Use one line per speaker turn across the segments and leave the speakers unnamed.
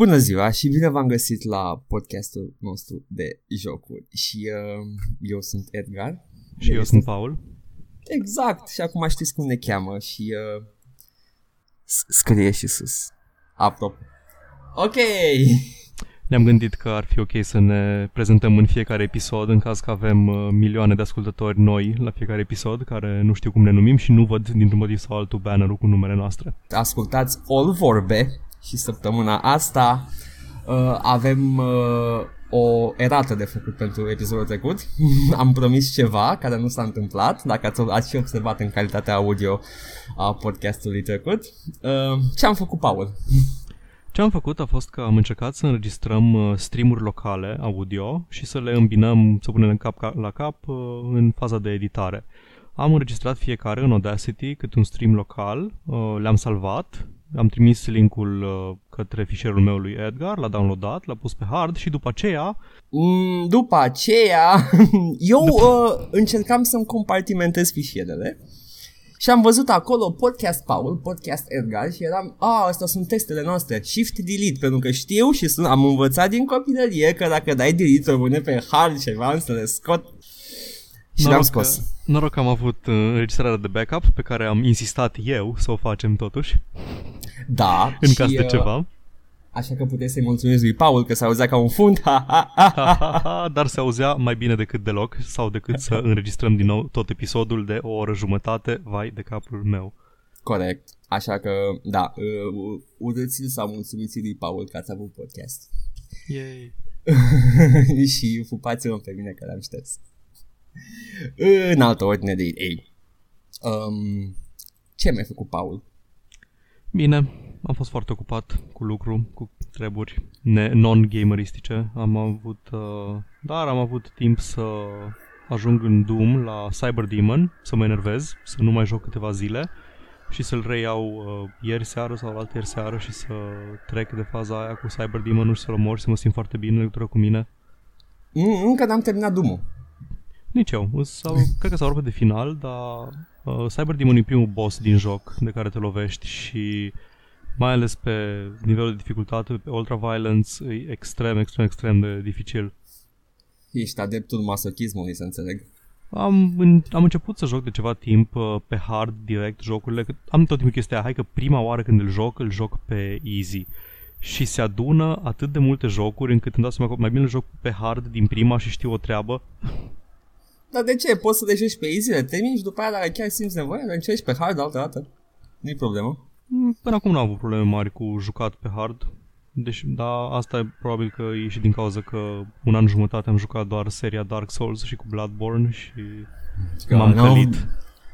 Bună ziua și bine v-am găsit la podcastul nostru de jocuri și uh, eu sunt Edgar.
Și eu sunt Paul.
Exact, și acum știți cum ne cheamă și uh, scrie și sus. Apropo. Ok!
Ne-am gândit că ar fi ok să ne prezentăm în fiecare episod în caz că avem uh, milioane de ascultători noi la fiecare episod care nu știu cum ne numim și nu văd dintr-un motiv sau altul bannerul cu numele noastre.
Ascultați All Vorbe și săptămâna asta uh, avem uh, o erată de făcut pentru episodul trecut. Am promis ceva care nu s-a întâmplat, dacă ați, ați și observat în calitatea audio a podcastului trecut. Uh, ce am făcut, Paul?
Ce am făcut a fost că am încercat să înregistrăm uh, streamuri locale audio și să le îmbinăm, să punem în cap la cap uh, în faza de editare. Am înregistrat fiecare în Audacity cât un stream local, uh, le-am salvat, am trimis linkul către fișierul meu lui Edgar, l-a downloadat, l-a pus pe hard și după aceea...
Mm, după aceea, eu după... Uh, încercam să-mi compartimentez fișierele și am văzut acolo podcast Paul, podcast Edgar și eram, a, astea sunt testele noastre, shift delete, pentru că știu și sunt, am învățat din copilărie că dacă dai delete rămâne pe hard și vreau să le scot și
noroc
le-am scos.
Că, noroc că am avut uh, înregistrarea de backup pe care am insistat eu să o facem totuși.
Da.
în caz de uh, ceva.
Așa că puteți să-i mulțumiți lui Paul că s auzea ca un fund, ha, ha,
ha, ha, ha, dar se auzea mai bine decât deloc sau decât să înregistrăm din nou tot episodul de o oră jumătate, vai de capul meu.
Corect. Așa că, da, uh, urâți-l sau mulțumiți lui Paul că ați avut podcast.
Yay.
și fupați-mă pe mine că l-am șters. În altă ordine de idei. Um, ce mi-a făcut Paul?
Bine, am fost foarte ocupat cu lucru, cu treburi non-gameristice. Am avut, uh, dar am avut timp să ajung în Doom la Cyber Demon, să mă enervez, să nu mai joc câteva zile și să-l reiau uh, ieri seară sau altă ieri seară și să trec de faza aia cu Cyber Demon și să-l omor și să mă simt foarte bine în legătură cu mine.
Încă n-am terminat Doom-ul.
Nici eu. Sau, cred că s-au rupt de final, dar uh, Cyber Demon e primul boss din joc de care te lovești și mai ales pe nivelul de dificultate, pe Ultra Violence, e extrem, extrem, extrem de dificil.
Ești adeptul masochismului, să înțeleg.
Am, în, am început să joc de ceva timp uh, pe hard direct jocurile. Că am tot timpul chestia, hai că prima oară când îl joc, îl joc pe easy. Și se adună atât de multe jocuri încât îmi dau seama că mai bine îl joc pe hard din prima și știu o treabă.
Dar de ce? Poți să le joci pe easy, le termini și după aia dacă chiar simți nevoie, le încerci pe hard altă dată. Nu-i problemă.
Mm, până acum nu am avut probleme mari cu jucat pe hard. Deci, da, asta e probabil că e și din cauza că un an jumătate am jucat doar seria Dark Souls și cu Bloodborne și că m-am călit.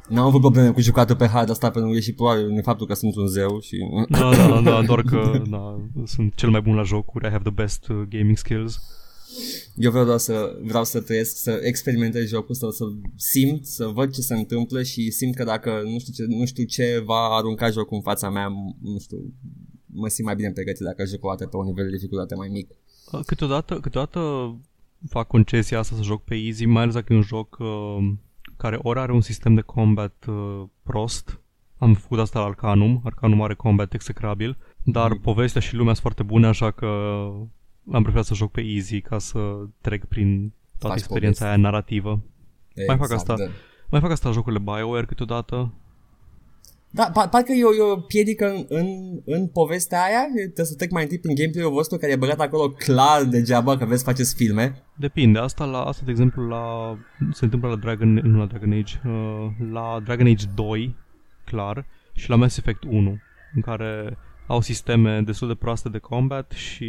N-am avut probleme cu jucatul pe hard asta pentru că e și probabil în faptul că sunt un zeu și...
Da, da, da, doar că da, sunt cel mai bun la jocuri, I have the best uh, gaming skills.
Eu vreau doar să, vreau să trăiesc, să experimentez jocul, să, să simt, să văd ce se întâmplă și simt că dacă nu știu ce, nu știu ce va arunca jocul în fața mea, nu știu, mă simt mai bine pregătit dacă joc o dată pe un nivel de dificultate mai mic.
Câteodată, câteodată fac concesia asta să joc pe easy, mai ales dacă e un joc uh, care ori are un sistem de combat uh, prost, am făcut asta la Arcanum, Arcanum are combat execrabil, dar mm. povestea și lumea sunt foarte bune, așa că am preferat să joc pe easy ca să trec prin toată Faci experiența povesti. aia narrativă. Exact, mai fac asta. Da. Mai fac asta jocurile BioWare câteodată.
Da, parcă e o, e o piedică în, în, în povestea aia, trebuie să trec mai întâi prin gameplay-ul vostru care e băgat acolo clar degeaba că vezi faceți filme.
Depinde, asta la asta de exemplu la se întâmplă la Dragon, nu la Dragon Age, uh, la Dragon Age 2, clar, și la Mass Effect 1, în care au sisteme destul de proaste de combat și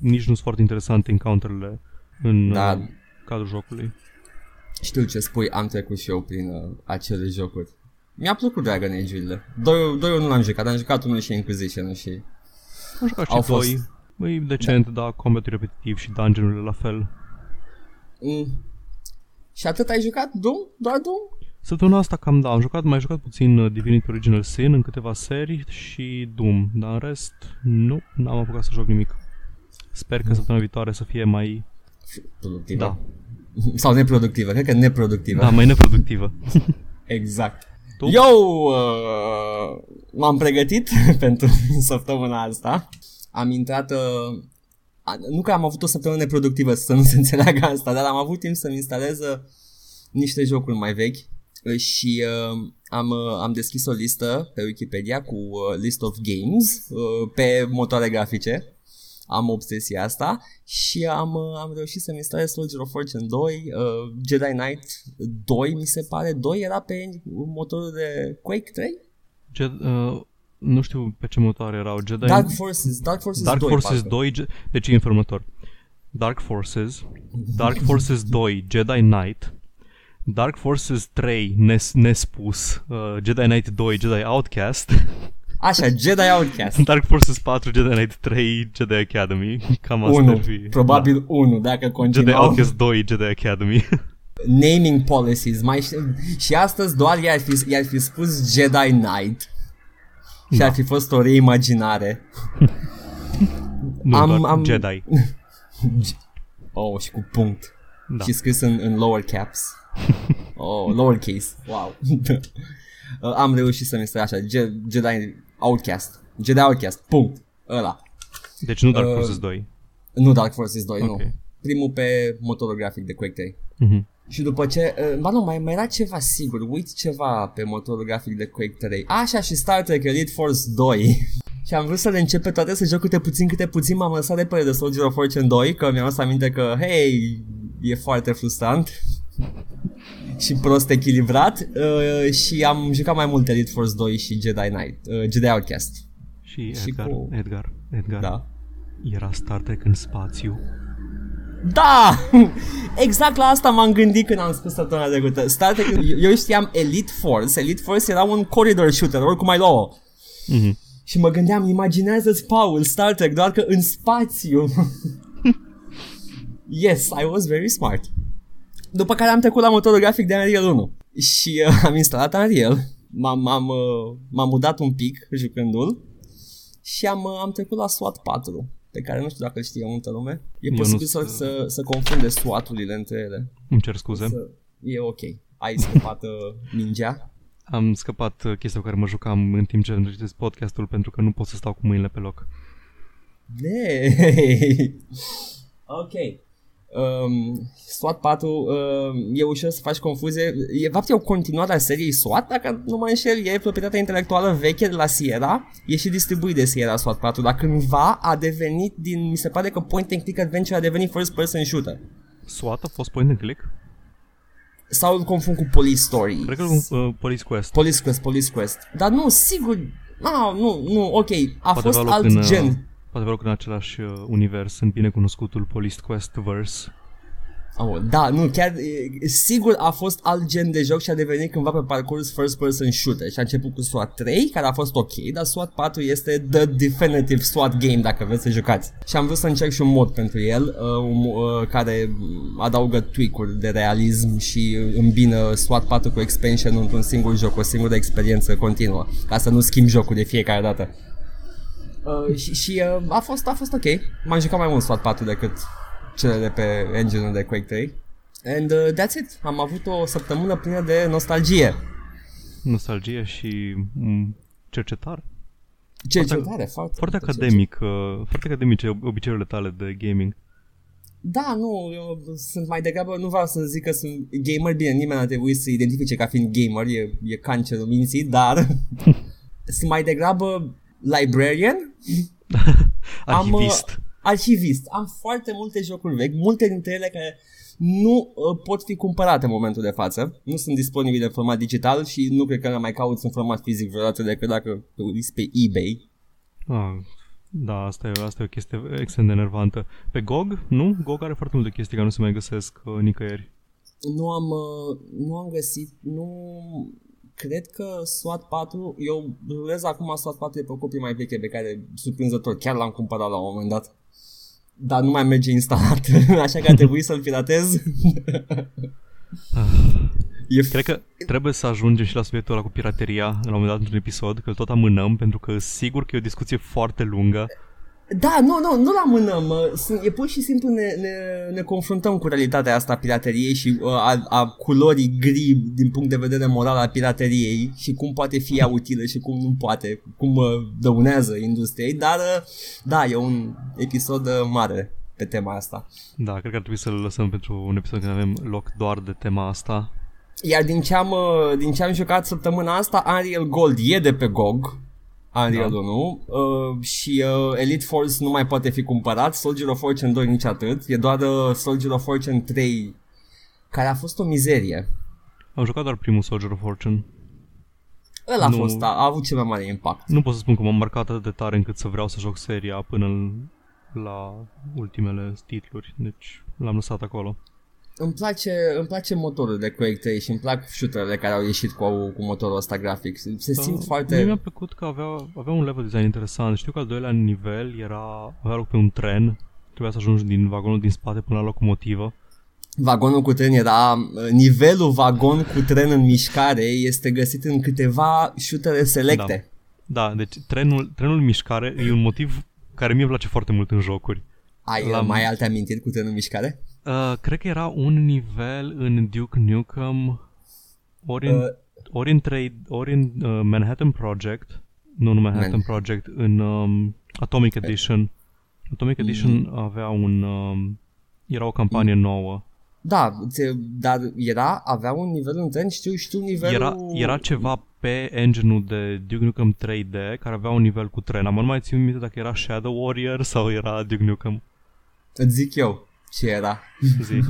nici nu sunt foarte interesante encounterele în da. uh, cadrul jocului.
Știu ce spui, am trecut și eu prin uh, acele jocuri. Mi-a plăcut Dragon Age-urile. Doi, doi nu l-am jucat, am jucat unul și Inquisition și...
Am jucat și Au doi. Fost... E decent, da. dar combat repetitiv și dungeon-urile la fel.
Mm. Și atât ai jucat? Doom? Doar Doom?
Săptămâna asta cam da, am jucat, mai jucat puțin uh, Divinity Original Sin în câteva serii și Doom, dar în rest nu, n-am apucat să joc nimic. Sper că săptămâna viitoare să fie mai...
Productivă. Da. Sau neproductivă, cred că neproductivă.
Da, mai neproductivă.
exact. Tu? Eu uh, m-am pregătit pentru săptămâna asta am intrat... Uh, a- nu că am avut o săptămână productivă să nu se înțeleagă asta, dar am avut timp să-mi instalez uh, niște jocuri mai vechi uh, și uh, am, uh, am deschis o listă pe Wikipedia cu uh, list of games uh, pe motoare grafice. Am obsesia asta și am, uh, am reușit să-mi instalez Soldier of Fortune 2, uh, Jedi Knight 2 mi se pare, 2 era pe motorul de Quake 3?
Jed, uh, nu știu pe ce motoare erau. Jedi...
Dark Forces, Dark Forces
Dark
2
Forces
parcă.
2, Ge- deci e în felul următor. Dark Forces, Dark Forces 2, Jedi Knight, Dark Forces 3, nes, nespus, uh, Jedi Knight 2, Jedi Outcast,
Așa, Jedi Outcast.
Dark Forces 4, Jedi Knight 3, Jedi Academy. Cam asta
1,
ar fi.
probabil 1, dacă
Da. Jedi
continuau
Outcast 2, Jedi Academy.
naming policies. Mai știu- și astăzi doar i-ar fi, i-ar fi spus Jedi Knight și
Da.
ar fi fost o reimaginare.
nu,
Am-
doar
am-
Jedi.
Oh, și cu punct.
Da.
Și scris în, în lower caps. Oh, lowercase. Wow. Uh, Am reușit să-mi stai așa. Je- Jedi Outcast. Jedi Outcast. Punct. Ăla.
Deci nu Dark
Uh,
Forces 2.
Nu Dark Forces 2,
Ok.
nu. Primul pe motorul grafic de Quake 3.
Mhm.
Și după ce, uh, ba nu, mai, mai era ceva sigur, uit ceva pe motorul grafic de Quake 3. Așa și Star Trek Elite Force 2. și am vrut să le încep pe toate să joc câte puțin, câte puțin m-am lăsat de pe de Soldier of Fortune 2, că mi-am adus aminte că, hei, e foarte frustrant și prost echilibrat uh, și am jucat mai mult Elite Force 2 și Jedi Knight, uh, Jedi Outcast.
Și
Și
Edgar,
cu-
Edgar, Edgar.
Da.
Era Star Trek în spațiu.
Da! Exact la asta m-am gândit când am spus săptămâna trecută. Star Trek, eu știam Elite Force. Elite Force era un corridor shooter, oricum ai luă.
Mhm.
Și mă gândeam, imaginează-ți, Paul, Star Trek, doar că în spațiu. yes, I was very smart. După care am trecut la motorul grafic de Unreal 1 și uh, am instalat Unreal, m-am, m-am, uh, m-am mudat un pic jucându-l și am, uh, am trecut la SWAT 4, pe care nu știu dacă îl știe multă lume. E
Eu
posibil
nu
să,
sunt-
să, să confunde SWAT-urile între ele.
Îmi cer scuze.
Să, e ok. Ai scăpat uh, mingea?
Am scăpat uh, chestia cu care mă jucam în timp ce înregistrez podcastul pentru că nu pot să stau cu mâinile pe loc.
Hey. ok. Um, SWAT 4 um, e ușor să faci confuzie. E, fapt, e o continuare a seriei SWAT, dacă nu mă înșel, e proprietatea intelectuală veche de la Sierra, e și distribuit de Sierra SWAT 4, dar cândva a devenit din, mi se pare că Point and Click Adventure a devenit first person shooter.
SWAT a fost point and click?
Sau îl confund cu Police Story.
Cred că uh, Police Quest.
Police Quest, Police Quest. Dar nu, sigur, no, nu, nu, ok, a
Poate
fost
avea loc
alt
în, uh,
gen.
Poate avea loc în același uh, univers, în binecunoscutul Police Quest verse.
Oh, da, nu, chiar e, sigur a fost alt gen de joc și a devenit cândva pe parcurs first person shooter și a început cu SWAT 3, care a fost ok, dar SWAT 4 este the definitive SWAT game dacă vreți să jucați. Și am vrut să încerc și un mod pentru el, uh, un, uh, care adaugă tweak-uri de realism și îmbină SWAT 4 cu expansion într-un singur joc, o singură experiență continuă, ca să nu schimbi jocul de fiecare dată. Uh, și și uh, a, fost, a fost ok. M-am jucat mai mult SWAT 4 decât cele de pe engine de Quake 3. And uh, that's it. Am avut o săptămână plină de nostalgie.
Nostalgie și mm, cercetare.
Cercetare, foarte,
Foarte
multă
academic, uh, foarte academice ob- obiceiurile tale de gaming.
Da, nu, eu sunt mai degrabă, nu vreau să zic că sunt gamer, bine, nimeni n-a trebuit să identifice ca fiind gamer, e, e cancerul minții, dar sunt mai degrabă librarian,
Arhivist.
Am, uh, arhivist. Am foarte multe jocuri vechi, multe dintre ele care nu uh, pot fi cumpărate în momentul de față. Nu sunt disponibile în format digital și nu cred că le mai cauți în format fizic vreodată decât dacă te uiți pe eBay.
Ah, da, asta e, asta e o chestie extrem de enervantă. Pe GOG, nu? GOG are foarte multe chestii care nu se mai găsesc uh, nicăieri.
Nu am, uh, nu am găsit, nu... Cred că SWAT 4, eu rulez acum SWAT 4 de pe o copie mai veche pe care, surprinzător, chiar l-am cumpărat la un moment dat. Dar nu mai merge instalat, așa că a trebuit să-l piratez. e
Cred că trebuie să ajungem și la subiectul ăla cu pirateria la un moment dat într-un episod, că îl tot amânăm, pentru că sigur că e o discuție foarte lungă.
Da, nu, nu, nu la mână, mă. Sunt, e pur și simplu ne, ne, ne confruntăm cu realitatea asta a pirateriei și uh, a, a culorii gri din punct de vedere moral al pirateriei și cum poate fi ea utilă și cum nu poate, cum uh, dăunează industriei, dar uh, da, e un episod uh, mare pe tema asta.
Da, cred că ar trebui să-l lăsăm pentru un episod când avem loc doar de tema asta.
Iar din ce am, uh, din ce am jucat săptămâna asta, Unreal Gold e de pe GOG, Unreal da. 1 uh, și uh, Elite Force nu mai poate fi cumpărat, Soldier of Fortune 2 nici atât, e doar uh, Soldier of Fortune 3 care a fost o mizerie.
Am jucat doar primul Soldier of Fortune.
Ăla a nu, fost, a, a avut cel mai mare impact.
Nu pot să spun că m-am marcat atât de tare încât să vreau să joc seria până la ultimele titluri, deci l-am lăsat acolo.
Îmi place, îmi place motorul de Quake 3 și îmi plac shooterele care au ieșit cu, cu motorul ăsta grafic. Se da, simt foarte...
Mie mi-a plăcut că avea, avea un level design interesant. Știu că al doilea nivel era, avea loc pe un tren. Trebuia să ajungi din vagonul din spate până la locomotivă.
Vagonul cu tren era... Nivelul vagon cu tren în mișcare este găsit în câteva shootere selecte.
Da, da deci trenul, trenul în mișcare e un motiv care mie îmi place foarte mult în jocuri.
Ai La... mai alte amintiri cu trenul în mișcare?
Uh, cred că era un nivel în Duke Nukem ori în, uh, ori în, trade, ori în uh, Manhattan Project, nu, nu Manhattan Man. Project, în um, Atomic Edition. Atomic mm. Edition mm. avea un... Um, era o campanie mm. nouă.
Da, dar era, avea un nivel în tren, știu, știu nivelul...
Era, era ceva pe engine-ul de Duke Nukem 3D care avea un nivel cu tren. Am nu mai țin minte dacă era Shadow Warrior sau era Duke Nukem.
Îți zic eu ce era. Zi.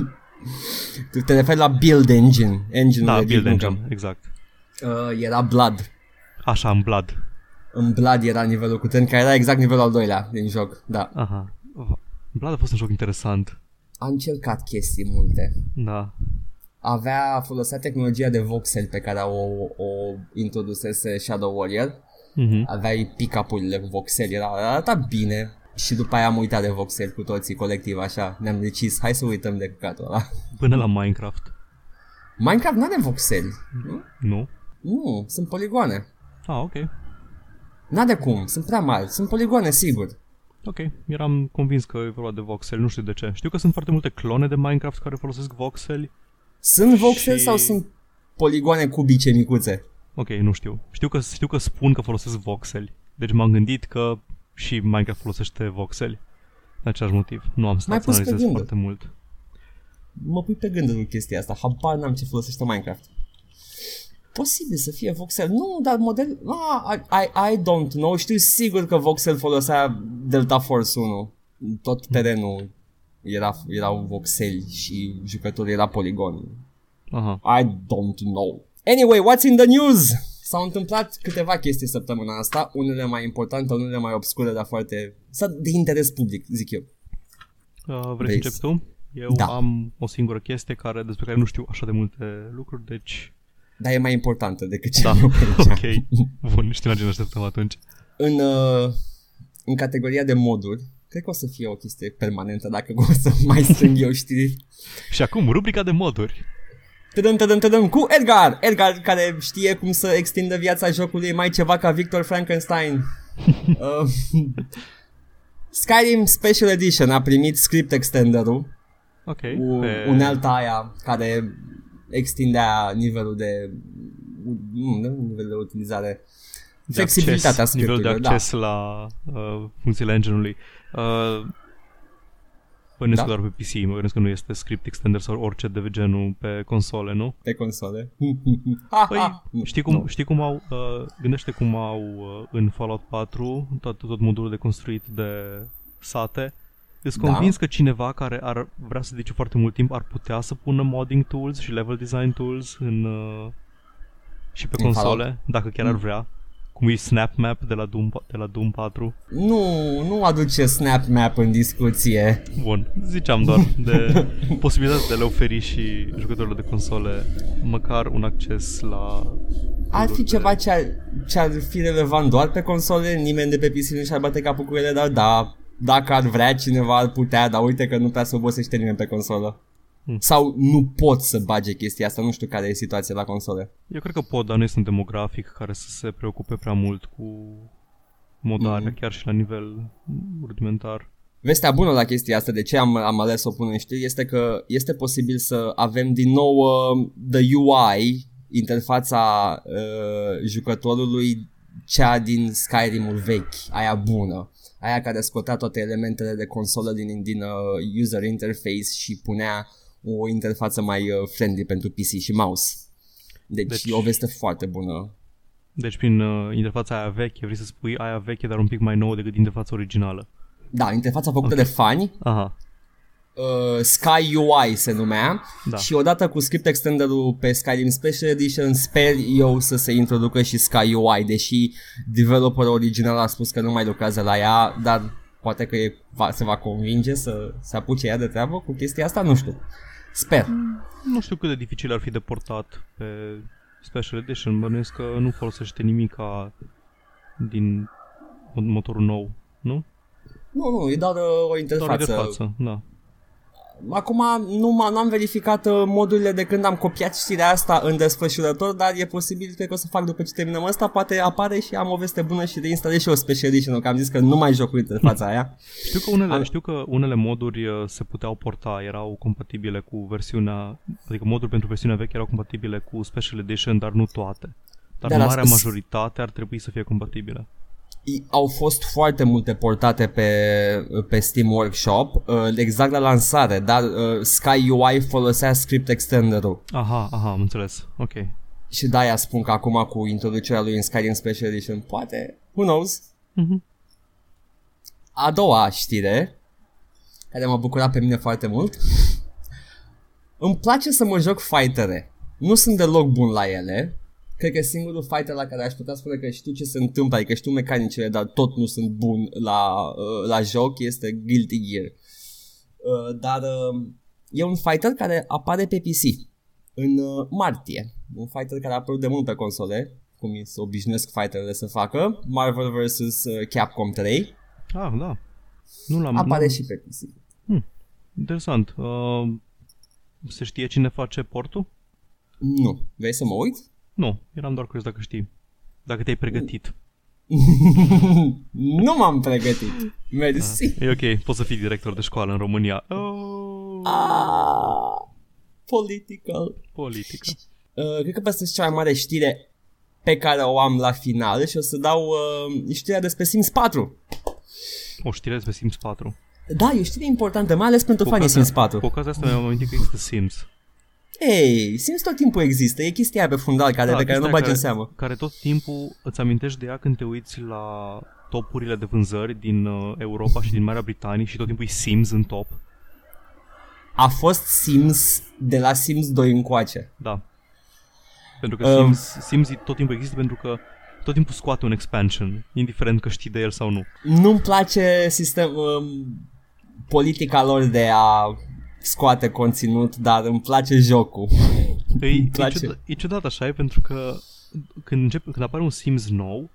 tu te referi la Build Engine. engine
da, Build Engine, Nukem. exact.
Uh, era Blood.
Așa, în Blood.
În Blood era nivelul cu tren, care era exact nivelul al doilea din joc, da.
Aha. Blood a fost un joc interesant.
A încercat chestii multe.
Da
avea folosea tehnologia de voxel pe care o, o introdusese Shadow Warrior. Mm-hmm. Aveai pick-up-urile cu voxel, era, arăta bine. Și după aia am uitat de voxel cu toții colectiv așa. Ne-am decis, hai să uităm de căcatul ăla.
Până la Minecraft.
Minecraft nu are voxel. Nu?
Nu.
Nu, sunt poligoane.
Ah, ok.
N-are cum, sunt prea mari, sunt poligoane, sigur.
Ok, eram convins că e vorba de voxel, nu știu de ce. Știu că sunt foarte multe clone de Minecraft care folosesc voxeli,
sunt voxel și... sau sunt poligoane cubice micuțe?
Ok, nu știu. Știu că, știu că spun că folosesc voxeli. Deci m-am gândit că și Minecraft folosește voxeli. De același motiv. Nu am stat să analizez foarte mult.
Mă pui pe gând în chestia asta. Habar n-am ce folosește Minecraft. Posibil să fie voxel. Nu, dar model... Ah, I, I, I don't know. Știu sigur că voxel folosea Delta Force 1. Tot terenul era, erau voxeli și jucătorul era poligon.
Uh-huh.
I don't know. Anyway, what's in the news? S-au întâmplat câteva chestii săptămâna asta, unele mai importante, unele mai obscure, dar foarte... de interes public, zic eu.
Uh, vrei să încep tu? Eu da. am o singură chestie care, despre care nu știu așa de multe lucruri, deci...
Dar e mai importantă decât ce
da.
am
ok, bun, știu la ce ne așteptăm atunci.
În, uh, în categoria de moduri, Cred că o să fie o chestie permanentă dacă o să mai strâng eu știri.
Și acum, rubrica de moduri.
Tădăm, tădăm, tădăm cu Edgar! Edgar care știe cum să extindă viața jocului mai ceva ca Victor Frankenstein. uh, Skyrim Special Edition a primit script extenderul.
Ok.
Cu pe... unealta aia care extindea nivelul de nu, nivelul de utilizare flexibilitatea
acces, nivelul de da. acces da. la uh, funcțiile engine-ului. Uh, Bănuiesc da. doar pe PC, mă gândesc că nu este script extender sau orice de genul pe console, nu?
Pe console.
păi, știi cum, știi cum au, uh, gândește cum au uh, în Fallout 4 tot, tot modulul de construit de sate. Îți da. convins că cineva care ar vrea să dedice foarte mult timp ar putea să pună modding tools și level design tools în, uh, și pe în console, Fallout? dacă chiar ar mm. vrea cum e Snap Map de la Doom, de la Doom 4?
Nu, nu aduce Snap Map în discuție.
Bun, ziceam doar de posibilitatea de a le oferi și jucătorilor de console măcar un acces la...
Ar fi de... ceva ce ar, ce ar fi relevant doar pe console, nimeni de pe PC nu și-ar bate capul cu ele, dar da, dacă ar vrea cineva ar putea, dar uite că nu prea se obosește nimeni pe consolă. Hmm. Sau nu pot să bage chestia asta, nu știu care e situația la console.
Eu cred că pot, dar nu este un demografic care să se preocupe prea mult cu modarea,
Mhm.
chiar și la nivel rudimentar.
Vestea bună la chestia asta, de ce am, am ales să o pun în știri, este că este posibil să avem din nou uh, the UI, interfața uh, jucătorului, cea din Skyrim-ul vechi, aia bună. Aia care scotea toate elementele de consolă din, din uh, user interface și punea o interfață mai uh, friendly pentru PC și mouse. Deci,
Deci-
deci e o veste foarte bună.
Deci prin uh, interfața aia veche, vrei să spui aia veche, dar un pic mai nouă decât interfața originală.
Da, interfața făcută de fani,
Aha,
uh, Sky UI se numea
Da.
și odată cu script extenderul pe Skyrim Special Edition sper eu să se introducă și Sky UI, deși developerul original a spus că nu mai lucrează la ea, dar poate că e, va, se va convinge să se apuce ea de treabă cu chestia asta, nu știu. Sper.
nu știu cât de dificil ar fi de portat pe Special Edition, bănuiesc că nu folosește nimica din motorul nou, nu?
Nu, nu, e doar uh, o
Doar
interfață.
interfață, da.
Acum nu m- n-am verificat uh, modurile de când am copiat știrea asta în desfășurător, dar e posibil, cred că o să fac după ce terminăm asta, poate apare și am o veste bună și reinstalez și o Special Edition, că am zis că nu mai joc cu interfața aia.
Știu că unele,
Am-
știu că unele moduri uh, se puteau porta, erau compatibile cu versiunea, adică moduri pentru versiunea veche erau compatibile cu Special Edition, dar nu toate. Dar
Da, dar
marea
s-
majoritate ar trebui să fie compatibile.
I- Au fost foarte multe portate pe, pe Steam Workshop, uh, exact la lansare, dar uh, Sky UI folosea script extenderul.
Aha, aha, am înțeles. Ok.
Și de-aia spun că acum cu introducerea lui în Skyrim Special Edition, poate, who knows,
Mhm.
A doua știre, care m-a bucurat pe mine foarte mult, îmi place să mă joc fightere. Nu sunt deloc bun la ele. Cred că singurul fighter la care aș putea spune că știu ce se întâmplă, adică știu mecanicile, dar tot nu sunt bun la, uh, la joc, este Guilty Gear. Uh, dar uh, e un fighter care apare pe PC în uh, martie. Un fighter care a apărut de mult pe console, cum se obișnuiesc fighterele să facă, Marvel vs. uh, Capcom 3.
Ah, da. Nu l-am...
Apare
nu...
și pe PC.
Interesant. Uh, se știe cine face portul?
Nu. Vrei să mă uit?
Nu, eram doar curios dacă știi. Dacă te-ai pregătit.
nu m-am pregătit. Mersi.
E ok, poți să fii director de școală în România. Oh,
Ah, political.
politică.
Uh, cred că pe asta e cea mai mare știre pe care o am la final și o să dau uh, știrea despre Sims 4.
O știre despre Sims 4.
Da, e o știre importantă, mai ales pentru fanii Sims 4.
cu ocazia asta mi-am amintit că există Sims.
Ei, Sims tot timpul există, e chestia aia pe fundal care,
Da,
pe care nu
chestia
bagi
care-
în seamă.
Care tot timpul îți amintești de ea când te uiți la topurile de vânzări din uh, Europa și din Marea Britanie și tot timpul e Sims în top.
A fost Sims de la Sims 2 încoace.
Da. Pentru că
Um.
Sims, Sims tot timpul există pentru că tot timpul scoate un expansion, indiferent că știi de el sau nu.
Nu-mi place sistem, um, politica lor de a scoate conținut, dar îmi place jocul.
E, e,
place.
ciudat, e ciudat așa, e pentru că când, încep, când apare un Sims nou,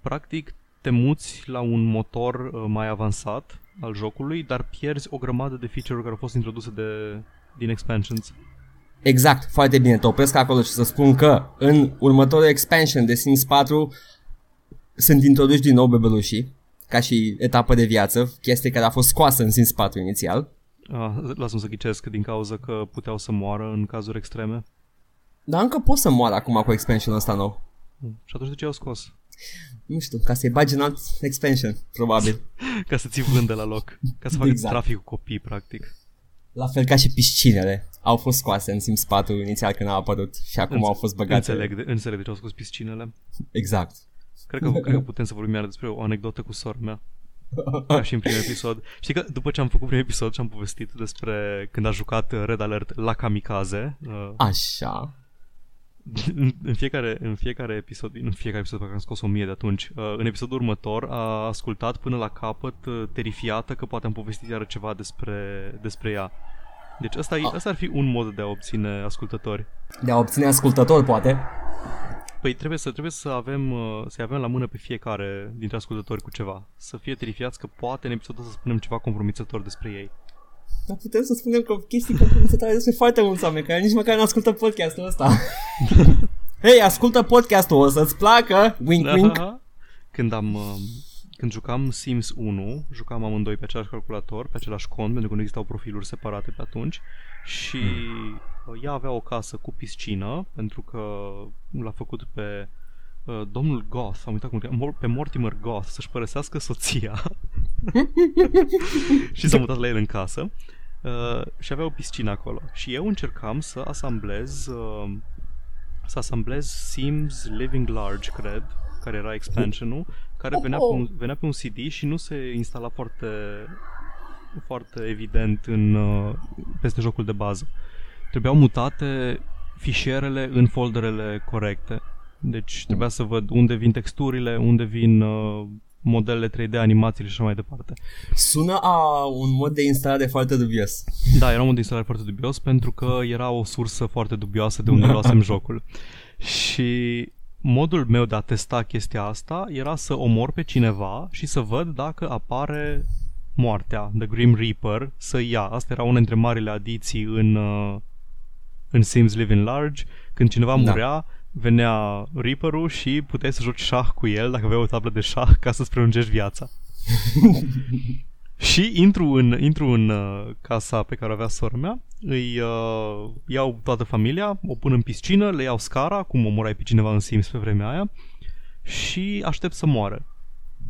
practic te muți la un motor uh, mai avansat al jocului, dar pierzi o grămadă de feature-uri care au fost introduse de, din expansions.
Exact, foarte bine, te opresc acolo și să spun că în următorul expansion de Sims 4 sunt introduși din nou bebelușii, ca și etapă de viață, chestie care a fost scoasă în Sims 4 inițial.
Ah, lasă-mi să ghicesc din cauza că puteau să moară în cazuri extreme.
Dar încă pot să moară acum cu expansionul ăsta nou.
Mm. Și atunci de ce au scos?
Nu știu, ca să-i bagi în alt expansion, probabil.
Ca să ți vândă la loc. Ca să facă
Exact.
trafic cu copii, practic.
La fel ca și piscinele. Au fost scoase în Sims 4 inițial când au apărut și acum
Înțe-
au fost băgate.
Înțeleg de, înțeleg de ce au scos piscinele.
Exact.
Cred că, cred că putem să vorbim iar despre o anecdotă cu sora mea. Ca și în primul episod. Știi că după ce am făcut primul episod și am povestit despre când a jucat Red Alert la Kamikaze, uh,
Așa.
în, în, fiecare, în fiecare episod, în fiecare episod pe care am scos o mie de atunci, uh, în episodul următor a ascultat până la capăt, uh, terifiată că poate am povestit iară ceva despre, despre ea. Deci ăsta, e,
Ah.
ăsta ar fi un mod de a obține ascultători.
De a obține ascultător, poate.
Păi trebuie să, trebuie să avem, uh, să avem la mână pe fiecare dintre ascultători cu ceva. Să fie terifiați că poate în episodul ăsta să spunem ceva compromițător despre ei.
Dar putem să spunem că chestii compromisătoare despre foarte mulți oameni care nici măcar nu ascultă podcastul ăsta. Hei, ascultă podcastul, o să-ți placă, wink, wink.
Când am, uh, când jucam Sims 1, jucam amândoi pe același calculator, pe același cont, pentru că nu existau profiluri separate pe atunci și mm. ea avea o casă cu piscină, pentru că l-a făcut pe uh, domnul Goth, am uitat cum cheamă, pe Mortimer Goth să-și părăsească soția și s-a mutat la el în casă uh, și avea o piscină acolo. Și eu încercam să asamblez uh, să asamblez Sims Living Large, cred, care era expansionul, care venea pe, un, venea pe un CD și nu se instala foarte foarte evident în, uh, peste jocul de bază. Trebuiau mutate fișierele în folderele corecte. Deci trebuia să văd unde vin texturile, unde vin uh, modelele 3D, animațiile și așa mai departe.
Sună a un mod de instalare foarte dubios.
Da, era un mod de instalare foarte dubios pentru că era o sursă foarte dubioasă de unde luasem jocul. Și modul meu de a testa chestia asta era să omor pe cineva și să văd dacă apare moartea, The Grim Reaper, să ia. Asta era una dintre marile adiții în, uh, în Sims Living Large. Când cineva da. murea, venea Reaper-ul și puteai să joci șah cu el dacă avea o tablă de șah ca să-ți prelungești viața. și intru în, intru în uh, casa pe care o avea sora mea, îi uh, iau toată familia, o pun în piscină, le iau scara, cum omorai pe cineva în Sims pe vremea aia, și aștept să moară.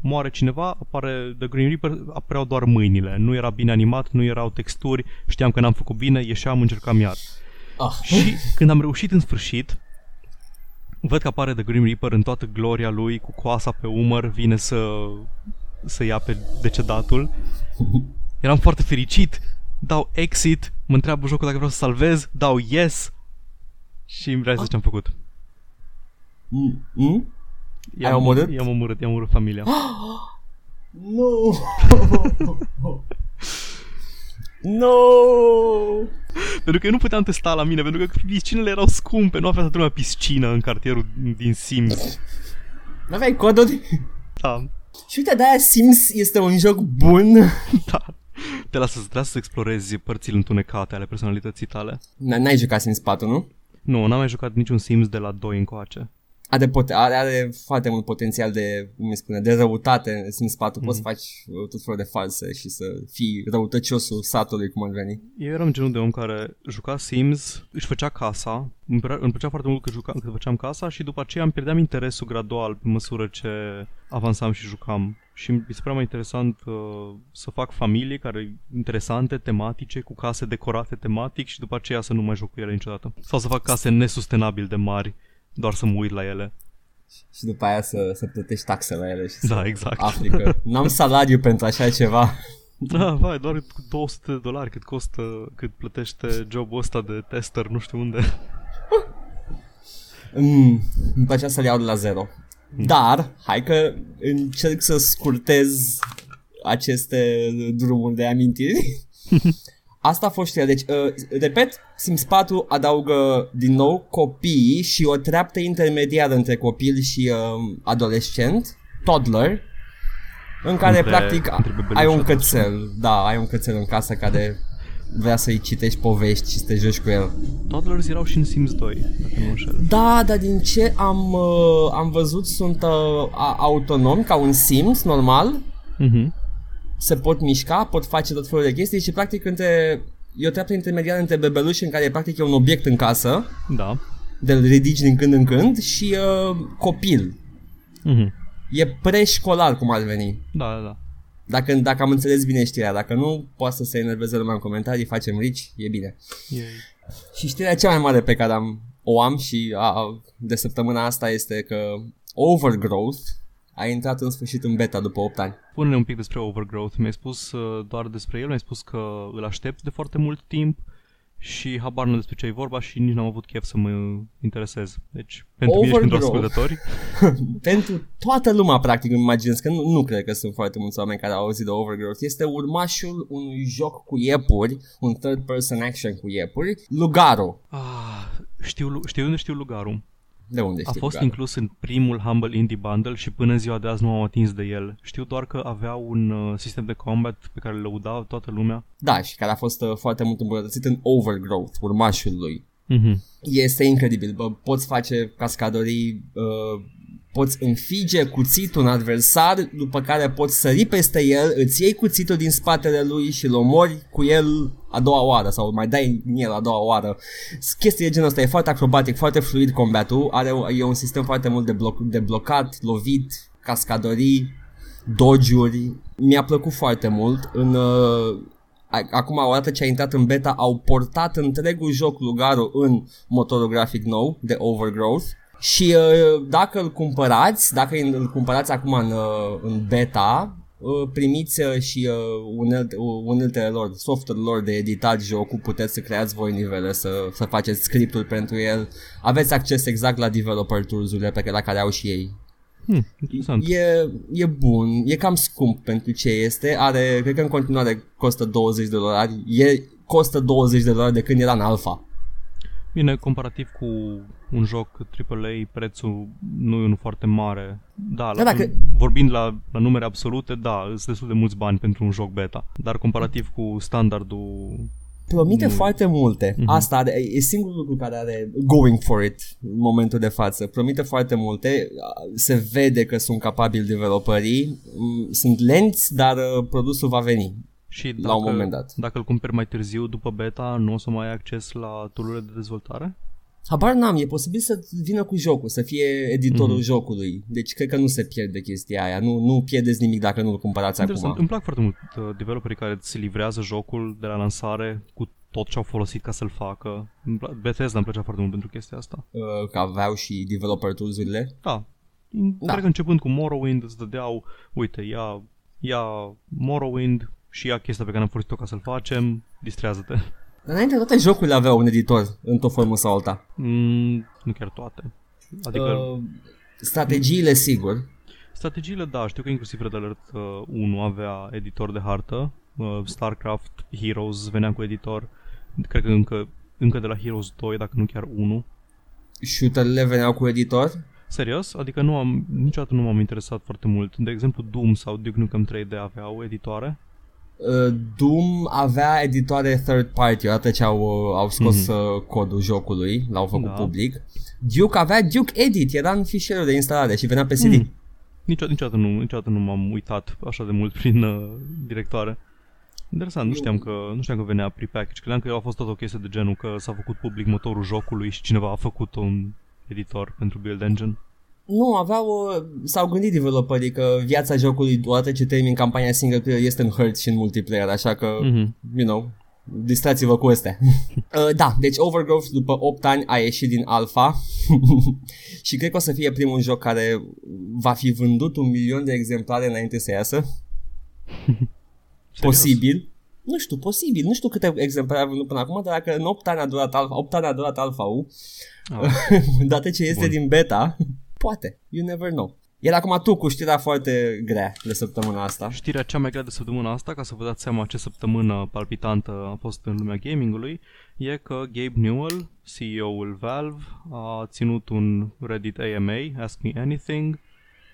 Moare cineva, apare The Green Reaper, apăreau doar mâinile. Nu era bine animat, nu erau texturi, știam că n-am făcut bine, ieșeam, încercam iar. Ah. Și când am reușit în sfârșit, Văd că apare The Grim Reaper în toată gloria lui, cu coasa pe umăr, vine să, să ia pe decedatul. Eram foarte fericit, dau exit, mă întreabă jocul dacă vreau să salvez, dau yes și îmi realizez ce am făcut.
Mm? mm?
I-am, Ai omorât? I-am omorât, i-am omorât familia.
nu! No!
pentru că eu nu puteam testa la mine, pentru că piscinele erau scumpe, nu avea toată lumea piscină în cartierul din Sims.
Nu aveai coduri?
Da.
Și uite, de-aia Sims este un joc bun.
da. Te lasă, te lasă să explorezi părțile întunecate ale personalității tale.
N-ai jucat Sims 4, nu?
Nu, n-am mai jucat niciun Sims de la 2 încoace
are, pot- are, are foarte mult potențial de, cum îi spune, de răutate în Sims 4. Mm-hmm. Poți să faci uh, tot felul de false și să fii răutăciosul satului, cum ar veni.
Eu eram genul de om care juca Sims, își făcea casa, îmi, părea, îmi plăcea foarte mult că, juca, că făceam casa și după aceea îmi pierdeam interesul gradual pe măsură ce avansam și jucam. Și mi se părea mai interesant uh, să fac familii care interesante, tematice, cu case decorate tematic și după aceea să nu mai joc cu ele niciodată. Sau să fac case nesustenabil de mari doar să mă uit la ele.
Și după aia să, să plătești taxe la ele și
da, să exact.
afli că n-am salariu pentru așa ceva.
Da, vai, doar 200 de dolari cât costă, cât plătește jobul ăsta de tester, nu știu unde.
Mm, îmi plăcea să-l iau de la zero. Mm. Dar, hai că încerc să scurtez aceste drumuri de amintiri. Asta a fost știrea. Deci, uh, repet, Sims 4 adaugă din nou copii și o treaptă intermediară între copil și uh, adolescent, toddler, în care între, practic între ai un cățel, da, ai un cățel în casă care vrea să-i citești povești și să te joci cu el.
Toddlers erau și în Sims 2, dacă nu înșel.
Da, dar din ce am, uh, am văzut sunt uh, autonomi ca un Sims normal.
Mhm
se pot mișca, pot face tot felul de chestii și practic între, e o treaptă intermediară între bebeluș în care practic e un obiect în casă.
Da.
De ridici din când în când și uh, copil.
Mm-hmm.
E preșcolar cum ar veni.
Da, da, da.
Dacă, dacă am înțeles bine știrea, dacă nu, poate să se enerveze lumea în comentarii, facem rici, e bine.
Yay.
Și știrea cea mai mare pe care am, o am și a, de săptămâna asta este că Overgrowth, a intrat în sfârșit în beta după 8 ani.
Pune-ne un pic despre Overgrowth. Mi-ai spus uh, doar despre el, mi-ai spus că îl aștept de foarte mult timp și habar nu despre ce e vorba și nici n-am avut chef să mă interesez. Deci, pentru mine și pentru ascultători.
pentru toată lumea, practic, îmi imaginez că nu, nu cred că sunt foarte mulți oameni care au auzit de Overgrowth. Este urmașul unui joc cu iepuri, un third-person action cu iepuri, Lugaro.
Ah, știu, știu unde știu Lugaro.
De unde
A fost inclus în primul Humble Indie Bundle și până în ziua de azi nu am atins de el. Știu doar că avea un uh, sistem de combat pe care îl lăuda toată lumea.
Da, și care a fost uh, foarte mult îmbunătățit în Overgrowth, urmașul lui.
Mm-hmm.
Este incredibil, bă, poți face cascadorii uh, poți înfige cuțitul un adversar, după care poți sări peste el, îți iei cuțitul din spatele lui și îl omori cu el a doua oară sau mai dai în el a doua oară. Chestia de genul ăsta e foarte acrobatic, foarte fluid combatul, are e un sistem foarte mult de, bloc, de blocat, lovit, cascadorii, dodge-uri. Mi-a plăcut foarte mult. În, uh, acum, odată ce a intrat în beta, au portat întregul joc Lugaru în motorul grafic nou de Overgrowth și uh, dacă îl cumpărați, dacă îl cumpărați acum în, uh, în beta, uh, primiți uh, și uh, unelte, uh, uneltele lor, software lor de editat jocul, puteți să creați voi nivele, să, să faceți scriptul pentru el, aveți acces exact la developer tools-urile pe care, la care au și ei.
Hmm,
e, e bun, e cam scump pentru ce este, are, cred că în continuare costă 20 de dolari, e, costă 20 de dolari de când era în alfa.
Bine, comparativ cu un joc AAA, prețul nu e unul foarte mare. Da, da la, dacă... vorbind la, la numere absolute, da, sunt destul de mulți bani pentru un joc beta. Dar comparativ cu standardul
promite mm. foarte multe. Mm-hmm. Asta are, e singurul lucru care are going for it în momentul de față. Promite foarte multe. Se vede că sunt capabili developerii. Mm, sunt lenți, dar uh, produsul va veni. Și dacă, la un moment dat.
Dacă îl cumperi mai târziu după beta, nu o să mai ai acces la tool de dezvoltare?
Habar n-am, e posibil să vină cu jocul, să fie editorul mm-hmm. jocului. Deci cred că nu se pierde chestia aia, nu, nu pierdeți nimic dacă nu-l cumpărați Interesant. acum.
Îmi plac foarte mult uh, developerii care îți livrează jocul de la lansare cu tot ce au folosit ca să-l facă. Bethesda îmi plăcea foarte mult pentru chestia asta.
Uh, că aveau și developer tools-urile?
Da. da. Cred că începând cu Morrowind îți dădeau, uite, ia, ia Morrowind și ia chestia pe care am folosit-o ca să-l facem, distrează-te.
Înainte toate jocurile aveau un editor într-o formă sau alta.
Mm, nu chiar toate. Adică... Uh,
strategiile, sigur.
Strategiile, da, știu că inclusiv Red Alert uh, 1 avea editor de hartă. Uh, StarCraft Heroes venea cu editor. Cred că încă, încă de la Heroes 2, dacă nu chiar 1.
Shooterele veneau cu editor?
Serios? Adică nu am, niciodată nu m-am interesat foarte mult. De exemplu, Doom sau Duke Nukem 3D aveau editoare?
Uh, Doom avea editoare third party odată ce au, uh, au scos mm-hmm. codul jocului, l-au făcut da. public. Duke avea Duke Edit, era în fișierul de instalare și venea pe CD. Mm.
Nicio, niciodată, nu, niciodată nu m-am uitat așa de mult prin uh, directoare. Interesant, nu știam, că, nu știam că venea prepackage. Credeam că a fost tot o chestie de genul că s-a făcut public motorul jocului și cineva a făcut un editor pentru Build Engine.
Nu, aveau, s-au gândit developerii că viața jocului, odată ce termin campania single player, este în hurt și în multiplayer, așa că, mm-hmm. you know, distrați-vă cu astea. uh, da, deci Overgrowth după 8 ani a ieșit din alpha și cred că o să fie primul joc care va fi vândut un milion de exemplare înainte să iasă. posibil. Nu știu, posibil. Nu știu câte exemplare a vândut până acum, dar dacă în 8 ani a durat alpha, 8 ani a durat alpha-ul, oh. dată ce este Bun. din beta, Poate. You never know. Iar acum tu cu știrea foarte grea de săptămâna asta.
Știrea cea mai grea de săptămâna asta, ca să vă dați seama ce săptămână palpitantă a fost în lumea gamingului, e că Gabe Newell, CEO-ul Valve, a ținut un Reddit AMA, Ask Me Anything,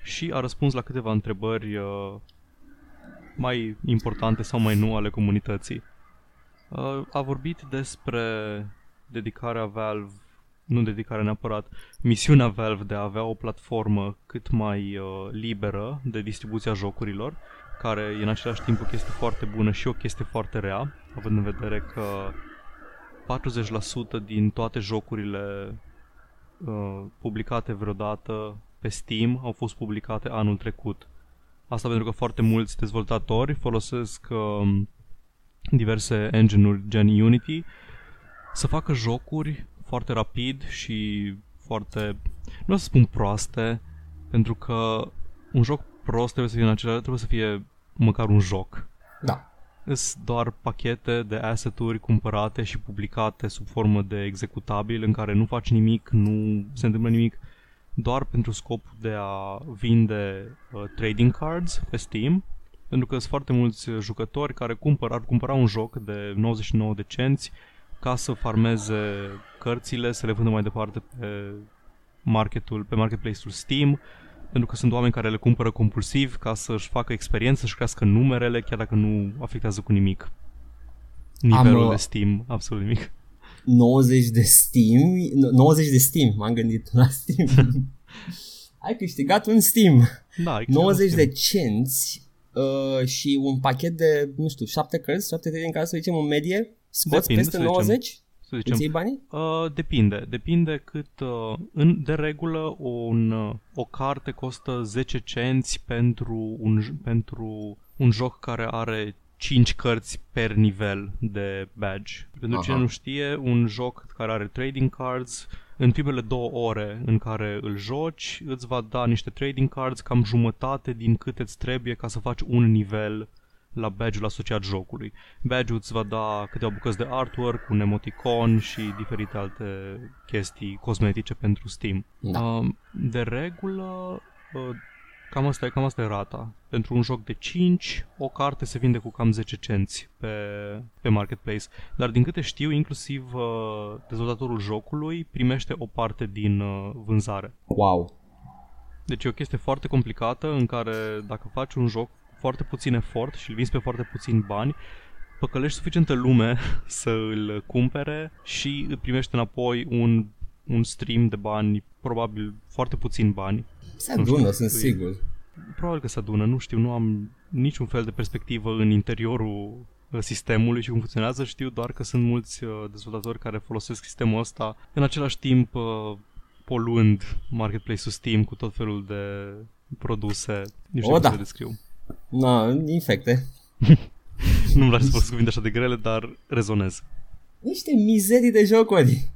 și a răspuns la câteva întrebări uh, mai importante sau mai nu ale comunității. Uh, a vorbit despre dedicarea Valve nu dedicare neapărat, misiunea Valve de a avea o platformă cât mai uh, liberă de distribuția jocurilor, care e în același timp o chestie foarte bună și o chestie foarte rea, având în vedere că 40% din toate jocurile uh, publicate vreodată pe Steam au fost publicate anul trecut. Asta pentru că foarte mulți dezvoltatori folosesc uh, diverse engine-uri gen Unity să facă jocuri foarte rapid și foarte, nu o să spun proaste, pentru că un joc prost trebuie să fie în același, trebuie să fie măcar un joc.
Da.
Sunt doar pachete de asset-uri cumpărate și publicate sub formă de executabil în care nu faci nimic, nu se întâmplă nimic, doar pentru scopul de a vinde uh, trading cards pe Steam, pentru că sunt foarte mulți jucători care cumpăr, ar cumpăra un joc de 99 de cenți ca să farmeze cărțile, să le vândă mai departe pe marketul, pe marketplace-ul Steam, pentru că sunt oameni care le cumpără compulsiv ca să-și facă experiență, să-și crească numerele, chiar dacă nu afectează cu nimic nivelul Am, de Steam, absolut nimic.
90 de Steam, 90 de Steam, m-am gândit la Steam. ai câștigat un Steam.
Da, ai
90
Steam.
de cenți uh, și un pachet de, nu știu, 7 cărți, 7 din care să zicem în medie, scoți
Depinde,
peste
să zicem.
90?
Să
Îți
zicem,
iei banii?
Uh, depinde. Depinde cât... Uh, în, de regulă, un, uh, o carte costă 10 cenți pentru un, j- pentru un joc care are 5 cărți per nivel de badge. Pentru
Aha.
cine nu știe, un joc care are trading cards, în primele două ore în care îl joci, îți va da niște trading cards, cam jumătate din cât îți trebuie ca să faci un nivel la badge-ul asociat jocului. Badge-ul îți va da câteva bucăți de artwork, un emoticon și diferite alte chestii cosmetice pentru Steam.
Da.
Um, de regulă, uh, cam asta, e, cam asta e rata. Pentru un joc de 5, o carte se vinde cu cam 10 cenți pe, pe Marketplace. Dar din câte știu, inclusiv uh, dezvoltatorul jocului primește o parte din uh, vânzare.
Wow.
Deci e o chestie foarte complicată în care dacă faci un joc cu foarte puțin efort și îl vinzi pe foarte puțin bani, păcălești suficientă lume să îl cumpere și îi primești înapoi un, un stream de bani, probabil foarte puțin bani.
Se
Nu știu,
adună, sunt
e-
sigur.
Probabil că se adună, nu știu, nu am niciun fel de perspectivă în interiorul uh, sistemului și cum funcționează, știu doar că sunt mulți uh, dezvoltatori care folosesc sistemul ăsta în același timp uh, poluând marketplace-ul Steam cu tot felul de produse, nu știu
O,
cum
da.
să le descriu.
Na, infecte.
Nu-mi place să folosesc cuvinte așa de grele, dar rezonez.
Niște mizerii de jocuri.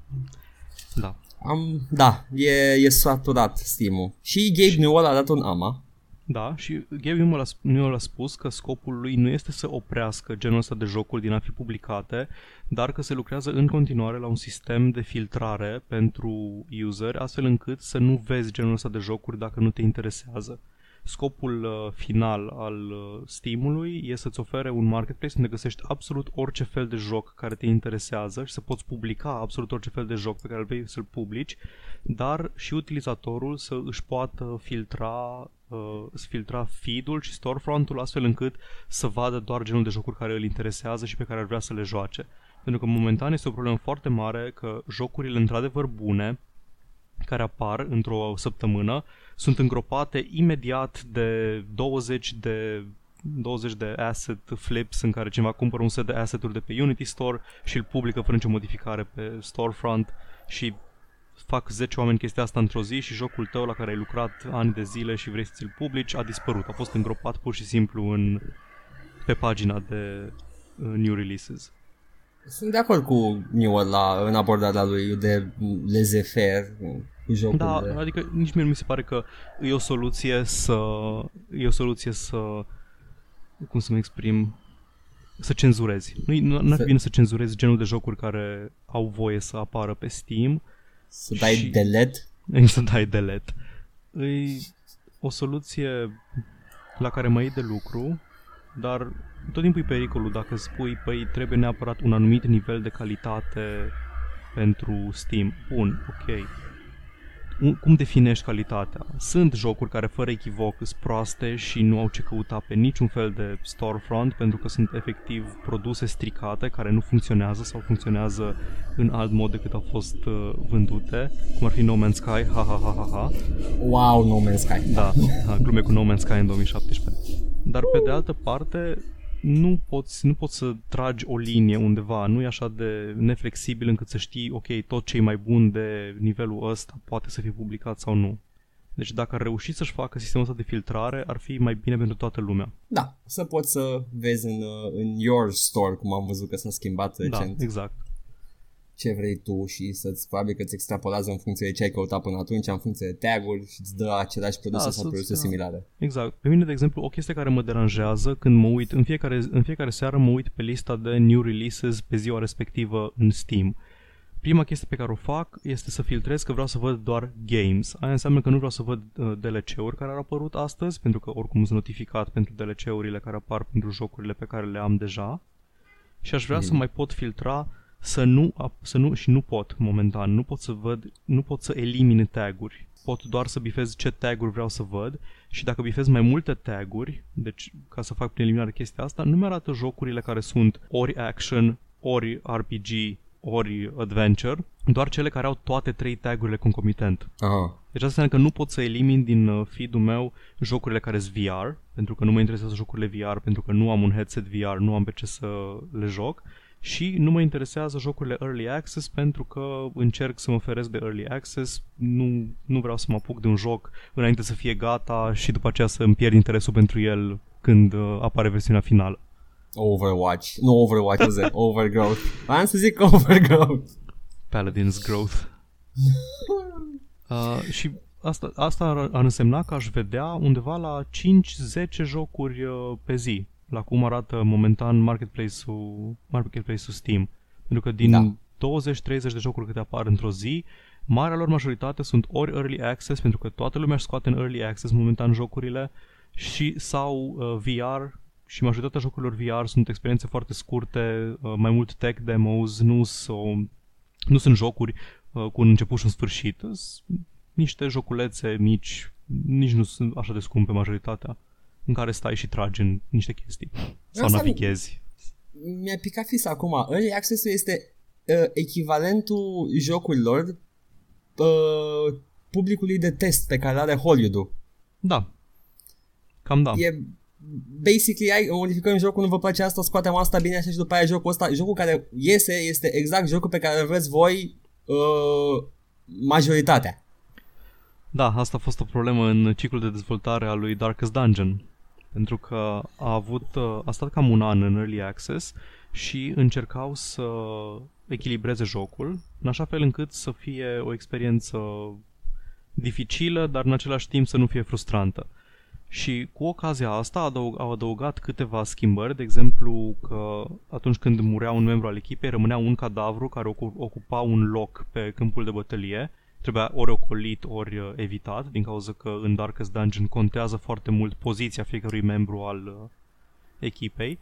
Da.
Am, da, e, e saturat Steam-ul. Și Gabe Newell a dat un AMA.
Da, și Gabe Newell a, sp- Newell a spus că scopul lui nu este să oprească genul ăsta de jocuri din a fi publicate, dar că se lucrează în continuare la un sistem de filtrare pentru user, astfel încât să nu vezi genul ăsta de jocuri dacă nu te interesează. Scopul uh, final al uh, Steam-ului e să-ți ofere un marketplace unde găsești absolut orice fel de joc care te interesează și să poți publica absolut orice fel de joc pe care îl vrei să-l publici, dar și utilizatorul să își poată filtra uh, să filtra feed-ul și storefront-ul astfel încât să vadă doar genul de jocuri care îl interesează și pe care ar vrea să le joace. Pentru că momentan este o problemă foarte mare că jocurile într-adevăr bune care apar într-o săptămână sunt îngropate imediat de 20 de 20 de asset flips în care cineva cumpără un set de asset-uri de pe Unity Store și îl publică fără nicio modificare pe storefront și fac 10 oameni chestia asta într-o zi și jocul tău la care ai lucrat ani de zile și vrei să ți-l publici a dispărut, a fost îngropat pur și simplu în, pe pagina de uh, new releases.
Sunt de acord cu Newell la, în abordarea lui de laissez-faire cu jocurile.
Da, adică nici mie nu mi se pare că e o soluție să e o soluție să cum să mă exprim să cenzurezi. Nu nu ar
Să-
fi bine să cenzurezi genul de jocuri care au voie să apară pe Steam
Să dai
și-
delete.
Ei să dai delete. E o soluție la care mai iei de lucru, dar tot timpul e pericolul dacă spui, păi trebuie neapărat un anumit nivel de calitate pentru Steam. Bun, ok. Un- Cum definești calitatea? Sunt jocuri care fără echivoc sunt proaste și nu au ce căuta pe niciun fel de storefront pentru că sunt efectiv produse stricate care nu funcționează sau funcționează în alt mod decât au fost uh, vândute, cum ar fi No Man's Sky, ha ha ha ha ha.
Wow, No Man's Sky.
Da, da, glume cu No Man's Sky în 2017. Dar pe de altă parte, nu poți, nu poți să tragi o linie undeva, nu e așa de neflexibil încât să știi, ok, tot ce e mai bun de nivelul ăsta poate să fie publicat sau nu. Deci dacă ar reuși să-și facă sistemul ăsta de filtrare, ar fi mai bine pentru toată lumea.
Da, să poți să vezi în, uh, în your store, cum am văzut că s-a schimbat
Da,
recent,
exact.
Ce vrei tu și să-ți probabil că îți extrapolează în funcție de ce ai căutat până atunci, în funcție de tag-uri și îți dă aceleași produse
Da,
sau
să-ți-
produse
da.
similare.
Exact. Pe mine, de exemplu, o chestie care mă deranjează când mă uit, în fiecare, în fiecare seară mă uit pe lista de new releases pe ziua respectivă în Steam. Prima chestie pe care o fac este să filtrez că vreau să văd doar games. Aia înseamnă că nu vreau să văd uh, DLC-uri care au apărut astăzi, pentru că oricum sunt notificat pentru DLC-urile care apar pentru jocurile pe care le am deja. Și aș vrea să mai pot filtra să nu, ap- să nu și nu pot momentan, nu pot să văd, nu pot să elimin taguri. Pot doar să bifez ce taguri vreau să văd și dacă bifez mai multe taguri, deci ca să fac prin eliminare chestia asta, nu mi-arată jocurile care sunt ori action, ori RPG, ori adventure, doar cele care au toate trei tagurile concomitent.
Aha.
Deci asta înseamnă că nu pot să elimin din uh, feed-ul meu jocurile care sunt VR, pentru că nu mă interesează jocurile VR, pentru că nu am un headset VR, nu am pe ce să le joc și nu mă interesează jocurile Early Access pentru că încerc să mă feresc de Early Access, nu, nu vreau să mă apuc de un joc înainte să fie gata și după aceea să îmi pierd interesul pentru el când uh, apare versiunea finală.
Overwatch. Nu Overwatch, zi. Overgrowth. Am să zic Overgrowth.
Paladin's Growth. Uh, și asta, asta ar, ar însemna că aș vedea undeva la 5-10 jocuri uh, pe zi, la cum arată momentan marketplace-ul, marketplace-ul Steam. Pentru că din
Da.
20-30 de jocuri câte apar într-o zi, marea lor majoritate sunt ori Early Access, pentru că toată lumea își scoate în Early Access momentan jocurile, și sau uh, VR, și majoritatea jocurilor VR sunt experiențe foarte scurte, uh, mai mult tech demos, nu, sunt nu sunt jocuri uh, cu un început și un sfârșit. Sunt niște joculețe mici, nici nu sunt așa de scumpe majoritatea, în care stai și tragi în niște chestii. Sau
Asta-
navighezi.
Mi-a picat fix acum. Early Access este uh, echivalentul jocurilor uh, publicului de test pe care are Hollywood-ul.
Da. Cam da.
E basically ai modificăm jocul, nu vă place asta, scoatem asta bine așa și după aia jocul ăsta, jocul care iese este exact jocul pe care îl vreți voi uh, majoritatea.
Da, asta a fost o problemă în ciclul de dezvoltare al lui Darkest Dungeon. Pentru că a avut, uh, a stat cam un an în Early Access și încercau să echilibreze jocul, în așa fel încât să fie o experiență dificilă, dar în același timp să nu fie frustrantă. Și cu ocazia asta adăug, au adăugat câteva schimbări, de exemplu că atunci când murea un membru al echipei, rămânea un cadavru care ocu- ocupa un loc pe câmpul de bătălie, trebuia ori ocolit, ori uh, evitat, din cauza că în Darkest Dungeon contează foarte mult poziția fiecărui membru al uh, echipei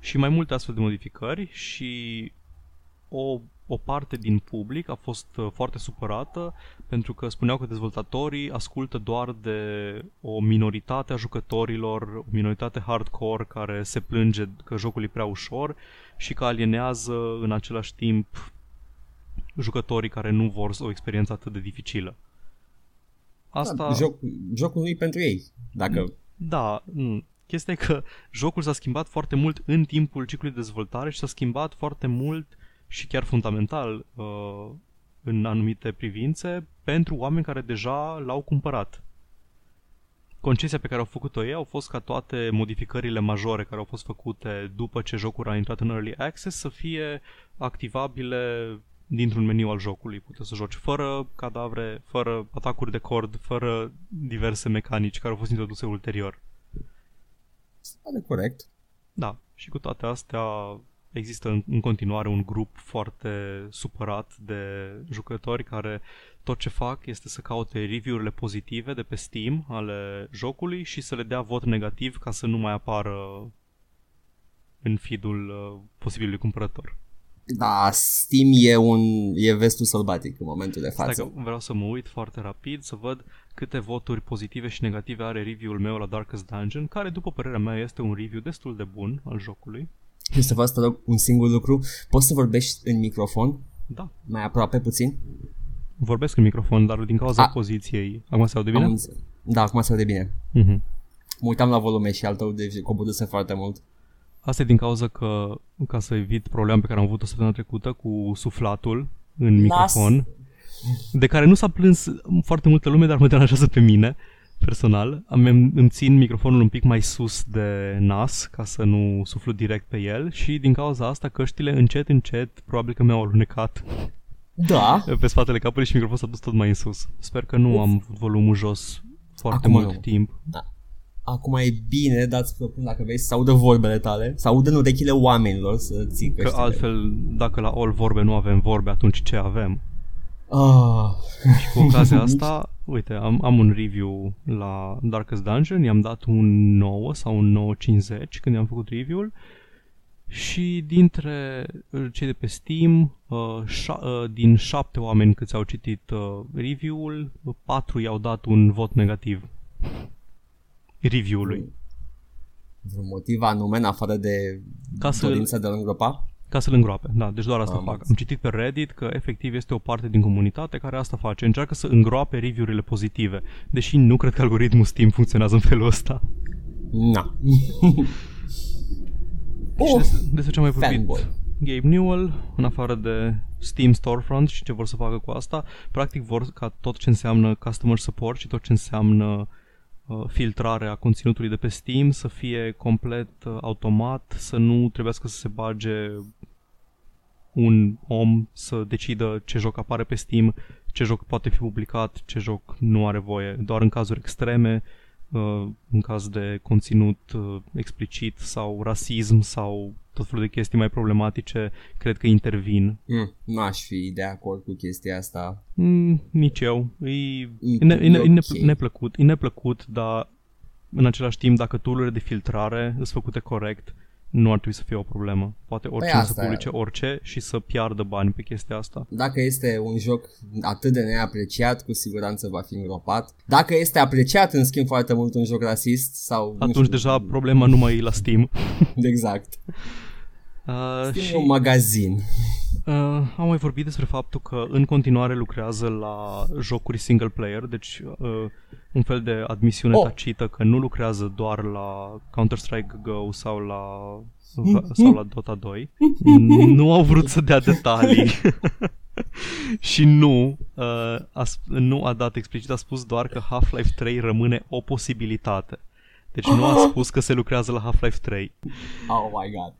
și mai multe astfel de modificări și o, o parte din public a fost uh, foarte supărată pentru că spuneau că dezvoltatorii ascultă doar de o minoritate a jucătorilor, o minoritate hardcore care se plânge că jocul e prea ușor și că alienează în același timp jucătorii care nu vor o experiență atât de dificilă. Asta...
Da, joc, jocul nu e pentru ei. Dacă
Da, nu. Chestia e că jocul s-a schimbat foarte mult în timpul ciclului de dezvoltare și s-a schimbat foarte mult și chiar fundamental uh, în anumite privințe pentru oameni care deja l-au cumpărat. Concesia pe care au făcut-o ei au fost ca toate modificările majore care au fost făcute după ce jocul a intrat în Early Access să fie activabile dintr-un meniu al jocului. Puteți să joci fără cadavre, fără atacuri de cord, fără diverse mecanici care au fost introduse ulterior.
pare corect.
Da, și cu toate astea există în, în continuare un grup foarte supărat de jucători care tot ce fac este să caute review-urile pozitive de pe Steam ale jocului și să le dea vot negativ ca să nu mai apară în feed-ul uh, posibilului cumpărător.
Da, Steam e un e vestul sălbatic în momentul de
Stai
față.
că vreau să mă uit foarte rapid să văd câte voturi pozitive și negative are review-ul meu la Darkest Dungeon, care după părerea mea este un review destul de bun al jocului.
Și să vă să te rog un singur lucru. Poți să vorbești în microfon?
Da,
Mai aproape puțin?
vorbesc în microfon, dar din cauza
A.
poziției... Acum se aude
Am
bine?
înțeles. Da, acum se aude bine.
Mhm.
Mă uitam la volume și al tău de coborâse foarte mult.
Asta e din cauza că, ca să evit problema pe care am avut-o săptămâna trecută cu suflatul în microfon, de care nu s-a plâns foarte multă lume, dar mă deranjează pe mine, personal. Am, îmi țin microfonul un pic mai sus de nas, ca să nu suflu direct pe el și din cauza asta căștile încet, încet, probabil că mi-au alunecat
Da.
pe spatele capului și microfonul s-a dus tot mai în sus. Sper că nu am avut volumul jos foarte
Acum
mult
nu.
timp.
Acum e bine, dar îți propun dacă vrei să audă vorbele tale, să audă în urechile oamenilor să ții
Că
căștile.
altfel, dacă la all vorbe nu avem vorbe, atunci ce avem?
Ah,
Și cu ocazia asta, uite, am, am un review la Darkest Dungeon, i-am dat un 9 sau un 950 când i-am făcut review-ul și dintre uh, cei de pe Steam, uh, șa- uh, din șapte oameni câți au citit uh, review-ul, uh, patru i-au dat un vot negativ review-ului.
vreun motiv anume în afară de
Ca să,
dorința de a îngropa?
Ca să-l îngroape, da, deci doar asta
Am
fac.
înțeles.
Am citit pe Reddit că efectiv este o parte din comunitate care asta face. Încearcă să îngroape review-urile pozitive, deși nu cred că algoritmul Steam funcționează în felul ăsta.
Na.
Și
oh,
des- despre ce am mai vorbit?
fanboy.
Gabe Newell, în afară de Steam Storefront și ce vor să facă cu asta, practic vor ca tot ce înseamnă customer support și tot ce înseamnă uh, filtrarea conținutului de pe Steam să fie complet uh, automat, să nu trebuiască să se bage un om să decidă ce joc apare pe Steam, ce joc poate fi publicat, ce joc nu are voie, doar în cazuri extreme, uh, în caz de conținut uh, explicit sau rasism sau tot felul de chestii mai problematice, cred că intervin.
Mm, n-aș fi de acord cu chestia asta.
Mm, nici eu. E, e,
Mm,
ne, e, ne,
e
e ne,
ok.
neplăcut, e neplăcut, dar în același timp, dacă tool de filtrare sunt făcute corect, nu ar trebui să fie o problemă. Poate oricine să
asta e.
publice orice și să piardă bani pe chestia asta.
Dacă este un joc atât de neapreciat, cu siguranță va fi îngropat. Dacă este apreciat, în schimb, foarte mult un joc rasist sau... nu
Atunci
știu,
deja problema nu mai e la Steam.
Exact.
Uh,
Și...
și
un magazin.
uh, am mai vorbit despre faptul că în continuare lucrează la jocuri single player, deci uh, un fel de admisiune
Oh.
tacită că nu lucrează doar la Counter-Strike Go sau la sau la Dota 2. Nu au vrut să dea detalii. și nu, uh, a, sp- nu a dat explicit, a spus doar că Half-Life 3 rămâne o posibilitate. Deci nu a spus că se lucrează la Half-Life 3.
Oh my god.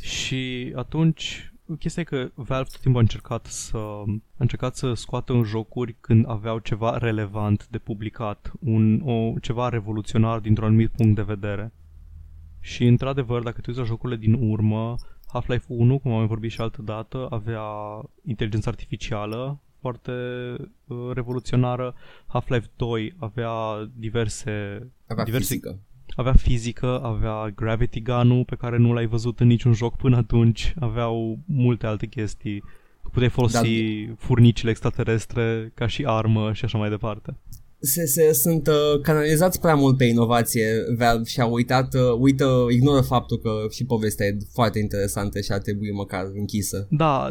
Și atunci, chestia e că Valve tot timpul a încercat să, a încercat să scoată în jocuri când aveau ceva relevant de publicat, un, o, ceva revoluționar dintr-un anumit punct de vedere. Și într-adevăr, dacă te uiți la jocurile din urmă, Half-Life 1, cum am mai vorbit și altă dată, avea inteligență artificială foarte uh, revoluționară. Half-Life 2 avea diverse
Avea
diverse
fizică.
Avea fizică, avea gravity gun-ul pe care nu l-ai văzut în niciun joc până atunci, aveau multe alte chestii. Puteai folosi
Da.
furnicile extraterestre ca și armă și așa mai departe.
Se, se, sunt uh, canalizați prea mult pe inovație Valve și au uitat, uh, uită, ignoră faptul că și povestea e foarte interesantă și ar trebui măcar închisă.
Da,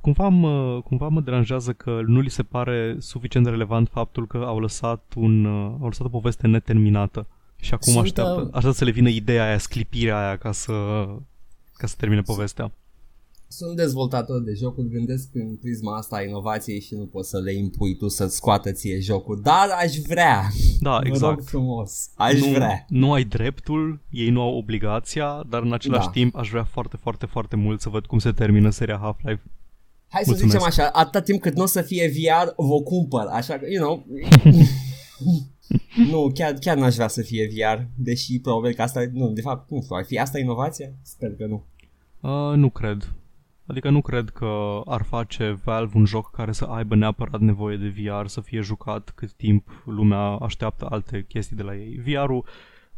cumva mă, cumva mă deranjează că nu li se pare suficient de relevant faptul că au lăsat, un, uh, au lăsat o poveste neterminată. Și acum
Sunt,
așteaptă,
uh,
așteaptă să le vină ideea aia, sclipirea aia ca să, ca să termine povestea.
Sunt dezvoltator de jocuri, gândesc în prisma asta a inovației și nu poți să le impui tu să-ți scoată ție jocul, dar aș vrea.
Da,
Vă rog
exact.
frumos. Aș
nu,
vrea.
nu ai dreptul, ei nu au obligația, dar în același
Da.
timp aș vrea foarte, foarte, foarte mult să văd cum se termină seria Half-Life.
Hai să
Mulțumesc.
zicem așa, atâta timp cât nu o să fie VR, vă cumpăr, așa că, you know... nu, chiar, chiar n-aș vrea să fie VR, deși probabil că asta, nu, de fapt, nu știu, ar fi asta inovația? Sper că nu.
Uh, nu cred. Adică nu cred că ar face Valve un joc care să aibă neapărat nevoie de VR, să fie jucat cât timp lumea așteaptă alte chestii de la ei. VR-ul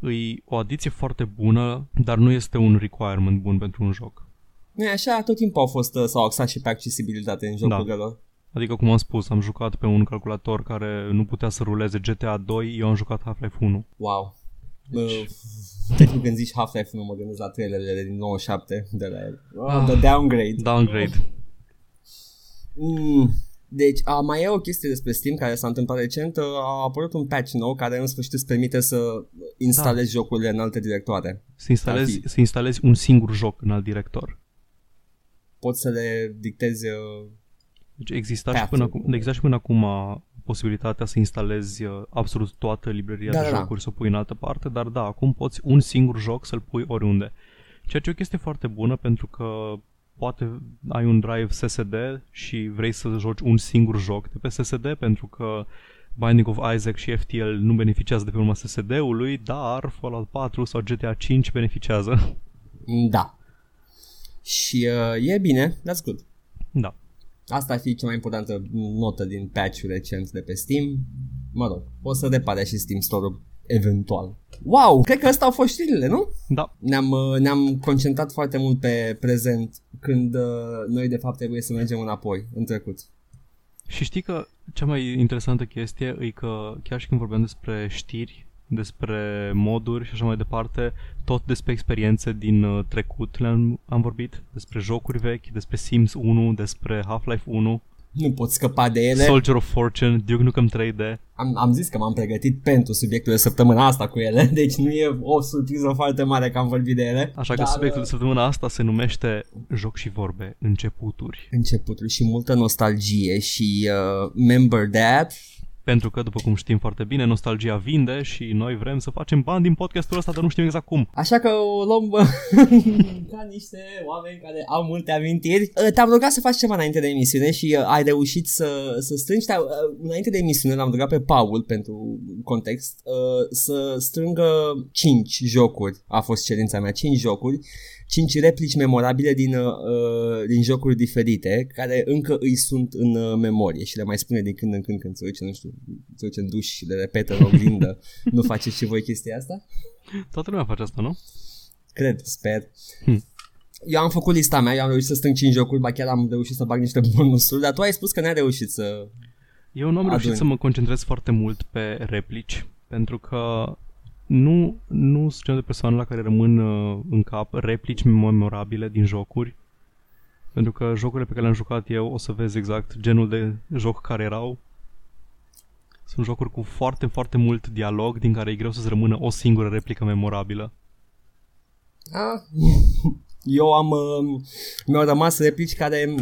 e o adiție foarte bună, dar nu este un requirement bun pentru un joc.
Nu e așa, tot timpul au fost, uh, s-au axat și pe accesibilitate în jocurile lor.
Adică, cum am spus, am jucat pe un calculator care nu putea să ruleze GTA 2, eu am jucat Half-Life 1.
Wow.
Deci-
Uh, Deci... când zici Half-Life nu mă gândesc la trailerele din 97 de la el. Oh,
Ah.
the downgrade.
Downgrade.
Mm. Deci, a, mai e o chestie despre Steam care s-a întâmplat recent. uh, A apărut un patch nou care în sfârșit îți permite să instalezi da. jocurile în alte directoare.
Să instalezi,
Ar fi.
să instalezi un singur joc în alt director.
Poți să le dictezi... Uh,
Deci exista și,
Path-ul.
până acum, exista și până acum posibilitatea să instalezi uh, absolut toată libreria
Da,
de
da, da.
jocuri să o pui în altă parte, dar da, acum poți un singur joc să-l pui oriunde. Ceea ce e o chestie foarte bună pentru că poate ai un drive SSD și vrei să joci un singur joc de pe SSD pentru că Binding of Isaac și FTL nu beneficiază de pe urma SSD-ului, dar Fallout 4 sau GTA 5 beneficiază.
da. Și uh, e bine, that's good.
da.
Asta ar fi cea mai importantă notă din patch-ul recent de pe Steam. Mă rog, o să repare și Steam Store-ul eventual. Wow, cred că astea au fost știrile, nu?
Da,
Ne-am, uh, ne-am concentrat foarte mult pe prezent când uh, noi de fapt trebuie să mergem înapoi, în trecut.
Și știi că cea mai interesantă chestie e că chiar și când vorbeam despre știri despre moduri și așa mai departe, tot despre experiențe din uh, trecut le-am am vorbit, despre jocuri vechi, despre Sims 1, despre Half-Life 1,
Nu pot scăpa de ele.
Soldier of Fortune, Duke Nukem 3D.
Am, am zis că m-am pregătit pentru subiectul de săptămâna asta cu ele, deci nu e o surpriză foarte mare că am vorbit de ele.
Așa că
Dar,
subiectul de
uh,
săptămâna asta se numește Joc și vorbe, începuturi.
Începutul și multă nostalgie și uh, remember that.
Pentru că, după cum știm foarte bine, nostalgia vinde și noi vrem să facem bani din podcastul ăsta, dar nu știm exact cum.
Așa că o luăm bă, ca niște oameni care au multe amintiri. Uh, Te-am rugat să faci ceva înainte de emisiune și uh, ai reușit să, să strângi. Te- uh, Înainte de emisiune l-am rugat pe Paul, pentru context, uh, să strângă 5 jocuri. A fost cerința mea, 5 jocuri. 5 replici memorabile din, uh, din jocuri diferite, care încă îi sunt în uh, memorie și le mai spune din când în când când se duce, nu știu, se duce în duș și le repetă în oglindă. nu faceți și voi chestia asta?
Toată lumea face asta, nu?
Cred, sper.
Hmm.
Eu am făcut lista mea, eu am reușit să strâng 5 jocuri, ba chiar am reușit să bag niște bonusuri, dar tu ai spus că n-ai reușit să...
Eu nu am reușit
Aduni.
să mă concentrez foarte mult pe replici, pentru că nu, nu sunt genul de persoane la care rămân uh, în cap replici memorabile din jocuri, pentru că jocurile pe care le-am jucat eu, o să vezi exact genul de joc care erau. Sunt jocuri cu foarte, foarte mult dialog, din care e greu să-ți rămână o singură replică memorabilă.
A? Eu am... Uh, mi-au rămas replici care,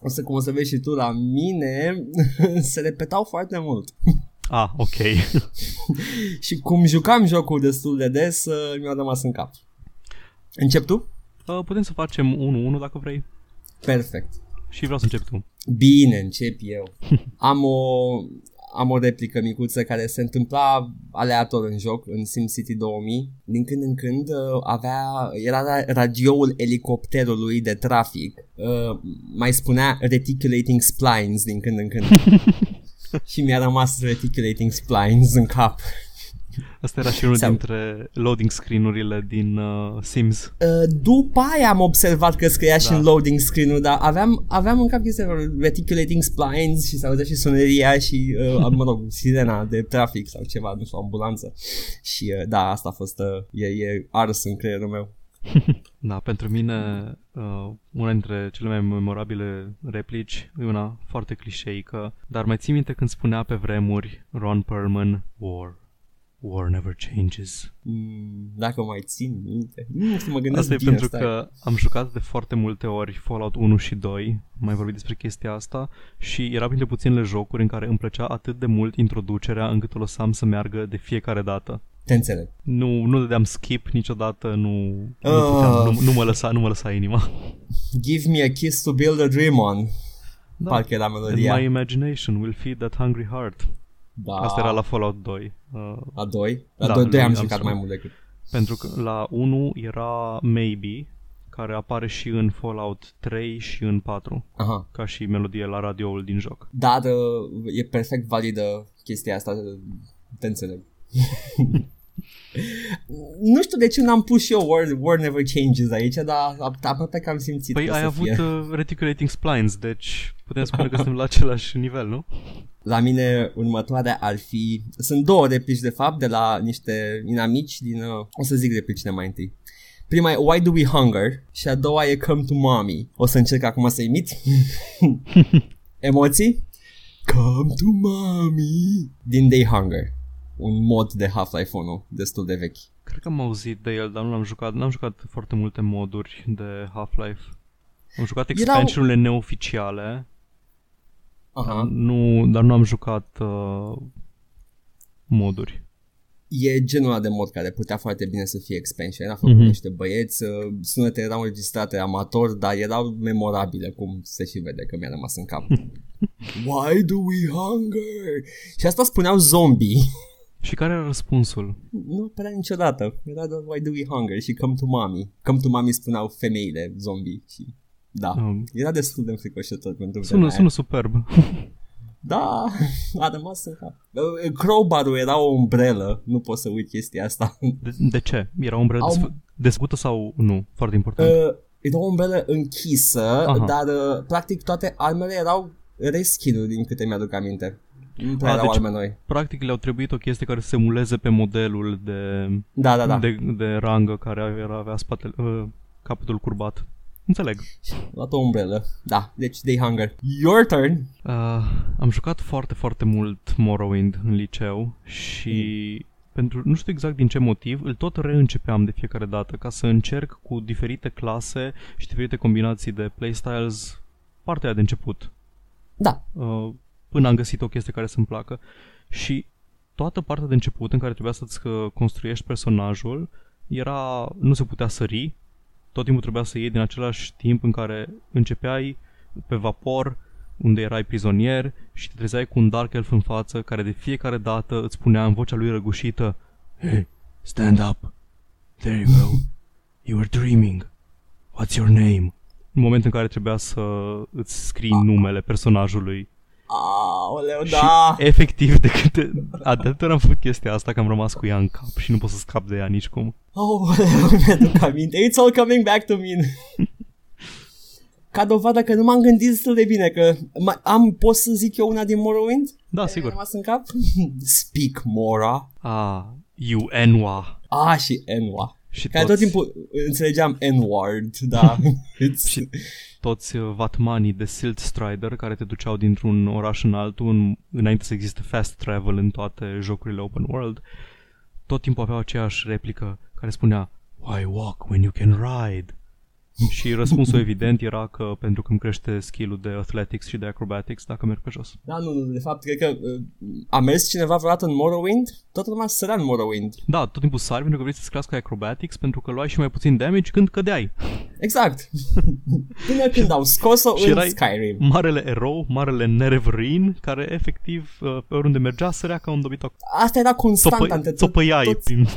o să, cum o să vezi și tu la mine, se repetau foarte mult.
Ah, ok.
și cum jucam jocul destul de des, uh, mi-au rămas în cap. Încep tu?
Uh, putem să facem 1-1 dacă vrei.
Perfect.
Și vreau să începi tu.
Bine, încep eu. Am o, am o replică micuță care se întâmpla aleator în joc, în SimCity 2000. Din când în când uh, avea, era ra- radioul elicopterului de trafic. Uh, mai spunea reticulating splines din când în când. și mi-a rămas reticulating splines în cap.
Asta era și unul
Sau-
dintre loading screen-urile din uh, Sims.
Uh, după aia am observat că scria și
Da.
în loading screen-ul, dar aveam, aveam în cap chestia reticulating splines și se auzea și soneria și, uh, mă rog, sirena de trafic sau ceva, nu știu, ambulanță. Și uh, da, asta a fost, uh, e, e ars în creierul meu.
Da, pentru mine uh, una dintre cele mai memorabile replici e una foarte clișeică, dar mai țin minte când spunea pe vremuri Ron Perlman, War. War never changes.
Mm, dacă mai țin minte. Nu știu, mă gândesc
Asta e
bine,
pentru
stai.
că am jucat de foarte multe ori Fallout 1 și 2, am mai vorbit despre chestia asta și era printre puținele jocuri în care îmi plăcea atât de mult introducerea încât o lăsam să meargă de fiecare dată.
Te înțeleg.
Nu, nu dădeam skip niciodată, nu, nu,
Ah.
puteam, nu, nu, mă lăsa, nu mă lăsa inima.
Give me a kiss to build a dream on.
Da.
Parcă era
And
melodia.
my imagination will feed that hungry heart.
Da.
Asta era la Fallout 2. Uh,
A 2? La
Da,
2, 2 am
lui am
jucat
spus.
mai mult decât.
pentru că la 1 era Maybe, care apare și în Fallout 3 și în 4,
Aha.
ca și melodie la radioul din joc.
Dar uh, e perfect validă chestia asta, te înțeleg. Nu știu de ce n-am pus și eu War, War Never Changes aici, dar ap- aproape că am simțit
Păi
că
ai
să
avut
fie.
uh, reticulating splines, deci putem spune că suntem la același nivel, nu?
La mine următoarea ar fi... Sunt două replici de fapt de la niște inamici din... Uh, o să zic replicile mai întâi. Prima e Why do we hunger? Și a doua e Come to mommy. O să încerc acum să imit. Emoții? Come to mommy. Din Day Hunger. Un mod de Half-Life 1 destul de vechi.
Cred că am auzit de el, dar nu l-am jucat. N-am jucat foarte multe moduri de Half-Life. Am jucat
Erau-
expansionurile neoficiale,
Aha.
nu, dar nu am jucat uh, moduri.
E genul ăla de mod care putea foarte bine să fie expansion. Era făcut
Mhm.
mm-hmm. niște băieți, uh, sunete erau înregistrate amator, dar erau memorabile, cum se și vede că mi-a rămas în cap. Why do we hunger? Și asta spuneau zombie.
Și care era răspunsul?
nu prea niciodată. Era doar why do we hunger și come to mommy. Come to mommy spuneau femeile zombie și da.
Um,
Era destul de înfricoșător pentru
sună,
vremea
sună superb.
aia. Da, a rămas în cap. Uh, Crowbar-ul era o umbrelă, nu pot să uit chestia asta.
De, de ce? Era o umbrelă
Au-
desfă- desfăcută sau nu? Foarte important.
Uh, era o umbrelă închisă,
Aha.
dar uh, practic toate armele erau reskin din câte mi-aduc aminte. Nu prea
A,
erau
deci-
arme noi.
Practic le-au trebuit o chestie care să se emuleze pe modelul de,
Da, da, da.
de, de rangă care era, avea spatele, uh, capătul curbat. Înțeleg.
Luat o umbrelă. Da, deci they hunger. Your turn.
Uh, am jucat foarte, foarte mult Morrowind în liceu și pentru nu știu exact din ce motiv, îl tot reîncepeam de fiecare dată ca să încerc cu diferite clase și diferite combinații de playstyles partea aia de început.
Da.
uh, până am găsit o chestie care să-mi placă. Și toată partea de început în care trebuia să-ți uh, construiești personajul era, nu se putea sări, tot timpul trebuia să iei din același timp în care începeai pe vapor, unde erai prizonier și te trezeai cu un Dark Elf în față care de fiecare dată îți spunea în vocea lui răgușită Hey, stand up. There you go. You were dreaming. What's your name? În momentul în care trebuia să îți scrii numele personajului
Aoleu,
și
da.
efectiv de câte... A, de atât ori am făcut chestia asta că am rămas cu ea în cap și nu pot să scap de ea nicicum.
Aoleu, mi-aduc aminte. It's all coming back to me. Ca dovadă că nu m-am gândit destul de bine că mai- am, pot să zic eu una din Morrowind?
Da,
Mi-a
sigur.
rămas în cap? Speak Mora.
Ah, you Enwa.
Ah, și Enwa.
Și
Care tot
toți,
timpul înțelegeam N-word, da. It's...
Și- toți uh, vatmanii de Silt Strider care te duceau dintr-un oraș în altul în, înainte să existe fast travel în toate jocurile open world, tot timpul aveau aceeași replică care spunea Why walk when you can ride? și răspunsul evident era că pentru că îmi crește skill-ul de athletics și de acrobatics dacă merg pe jos.
Da, nu, nu, de fapt, cred că uh, a mers cineva vreodată în Morrowind? Toată lumea sărea în Morrowind.
Da, tot timpul sari pentru că vrei să-ți crească acrobatics pentru că luai și mai puțin damage când cădeai.
Exact. Până când au scos-o
Și
în
erai-
Skyrim.
Marele erou, marele Nerevrine, care efectiv uh, pe oriunde mergea sărea ca un dobitoc.
Asta era constant
Țopă,
ante tot,
țopăiai
toți-
prin...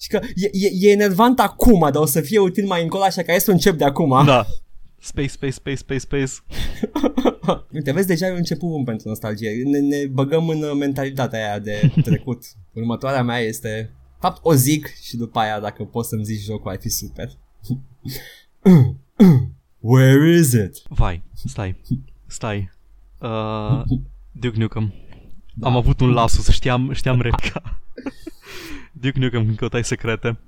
Și că e, e, e enervant acum, dar o să fie util mai încolo, așa că hai să încep de acum.
da. Space, space, space, space, space.
Uite, vezi, deja eu început bun pentru nostalgie. Ne, ne băgăm în uh, mentalitatea aia de trecut. Următoarea mea este... de Fapt, o zic și după aia, dacă poți să-mi zici jocul, ar fi super. Where is it?
Vai, stai, stai. Uh, Duke Nukem. Am avut un lapsus, știam, știam replica. Duke Nukem, căutai secrete.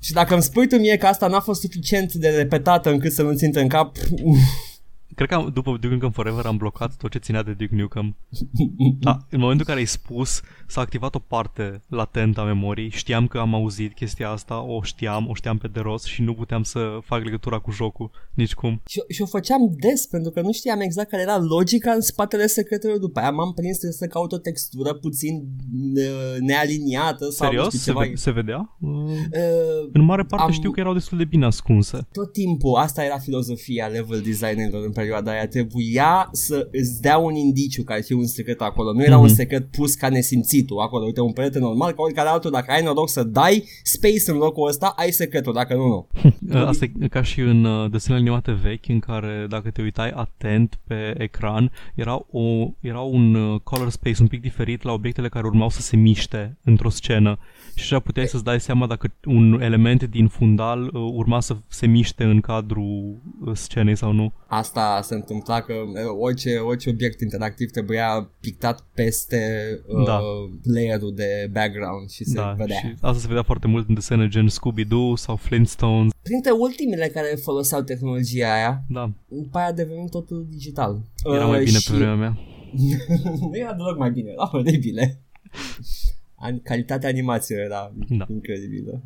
Și dacă îmi spui tu mie că asta n-a fost suficient de repetată încât să nu țintă în cap,
Cred că am, după Duke Nukem Forever am blocat tot ce ținea de Duke Nukem. Da, în momentul în care ai spus, s-a activat o parte latentă a memoriei. Știam că am auzit chestia asta, o știam, o știam pe de rost și nu puteam să fac legătura cu jocul, nici cum.
și, și o făceam des pentru că nu știam exact care era logica în spatele secretelor. După aia m-am prins trebuie să caut o textură puțin uh, nealiniată sau nu
Serios?
știu
Se,
ceva.
ve- se vedea? Uh,
Uh,
în mare parte
Am-
știu că erau destul de bine ascunse.
tot timpul, asta era filozofia level designerilor în perioada aia, trebuia să îți dea un indiciu care fie un secret acolo. Nu era
Mhm.
un secret pus ca nesimțitul acolo. Uite, un perete normal, ca oricare altul, dacă ai noroc să dai space în locul ăsta, ai secretul, dacă nu, nu.
Uh, Asta e ca și în uh, desenele animate vechi în care dacă te uitai atent pe ecran era, o, era un uh, color space un pic diferit la obiectele care urmau să se miște într-o scenă și așa puteai să-ți dai seama dacă un element din fundal uh, urma să se miște în cadrul uh, scenei sau nu.
Asta se întâmpla că uh, orice, orice obiect interactiv trebuia pictat peste uh,
Da.
layerul de background și se
Da,
vedea.
și asta se vedea foarte mult în desene gen Scooby-Doo sau Flintstones.
Printre ultimele care foloseau tehnologia aia,
Da,
după aia a devenit totul digital.
era mai
Uh,
bine
și-
pe vremea mea.
nu era deloc mai bine, era de bine. An- Calitatea animației era
Da.
incredibilă.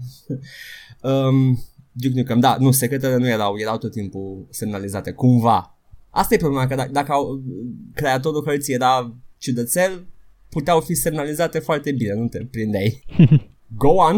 um, Duke Nukem, da, nu, secretele nu erau, erau tot timpul semnalizate, cumva. Asta e problema, că dacă, dacă au, creatorul hărții era ciudățel, puteau fi semnalizate foarte bine, nu te prindeai. Go on!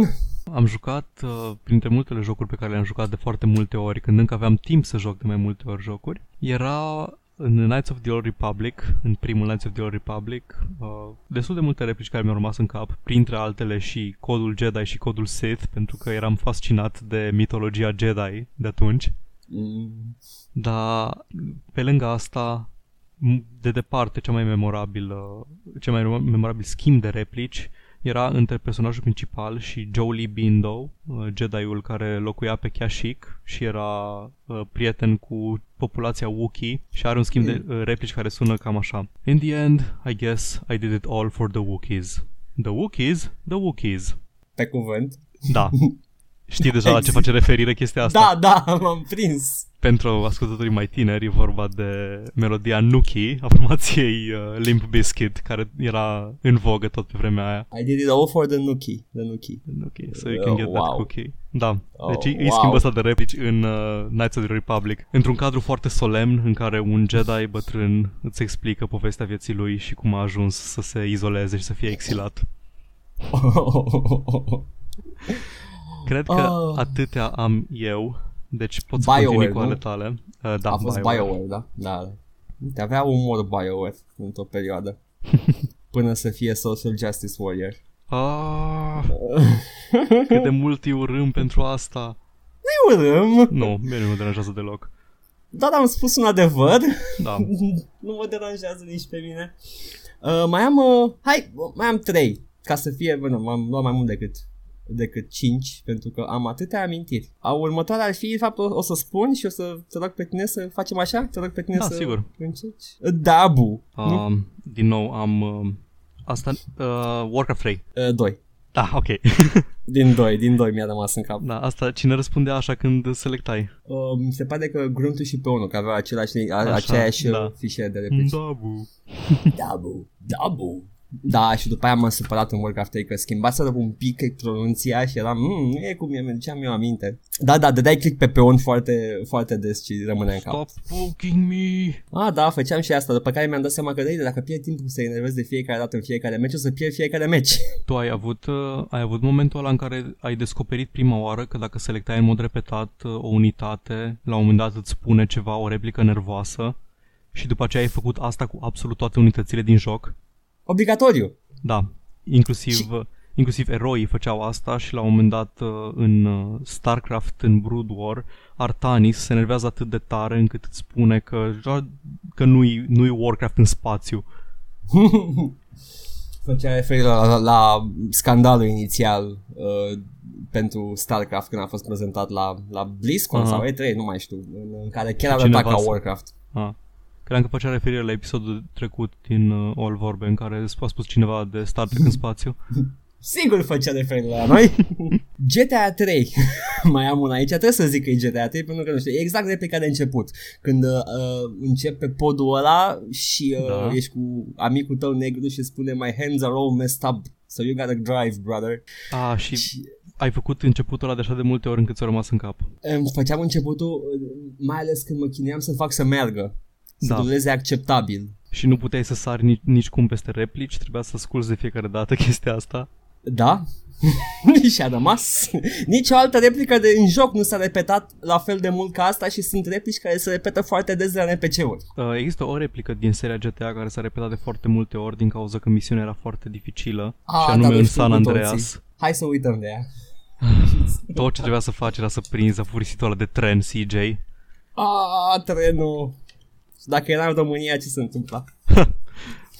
Am jucat, uh, printre multele jocuri pe care le-am jucat de foarte multe ori, când încă aveam timp să joc de mai multe ori jocuri, era în Knights of the Old Republic, în primul Knights of the Old Republic, uh, destul de multe replici care mi-au rămas în cap, printre altele și codul Jedi și codul Sith, pentru că eram fascinat de mitologia Jedi de atunci.
Mm,
Dar pe lângă asta, m- de departe cea mai memorabilă, cel mai memorabil schimb de replici era între personajul principal și Jolie Bindo, uh, Jedi-ul care locuia pe Kashyyyk și era uh, prieten cu populația Wookiee și are un schimb de uh, replici care sună cam așa. In the end, I guess I did it all for the Wookiees. The Wookiees, the Wookiees.
Pe cuvânt.
Da. Știi deja la ce face referire chestia asta?
Da, da, m-am prins.
Pentru ascultătorii mai tineri, e vorba de melodia Nuki a formației uh, Limp Bizkit, care era în vogă tot pe vremea aia.
I did it all for the Nuki. The Nuki.
Nuki, so you can get
Uh,
that
wow.
cookie. Da,
Oh,
deci îi
wow.
schimbă ăsta de replici în uh, Knights of the Republic. Într-un cadru foarte solemn în care un Jedi bătrân îți explică povestea vieții lui și cum a ajuns să se izoleze și să fie exilat. Cred că
Ah.
atâtea am eu, deci pot să
BioWare,
continui cu
nu?
ale tale. Uh, da,
A fost
BioWare.
BioWare, da? Da. Uite, avea umor BioWare într-o perioadă. Până să fie Social Justice Warrior.
Ah, cât de mult îi urâm pentru asta.
Nu urâm,
Nu, mie nu mă deranjează deloc.
dar am spus un adevăr.
Da.
nu mă deranjează nici pe mine. Uh, mai am, uh, hai, mai am trei. Ca să fie, bă, nu, m-am luat mai mult decât decât 5, pentru că am atâtea amintiri. A următoarea ar fi, de fapt, o, o să spun și o să te rog pe tine să facem așa? Te rog pe tine
Da,
să
sigur.
încerci? Dabu. Nu?
Uh, din nou am... Uh, asta... Uh, Warcraft 3.
Uh, doi.
Da, ok.
Din doi, din doi mi-a rămas în cap.
da, asta cine răspundea așa când selectai?
Uh, mi se pare că Gruntul și pe unul, că aveau același, a,
Așa,
aceeași
da.
da. fișiere de replici.
Da, bu.
Dabu. Dabu. Da, și după aia m-am supărat în Warcraft 3 că schimbaseră un pic pronunția și eram, mmm, nu e cum mi duceam eu aminte. Da, da, dădeai click pe peon foarte, foarte des și rămânea în cap.
Stop poking me!
Ah, da, făceam și asta, după care mi-am dat seama că de dacă pierd timpul să enervez de fiecare dată în fiecare meci, o să pierd fiecare meci.
Tu ai avut, uh, ai avut momentul ăla în care ai descoperit prima oară că dacă selectai în mod repetat uh, o unitate, la un moment dat îți spune ceva, o replică nervoasă și după aceea ai făcut asta cu absolut toate unitățile din joc?
Obligatoriu.
Da, inclusiv, uh, inclusiv eroii făceau asta și la un moment dat uh, în uh, StarCraft, în Brood War, Artanis se enervează atât de tare încât îți spune că, că nu-i, nu-i Warcraft în spațiu.
Făcea referire la, la, la scandalul inițial uh, pentru StarCraft când a fost prezentat la, la BlizzCon
Aha.
sau E3, nu mai știu, în, în care chiar
Cineva
arăta ca
să-
Warcraft.
Ah. Credeam că făcea referire la episodul trecut din uh, All Vorbe în care a spus cineva de Star Trek în spațiu.
Sigur făcea referire la noi. GTA 3. Mai am una aici. Trebuie să zic că e GTA 3 pentru că nu știu. E exact replica de început. Când uh, începe podul ăla și uh,
Da.
ești cu amicul tău negru și spune My hands are all messed up. So you gotta drive, brother.
Ah, și
Și
ai făcut începutul ăla de așa de multe ori încât ți-a rămas în cap.
îmi făceam începutul, uh, mai ales când mă chineam să fac să meargă. Să
Da.
dureze acceptabil.
Și nu puteai să sari nici, nici cum peste replici, trebuia să asculti de fiecare dată chestia asta.
Da? și a rămas. Nici o altă replică de în joc nu s-a repetat la fel de mult ca asta și sunt replici care se repetă foarte des de la NPC-uri.
Uh, există o replică din seria GTA care s-a repetat de foarte multe ori din cauza că misiunea era foarte dificilă
Ah,
și anume
dar noi
în
știm
San
cu toții.
Andreas.
Hai să uităm de ea.
Tot ce trebuia să faci era să prinzi furisitul ăla de tren CJ.
Ah, trenul. Și Dacă era în România, ce se întâmpla?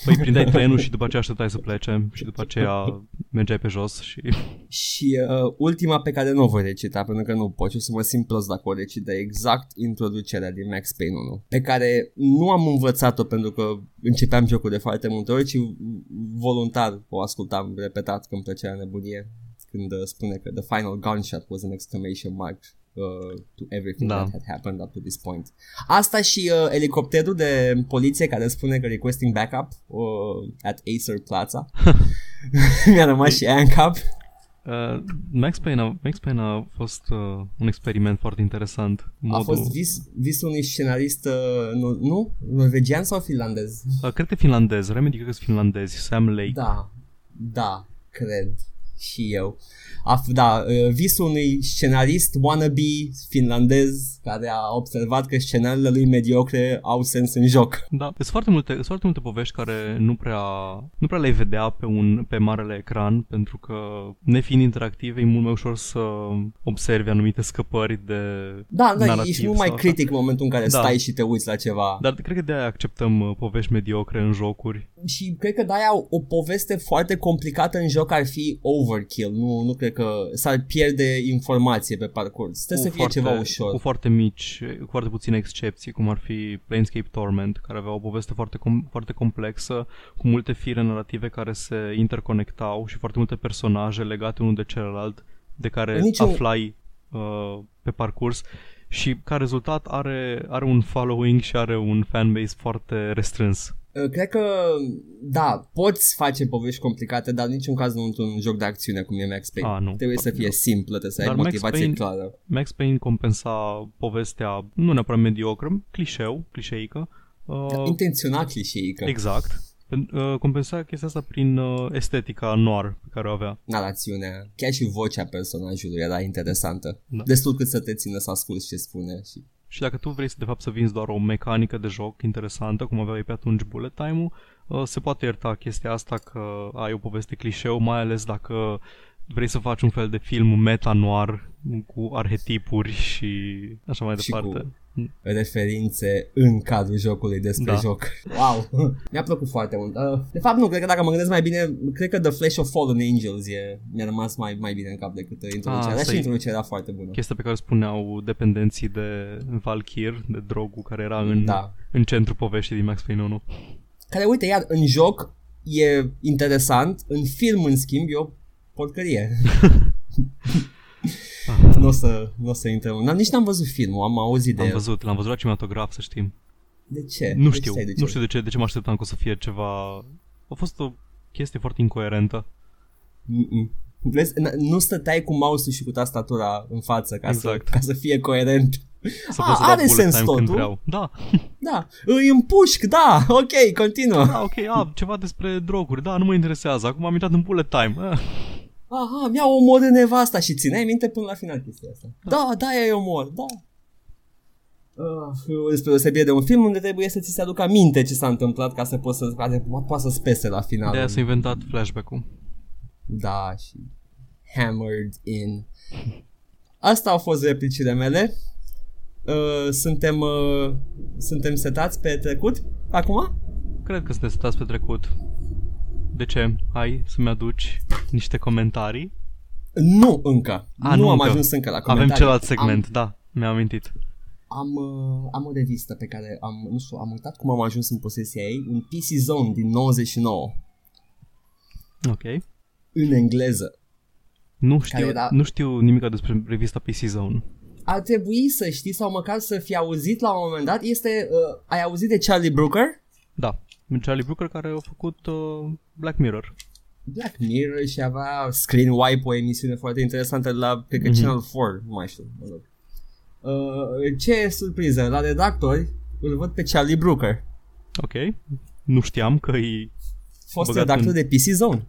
Păi prindeai trenul și după aceea așteptai să plece și după aceea mergeai pe jos și...
Și uh, ultima pe care nu o voi recita, pentru că nu pot, și o să mă simt prost dacă o recit, de exact introducerea din Max Payne 1, pe care nu am învățat-o pentru că începeam jocul de foarte multe ori, ci voluntar o ascultam repetat când plăcea nebunie, când uh, spune că the final gunshot was an exclamation mark uh, to everything
Da.
that had happened up to this point. Asta și uh, elicopterul de poliție care spune că requesting backup uh, at Acer Plaza. Mi-a rămas și aia în cap.
Uh, Max, Payne a, Max Payne a fost uh, un experiment foarte interesant.
A fost vis, visul unui scenarist, uh, nu, nu? Norvegian sau finlandez?
Uh, cred că finlandez, Remedy cred că sunt finlandezi, Sam Lake.
Da, da, cred. Și eu. A, f- da, uh, visul unui scenarist wannabe finlandez care a observat că scenariile lui mediocre au sens în joc.
Da, sunt foarte multe, sunt foarte multe povești care nu prea, nu prea le vedea pe, un, pe marele ecran, pentru că, nefiind interactive, e mult mai ușor să observi anumite scăpări de
Da, da,
narativ
ești mult mai
sau așa.
critic în momentul în care
Da.
stai și te uiți la ceva.
Dar cred că de-aia acceptăm uh, povești mediocre în jocuri.
Și cred că de-aia o poveste foarte complicată în joc ar fi overkill. Nu, nu cred că s-ar pierde informație pe parcurs. Trebuie să fie
foarte,
ceva ușor.
Cu foarte mici, cu foarte puține excepții, cum ar fi Planescape Torment, care avea o poveste foarte, com- foarte complexă, cu multe fire narrative care se interconectau și foarte multe personaje legate unul de celălalt, de care
Niciun-
aflai uh, pe parcurs și ca rezultat are, are un following și are un fanbase foarte restrâns.
Uh, Cred că, da, poți face povești complicate, dar în niciun caz nu într-un joc de acțiune cum e Max Payne.
A, nu.
Trebuie să fie simplă, trebuie să ai
Dar Max
motivație
Payne-
clară.
Max Payne compensa povestea nu neapărat mediocră, clișeu, clișeică. Uh,
Intenționat clișeică.
exact. Pen- Uh, compensa chestia asta prin uh, estetica noir pe care o avea.
Narațiunea, chiar și vocea personajului era interesantă.
Da.
Destul cât să te țină să asculti ce spune. Și...
Și dacă tu vrei să de fapt să vinzi doar o mecanică de joc interesantă, cum aveai pe atunci bullet time-ul, uh, se poate ierta chestia asta că ai o poveste clișeu, mai ales dacă vrei să faci un fel de film meta-noir cu arhetipuri și așa mai
Și
departe.
cu referințe în cadrul jocului despre
Da.
joc. Wow! Mi-a plăcut foarte mult. Uh, de fapt nu, cred că dacă mă gândesc mai bine, cred că The Flash of Fallen Angels e, mi-a rămas mai, mai bine în cap decât uh, introducerea.
Ah,
Dar
asta
și
e-
introducerea era foarte bună.
Chestia pe care o spuneau dependenții de Valkyr, de drogul care era în,
Da.
în centrul poveștii din Max Payne 1.
Care, uite, iar în joc e interesant, în film, în schimb, e o porcărie. nu o să, n-o să intrăm. N-am, nici n-am văzut filmul, am auzit de
Am
el.
văzut, l-am văzut la cinematograf, să știm.
De ce?
Nu
De
știu,
ce stai de ce?
nu știu de ce, de ce mă așteptam că o să fie ceva... A fost o chestie foarte incoerentă.
Mm-mm. Vezi, n- nu stăteai cu mouse-ul și cu tastatura în față ca,
Exact.
să, ca să fie coerent.
Să
Ah,
pot să dau
are
bullet
sens
time când
totul.
vreau. Da,
Da, îi împușc, da, ok, continuă.
da, ok, a, ceva despre droguri, da, nu mă interesează, acum am intrat în bullet time. Ah,
Aha, mi-a omorât nevasta și țineai minte până la final chestia asta. Da, da, e omor, da. Uh, spre deosebire de un film unde trebuie să ți se aducă aminte ce s-a întâmplat ca să poți să, ca să poți să spese la final.
De aia s-a inventat flashback-ul.
Da, și hammered in. Asta au fost replicile mele. Uh, suntem, uh, suntem setați pe trecut acum?
Cred că sunteți stați pe trecut. De ce? Hai să-mi aduci niște comentarii.
Nu încă.
A,
nu
nu
am
încă.
ajuns încă la comentarii.
Avem celălalt segment, da, mi-am amintit.
Am, uh, am o revistă pe care am, nu știu, am uitat cum am ajuns în posesia ei, un PC Zone din 99,
Ok.
în engleză.
Nu știu,
era-
nu știu nimic despre revista PC Zone.
Ar trebui să știi sau măcar să fi auzit la un moment dat, este, uh, ai auzit de Charlie Brooker?
Da, Charlie Brooker care a făcut uh, Black Mirror.
Black Mirror și avea Screen Wipe, o emisiune foarte interesantă la, cred că
Mhm.
Channel 4, nu mai știu. Mă rog. Uh, ce surpriză, la redactori îl văd pe Charlie Brooker,
Ok. Nu știam că e...
fost
Băgat
redactor
în-
de PC Zone.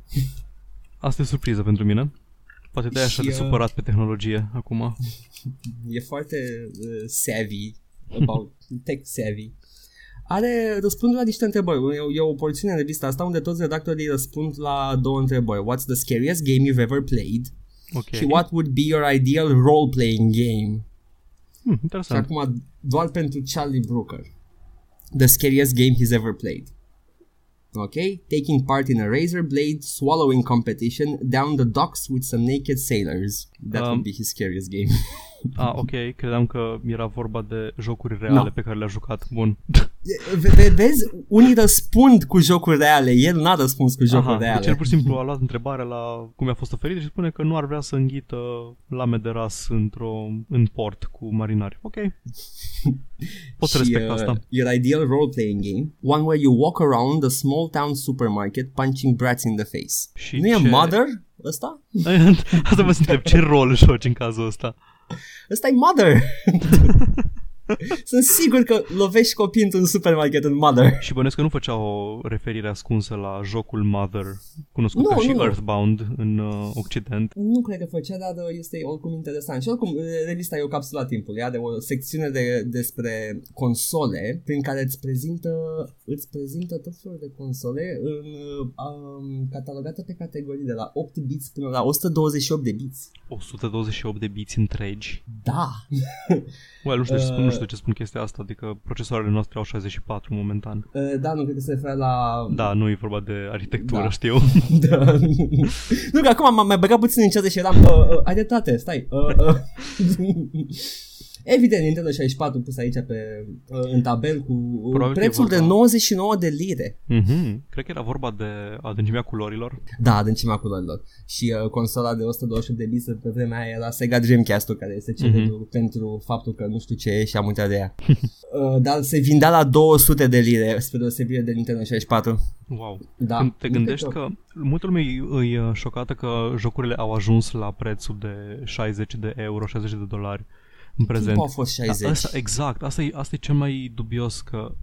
Asta e surpriză pentru mine. Poate de-aia așa
Și,
de
uh,
supărat pe tehnologie acum.
E foarte uh, savvy about tech savvy. Are răspunde la niște întrebări. E, e o porțiune în revista asta unde toți redactorii răspund la două întrebări. What's the scariest game you've ever played?
Ok.
Și what would be your ideal role-playing game?
Hmm,
Și
interesant.
acum doar pentru Charlie Brooker. The scariest game he's ever played. Ok? Taking part in a razor blade swallowing competition down the docks with some naked sailors. That
Um,
would be his scariest game.
Ah, ok. Credeam că era vorba de jocuri reale
No.
pe care le-a jucat. Bun.
Ve- ve- Vezi, unii răspund cu jocuri reale, el n-a răspuns cu jocuri
Aha,
reale.
deci el pur și simplu a luat întrebarea la cum i-a fost oferit și spune că nu ar vrea să înghită lame de ras într-o, în port cu marinari. Ok. Pot să
Și,
respect
uh,
asta.
Your ideal role-playing game, one where you walk around a small town supermarket punching brats in the face.
Și
nu e
ce-
Mother ăsta?
Asta vă întreb, ce rol joci în cazul ăsta?
Ăsta e Mother! Sunt sigur că lovești copii într-un supermarket în Mother.
Și bănuiesc că nu făcea o referire ascunsă la jocul Mother, cunoscut
Nu,
ca și
nu, nu.
Earthbound în uh, Occident.
Nu cred că făcea, dar uh, este oricum interesant. Și oricum, uh, revista e o capsulă a timpului, are o secțiune de, despre console prin care îți prezintă, îți prezintă tot felul de console în, uh, um, catalogate pe categorii de la 8 bits până la 128 de bits.
128 de biți întregi.
Da!
Well, nu știu, uh, nu știu de ce spun chestia asta, adică procesoarele noastre au 64 momentan.
Uh, da, nu cred că se referă la...
Da, nu e vorba de arhitectură,
Da.
știu.
da. nu, că acum m-am mai băgat puțin în ceață și eram... Uh, uh, ai dreptate, stai. Uh, uh. Evident, Nintendo 64 pus aici pe, uh, în tabel cu uh,
Probabil că e
prețul de
vorba-
99 de lire.
Mhm. Cred că era vorba de adâncimea culorilor.
Da, adâncimea culorilor. Și uh, consola de 128 de bit pe vremea aia era Sega Dreamcast-ul, care este celebru
Mhm.
pentru faptul că nu știu ce e și am uitat de ea. uh, dar se vindea la 200 de lire, spre deosebire de Nintendo 64.
Wow.
Da.
Când te
Nu
gândești
cred
că multă lume îi- îi uh, șocată că jocurile au ajuns la prețul de 60 de euro, 60 de dolari în prezent.
Timpul a fost 60.
Asta, exact, asta e, asta e cel mai dubios că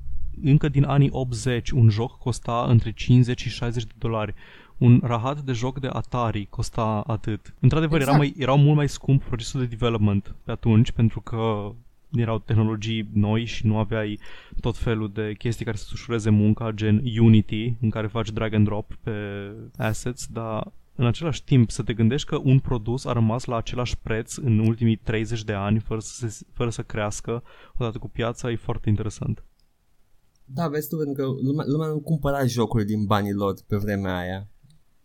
încă din anii 80 un joc costa între 50 și 60 de dolari. Un rahat de joc de Atari costa atât. Într-adevăr,
Exact.
era, mai, era mult mai scump procesul de development pe atunci pentru că erau tehnologii noi și nu aveai tot felul de chestii care să ușureze munca, gen Unity, în care faci drag and drop pe assets, dar în același timp să te gândești că un produs a rămas la același preț în ultimii 30 de ani fără să, se, fără să crească odată cu piața e foarte interesant.
Da, vezi tu, pentru că lumea, lumea nu cumpăra jocuri din banii lor pe vremea aia.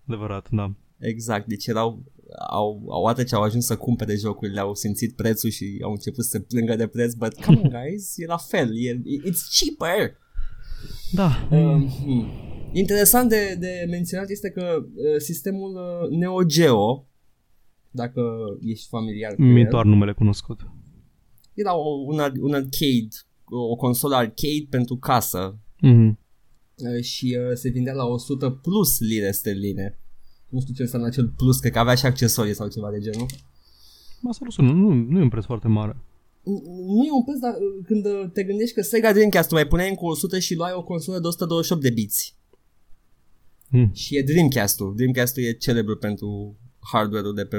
Adevărat, da.
Exact, deci erau au, au atât ce au ajuns să cumpere jocurile, au simțit prețul și au început să se plângă de preț, but come on guys, e la fel, e, it's cheaper.
Da,
Um, hmm. Interesant de, de menționat este că uh, sistemul uh, Neo Geo, dacă ești familiar cu
mi-e
el,
doar numele cunoscut.
era o, un, ar- un arcade, o, o consolă arcade pentru casă
Mm-hmm.
uh, și uh, se vindea la 100 plus lire sterline. Nu știu ce înseamnă acel plus, cred că avea și accesorii sau ceva de genul.
Asta nu, sună, nu, nu e un preț foarte mare.
Nu e un preț, dar uh, când uh, te gândești că Sega Dreamcast mai puneai încă 100 și luai o consolă de 128 de biți.
Mm.
Și e Dreamcast-ul. Dreamcast-ul e celebru pentru hardware-ul de pe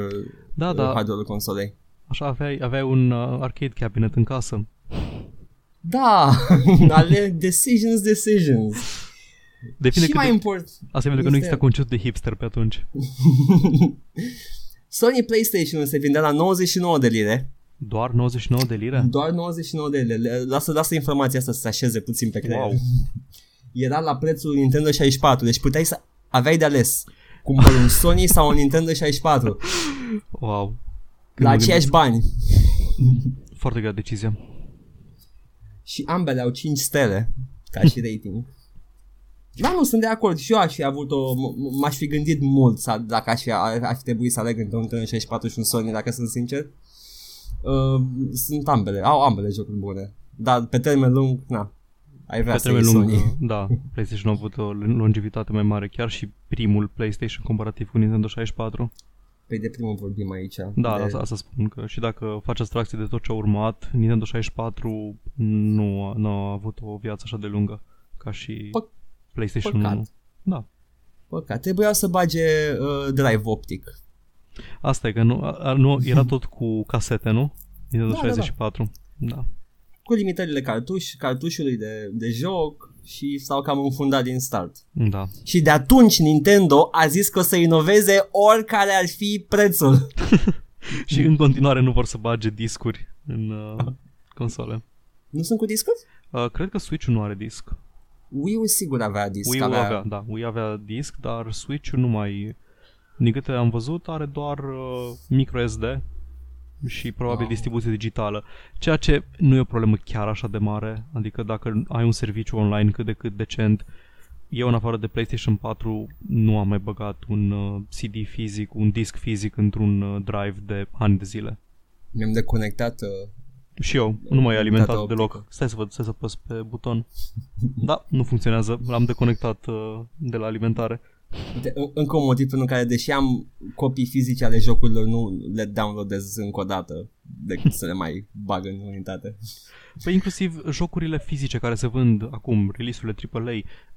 Da,
uh,
da,
hardware-ul consolei.
așa aveai, aveai un uh, arcade cabinet în casă.
Da, ale decisions, decisions.
Depinde
și
cât
mai
de,
important,
asta e pentru că nu
este-
exista concept de hipster pe atunci.
Sony PlayStation se vindea la 99 de lire.
Doar 99 de lire?
Doar 99 de lire. Lasă, lasă informația asta să se așeze puțin pe creier.
Wow.
Era la prețul Nintendo 64, deci puteai să aveai de ales. Cumpăr un Sony sau un Nintendo 64
Wow. Când
la
mă
aceiași bani.
gândesc- Foarte grea decizie.
Și ambele au 5 stele ca și rating. Da, nu, sunt de acord. Și eu aș fi avut o... m- M-aș fi gândit mult să, dacă aș fi, aș fi trebuit să aleg între un Nintendo 64 și un Sony, dacă sunt sincer. Uh, sunt ambele. Au ambele jocuri bune. Dar pe termen lung, na. Ai vrea
Pe
să iei
termen lung,
Sony.
da, PlayStation a avut o longevitate mai mare, chiar și primul PlayStation comparativ cu Nintendo 64.
Păi de primul vorbim aici.
Da,
de...
asta, asta spun că și dacă faci abstracție de tot ce a urmat, Nintendo 64 nu, a- nu a avut o viață așa de lungă ca și
Păc-
PlayStation
păcat.
1. Da.
Păcat, trebuia să bage uh, drive optic.
Asta e că nu, a, nu era tot cu casete, nu? Nintendo
Da, da, da.
64. Da.
Cu limitările cartuș, cartușului de, de joc și s-au cam înfundat din start.
Da.
Și de atunci Nintendo a zis că o să inoveze oricare ar fi prețul.
Și în continuare nu vor să bage discuri în uh, console.
Nu sunt cu discuri?
Uh, cred că Switch-ul nu are disc.
Wii-ul sigur avea disc.
Wii-ul avea, da, Wii avea disc, dar Switch-ul nu mai... Din câte am văzut, are doar uh, micro SD și probabil
Ah.
distribuție digitală. Ceea ce nu e o problemă chiar așa de mare. Adică dacă ai un serviciu online cât de cât decent, eu în afară de PlayStation 4 nu am mai băgat un uh, CD fizic, un disc fizic într-un uh, drive de ani de zile.
Mi-am deconectat uh,
Și eu, nu mai e alimentat
Data optică.
deloc. Stai să văd, stai să păs pe buton. Da, nu funcționează. L-am deconectat uh, de la alimentare.
De, în- încă un motiv pentru care, deși am copii fizice ale jocurilor, nu le downloadez încă o dată decât să le mai bag în unitate.
Păi inclusiv jocurile fizice care se vând acum, release-urile AAA,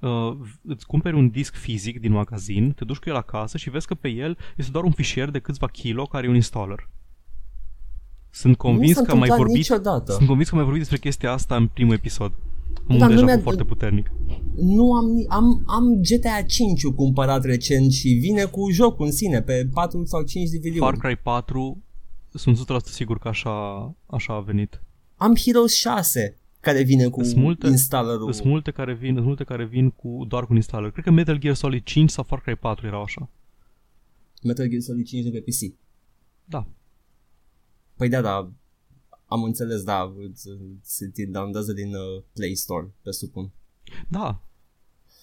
uh, îți cumperi un disc fizic din magazin, te duci cu el acasă și vezi că pe el este doar un fișier de câțiva kilo care e un installer. Sunt convins
nu s-a
că am mai
întâmplat
vorbit
niciodată.
Sunt convins că am mai vorbit despre chestia asta în primul episod. Am
Da,
un deja
lumea-
foarte puternic.
Nu am, ni- am, am GTA 5 cumpărat recent și vine cu jocul în sine pe 4 sau 5 DVD-uri.
Far Cry 4 sunt 100% sigur că așa, așa a venit.
am Heroes 6 care vine cu
Sunt multe-
installerul.
Sunt multe care vin, sunt multe care vin cu doar cu un installer. Cred că Metal Gear Solid 5 sau Far Cry 4 erau așa.
Metal Gear Solid 5 de pe PC.
Da.
Păi da, da, am înțeles, da, îți, îți, îți downloadează din uh, Play Store, presupun.
Da.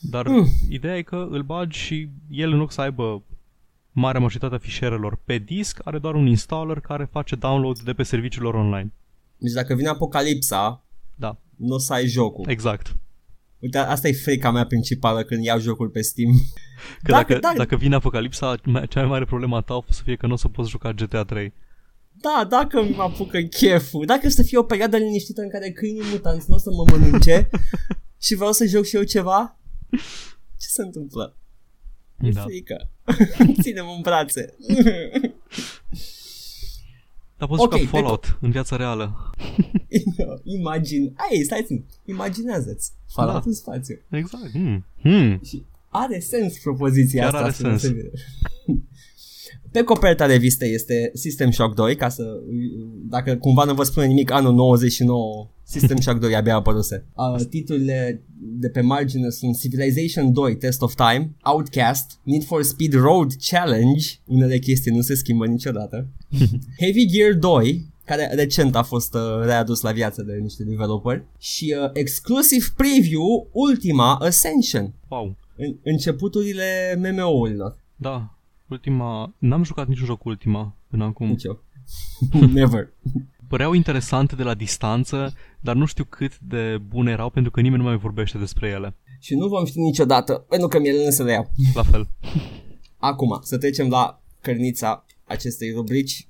Dar
Mm.
ideea e că îl bagi și el în loc să aibă marea majoritatea fișierelor pe disc, are doar un installer care face download de pe serviciul lor online.
Deci dacă vine apocalipsa,
Da,
nu o să ai jocul.
exact.
Uite, asta e frica mea principală când iau jocul pe Steam.
Că
Dacă-
dacă,
dacă-
dacă vine apocalipsa, mai- cea mai mare problemă a ta o să fie că nu o să poți juca GTA 3.
Da, dacă mă apucă cheful, dacă să fie o perioadă liniștită în care câinii mutanți nu o să mă mănânce și vreau să joc și eu ceva, ce se întâmplă? E
Da.
frică. Ținem în brațe.
Dar poți
Ok,
juca
pe
Fallout în viața reală.
Imagine. Ai, stai țin. Imaginează-ți. Fallout
Da.
în spațiu.
Exact. Hmm. Hmm.
Și are sens propoziția
Chiar
asta.
are
spre
sens.
deosebire. Pe coperta revistei este System Shock 2, ca să, dacă cumva nu vă spune nimic, anul 99, System Shock 2 abia apăruse. Uh, titlurile de pe margine sunt Civilization 2, Test of Time, Outcast, Need for Speed Road Challenge, unele chestii nu se schimbă niciodată, Heavy Gear 2, care recent a fost uh, readus la viață de niște developeri, și uh, exclusive preview Ultima Ascension,
Wow.
în, începuturile MMO-urilor.
Da. Ultima... N-am jucat niciun joc ultima până acum.
Nici eu. Never.
Păreau interesante de la distanță, dar nu știu cât de bune erau pentru că nimeni nu mai vorbește despre ele.
Și nu vom ști niciodată, pentru că mi-e să le iau.
La fel.
Acum, să trecem la cărnița acestei rubrici.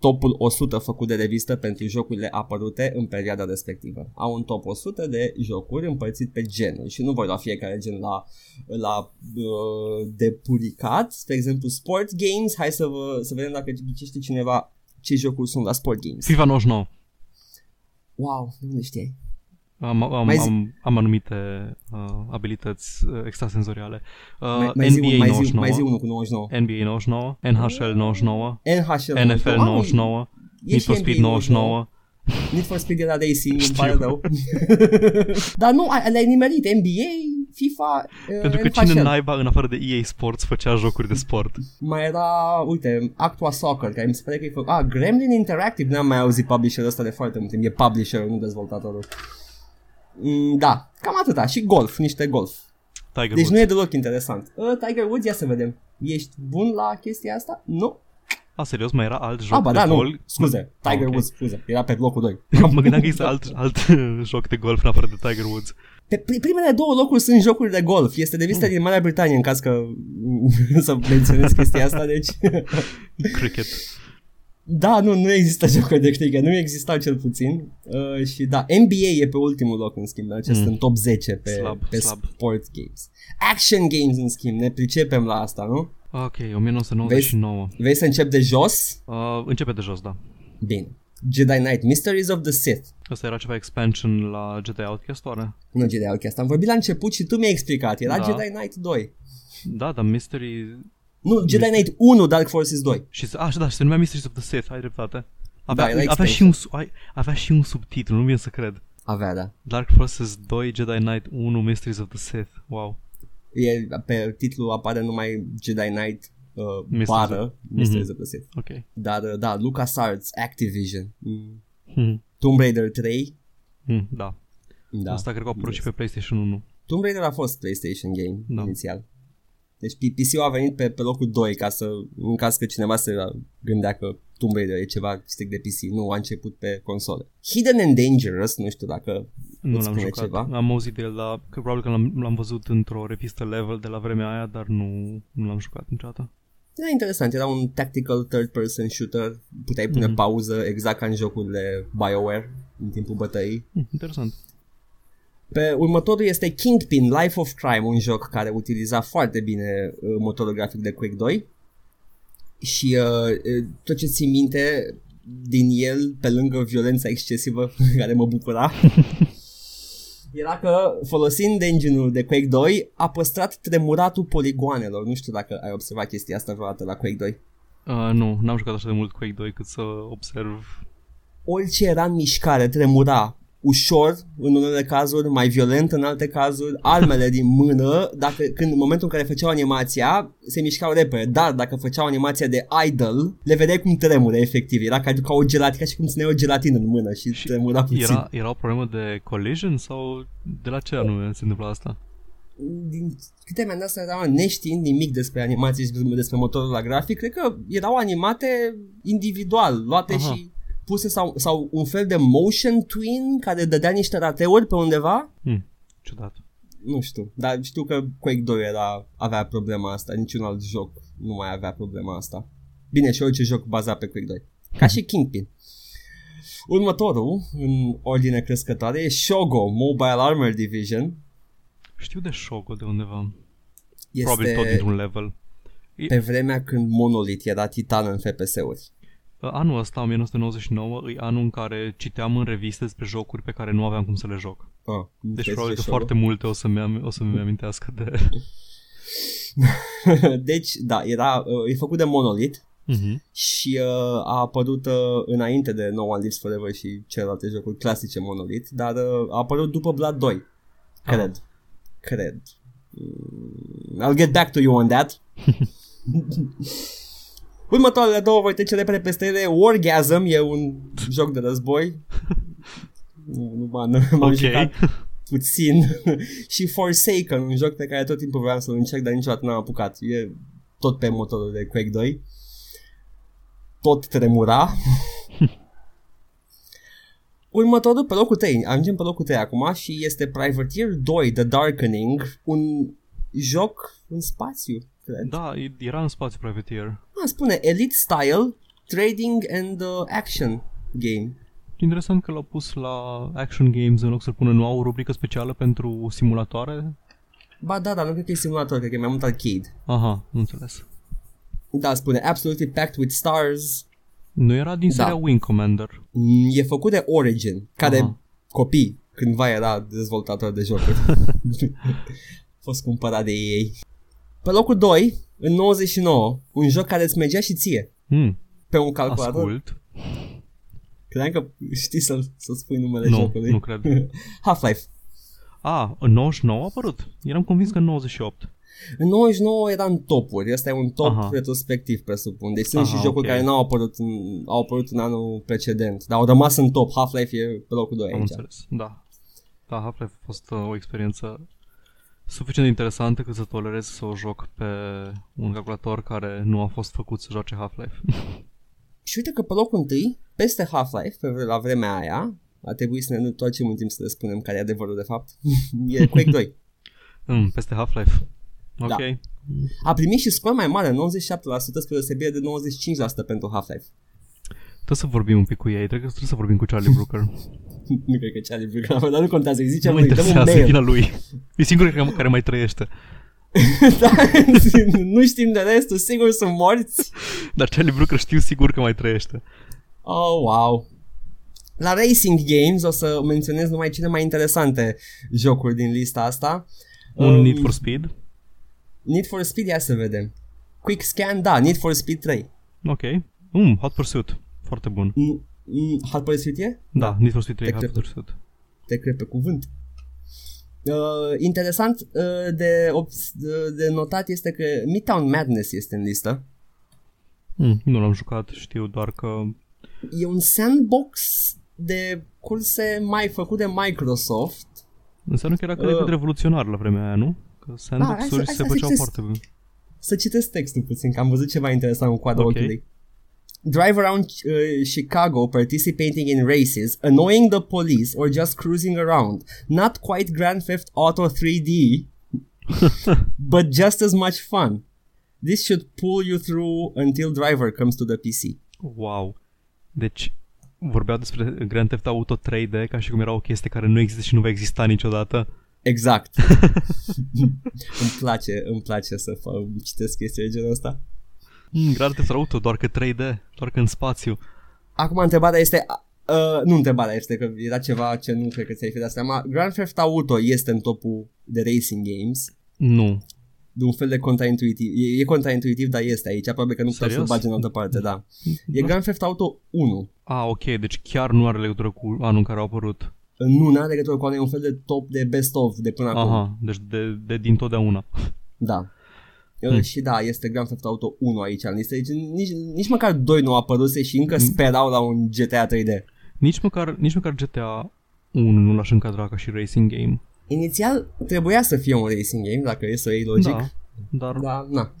Topul 100 făcut de revistă pentru jocurile apărute în perioada respectivă. Au un top 100 de jocuri împărțit pe genuri și nu voi lua fiecare gen la, la uh, de puricat. Spre exemplu, sport games. Hai să, vă, să vedem dacă ghicește cineva ce jocuri sunt la sport games.
FIFA 99.
Wow, nu le știai.
Am, am,
Mai zi-
am, am anumite uh, abilități uh, extrasenzoriale. Uh,
mai, mai, zi,
NBA
un- mai, zi,
99,
mai zi unul cu 99.
NBA 99, NHL 99,
NHL
NFL
Ah,
99,
e
Need
și
for Speed
NBA
99.
Need for Speed era racing, îmi
Știu.
pare rău. Dar nu, ai- le-ai nimerit. NBA, FIFA, uh,
Pentru că
NHL.
cine naiba în afară de EA Sports făcea jocuri de sport?
Mai era, uite, Actua Soccer, care mi se pare că e făcut. Ah, Gremlin Interactive, n-am mai auzit publisherul ăsta de foarte mult timp. E publisher, nu dezvoltatorul. Mm, da, cam atâta. Și golf, niște golf.
Tiger
Deci
Woods.
nu e deloc interesant. Uh, Tiger Woods, ia să vedem. Ești bun la chestia asta? Nu.
A, serios, mai era alt joc
Ah, ba
de
da, nu.
golf?
Scuze.
Ah,
Tiger
ok.
Woods, scuze. Era pe locul 2.
mă gândeam că există alt, alt joc de golf în afară de Tiger Woods.
Pe pri- primele două locuri sunt jocuri de golf. Este de vista din Marea Britanie în caz că să menționez chestia asta, deci
Cricket.
Da, nu, nu există jocuri de cricket, nu existau cel puțin uh, și da, NBA e pe ultimul loc în schimb, acest
Mm.
în top 10 pe,
Slab,
pe
slab.
sport games. Action games în schimb, ne pricepem la asta, nu?
Ok, 1999.
Vrei să încep de jos?
Uh, începe de jos, da.
Bine. Jedi Knight, Mysteries of the Sith.
Asta era ceva expansion la GTA Outcast, oare?
Nu Jedi Outcast, am vorbit la început și tu mi-ai explicat, era
Da.
Jedi Knight 2.
Da, dar Mystery...
Nu, Jedi Knight 1, Dark Forces 2.
Și, ah, da, și se numea Mysteries of the Sith, ai dreptate. Avea,
Da, era
avea, și
expansion.
un, su- ai- avea și un subtitlu, nu vine să cred.
Avea, da.
Dark Forces 2, Jedi Knight 1, Mysteries of the Sith. Wow.
E, pe titlu apare numai Jedi Knight uh,
Mysteries
bară Mysteries of the Sith.
Ok.
Dar, uh, da, LucasArts, Activision, mm.
Hmm.
Tomb Raider 3,
Hmm, da.
da.
Asta cred că a apărut și pe PlayStation 1.
Tomb Raider a fost PlayStation game
Da.
inițial. Deci P- PC-ul a venit pe, pe locul 2 ca să, în caz că cineva se gândea că Tomb Raider e ceva strict de PC, nu a început pe console. Hidden and Dangerous, nu știu dacă
Nu
îți
l-am
spune
jucat.
ceva.
Am auzit de el, dar că probabil că l-am, l-am văzut într-o revistă level de la vremea aia, dar nu, nu l-am jucat niciodată.
Era interesant, era un tactical third-person shooter, puteai pune
Mhm.
pauză exact ca în jocurile BioWare în timpul bătăii.
Hmm, interesant.
Pe următorul este Kingpin Life of Crime, un joc care utiliza foarte bine uh, motorul grafic de Quake 2 și uh, uh, tot ce ții minte din el, pe lângă violența excesivă care mă bucura, era că folosind engine-ul de Quake 2 a păstrat tremuratul poligoanelor. Nu știu dacă ai observat chestia asta vreodată la Quake 2.
Uh, nu, n-am jucat așa de mult Quake 2 cât să observ
orice era în mișcare tremura ușor în unele cazuri, mai violent în alte cazuri, armele din mână, dacă, când, în momentul în care făceau animația, se mișcau repede, dar dacă făceau animația de idol, le vedeai cum tremure efectiv, era ca, ca o gelatină, ca și cum țineai o gelatină în mână și, și tremura puțin.
Era, era o problemă de collision sau de la ce anume se întâmplă asta?
din câte mi-am dat seama, neștiind nimic despre animații și despre motorul la grafic, cred că erau animate individual, luate Aha. și puse sau, sau un fel de motion twin care dădea niște rateuri pe undeva.
Hmm, ciudat.
Nu știu, dar știu că Quake 2 era, avea problema asta, niciun alt joc nu mai avea problema asta. Bine, și orice joc bazat pe Quake 2. Ca și Kingpin. Următorul, în ordine crescătoare, e Shogo Mobile Armor Division.
Știu de Shogo de undeva. Este Probabil tot dintr-un level.
Pe vremea când Monolith era titan în FPS-uri.
Anul ăsta, 1999, e anul în care citeam în reviste despre jocuri pe care nu aveam cum să le joc.
Ah,
deci probabil că foarte multe o să-mi, am, o să-mi amintească de...
deci, da, era, e făcut de Monolith uh-huh. și uh, a apărut uh, înainte de No One Lives Forever și celelalte jocuri clasice Monolith, dar uh, a apărut după Blood 2, cred. Ah. Cred. Mm, I'll get back to you on that. Următoarele două voi trece repede peste ele. Wargasm e un joc de război. nu, nu m-am, m-am okay. jucat puțin. și Forsaken, un joc pe care tot timpul vreau să-l încerc, dar niciodată n-am apucat. E tot pe motorul de Quake 2. Tot tremura. Următorul pe locul 3, ajungem pe locul 3 acum și este Privateer 2 The Darkening, un joc în spațiu cred.
Da, era în spațiu Privateer.
Ah, spune Elite Style, Trading and uh, Action Game.
Interesant că l-au pus la Action Games în loc să-l pună nu au o rubrică specială pentru simulatoare?
Ba da, dar nu cred că e simulator, cred că e mai mult arcade.
Aha, nu înțeles.
Da, spune Absolutely Packed with Stars.
Nu era din seria da. Wing Commander.
Mm, e făcut de Origin, care Aha. copii, cândva era dezvoltator de jocuri. A fost cumpărat de ei. Pe locul 2, în 99, un joc care îți mergea și ție.
Hmm.
Pe un calculator.
Ascult.
Credeam că știi să, să spui numele
nu,
jocului.
Nu, cred.
Half-Life.
A, în 99 a apărut. Eram convins că în 98.
În 99 era în topuri. Asta e un top Aha. retrospectiv, presupun. Deci sunt Aha, și jocuri okay. care nu au apărut, în, au apărut în anul precedent. Dar au rămas în top. Half-Life e pe locul 2
Am
aici.
înțeles, da. Da, Half-Life a fost uh, o experiență suficient de interesantă cât să tolerez să o joc pe un calculator care nu a fost făcut să joace Half-Life.
și uite că pe locul întâi, peste Half-Life, pe la vremea aia, a trebuit să ne întoarcem în timp să le spunem care e adevărul de fapt, e Quake 2.
Mm, peste Half-Life. Ok. Da.
A primit și scor mai mare, 97% spre deosebire de 95% pentru Half-Life.
Trebuie să vorbim un pic cu ei, trebuie, trebuie să vorbim cu Charlie Brooker.
nu cred că Charlie Brooker, dar nu contează, îi zicem
nu lui, dăm un mail. lui. E singurul care mai trăiește.
da, nu știm de restul, sigur sunt morți.
Dar Charlie Brooker știu sigur că mai trăiește.
Oh, wow. La Racing Games o să menționez numai cele mai interesante jocuri din lista asta.
Un um, Need for Speed?
Need for Speed, ia să vedem. Quick Scan, da, Need for Speed 3.
Ok. Um, Hot Pursuit. Foarte bun.
Mm, mm, Hot Pursuit e?
Da, Need for Speed 3 Hot Pursuit.
Te cred pe cuvânt. Uh, interesant uh, de, de, de notat este că Midtown Madness este în listă.
Mm, nu l-am jucat, știu doar că...
E un sandbox de curse mai făcut de Microsoft.
Înseamnă că era uh, revoluționar la vremea aia, nu? Că sandbox-uri da, se făceau foarte bine.
Să citesc textul puțin, că am văzut ceva interesant cu coada okay. ochiului. Drive around uh, Chicago participating in races, annoying the police, or just cruising around. Not quite Grand Theft Auto 3D, but just as much fun. This should pull you through until Driver comes to the PC.
Wow. Deci, vorbeau despre Grand Theft Auto 3D ca și cum era o chestie care nu există și nu va exista niciodată.
Exact. îmi place, îmi place să fac, citesc chestii de genul ăsta.
Mm, Grand Theft Auto, doar că 3D, doar că în spațiu.
Acum întrebarea este, uh, nu întrebarea este că era ceva ce nu cred că ți-ai fi dat seama. Grand Theft Auto este în topul de racing games.
Nu.
de un fel de contraintuitiv. E, e contraintuitiv, dar este aici, probabil că nu putea să-l
Serios?
bagi în altă parte, da. E
Nu
Grand Theft Auto 1.
Ah, ok, deci chiar nu are legătură cu anul în care au apărut.
Nu, n-are legătură cu anul, e un fel de top de best of de până acum.
Aha, deci de, de din totdeauna.
Da.
Hmm.
Hmm. Și da, este Grand Theft Auto 1 aici în listă. Deci nici, nici măcar 2 nu a apăruse și încă
Hmm.
sperau la un GTA 3D.
Nici măcar, nici măcar GTA 1 nu l-aș încadra ca și racing game.
Inițial trebuia să fie un racing game, dacă e să o iei logic.
Da, dar
Da, na.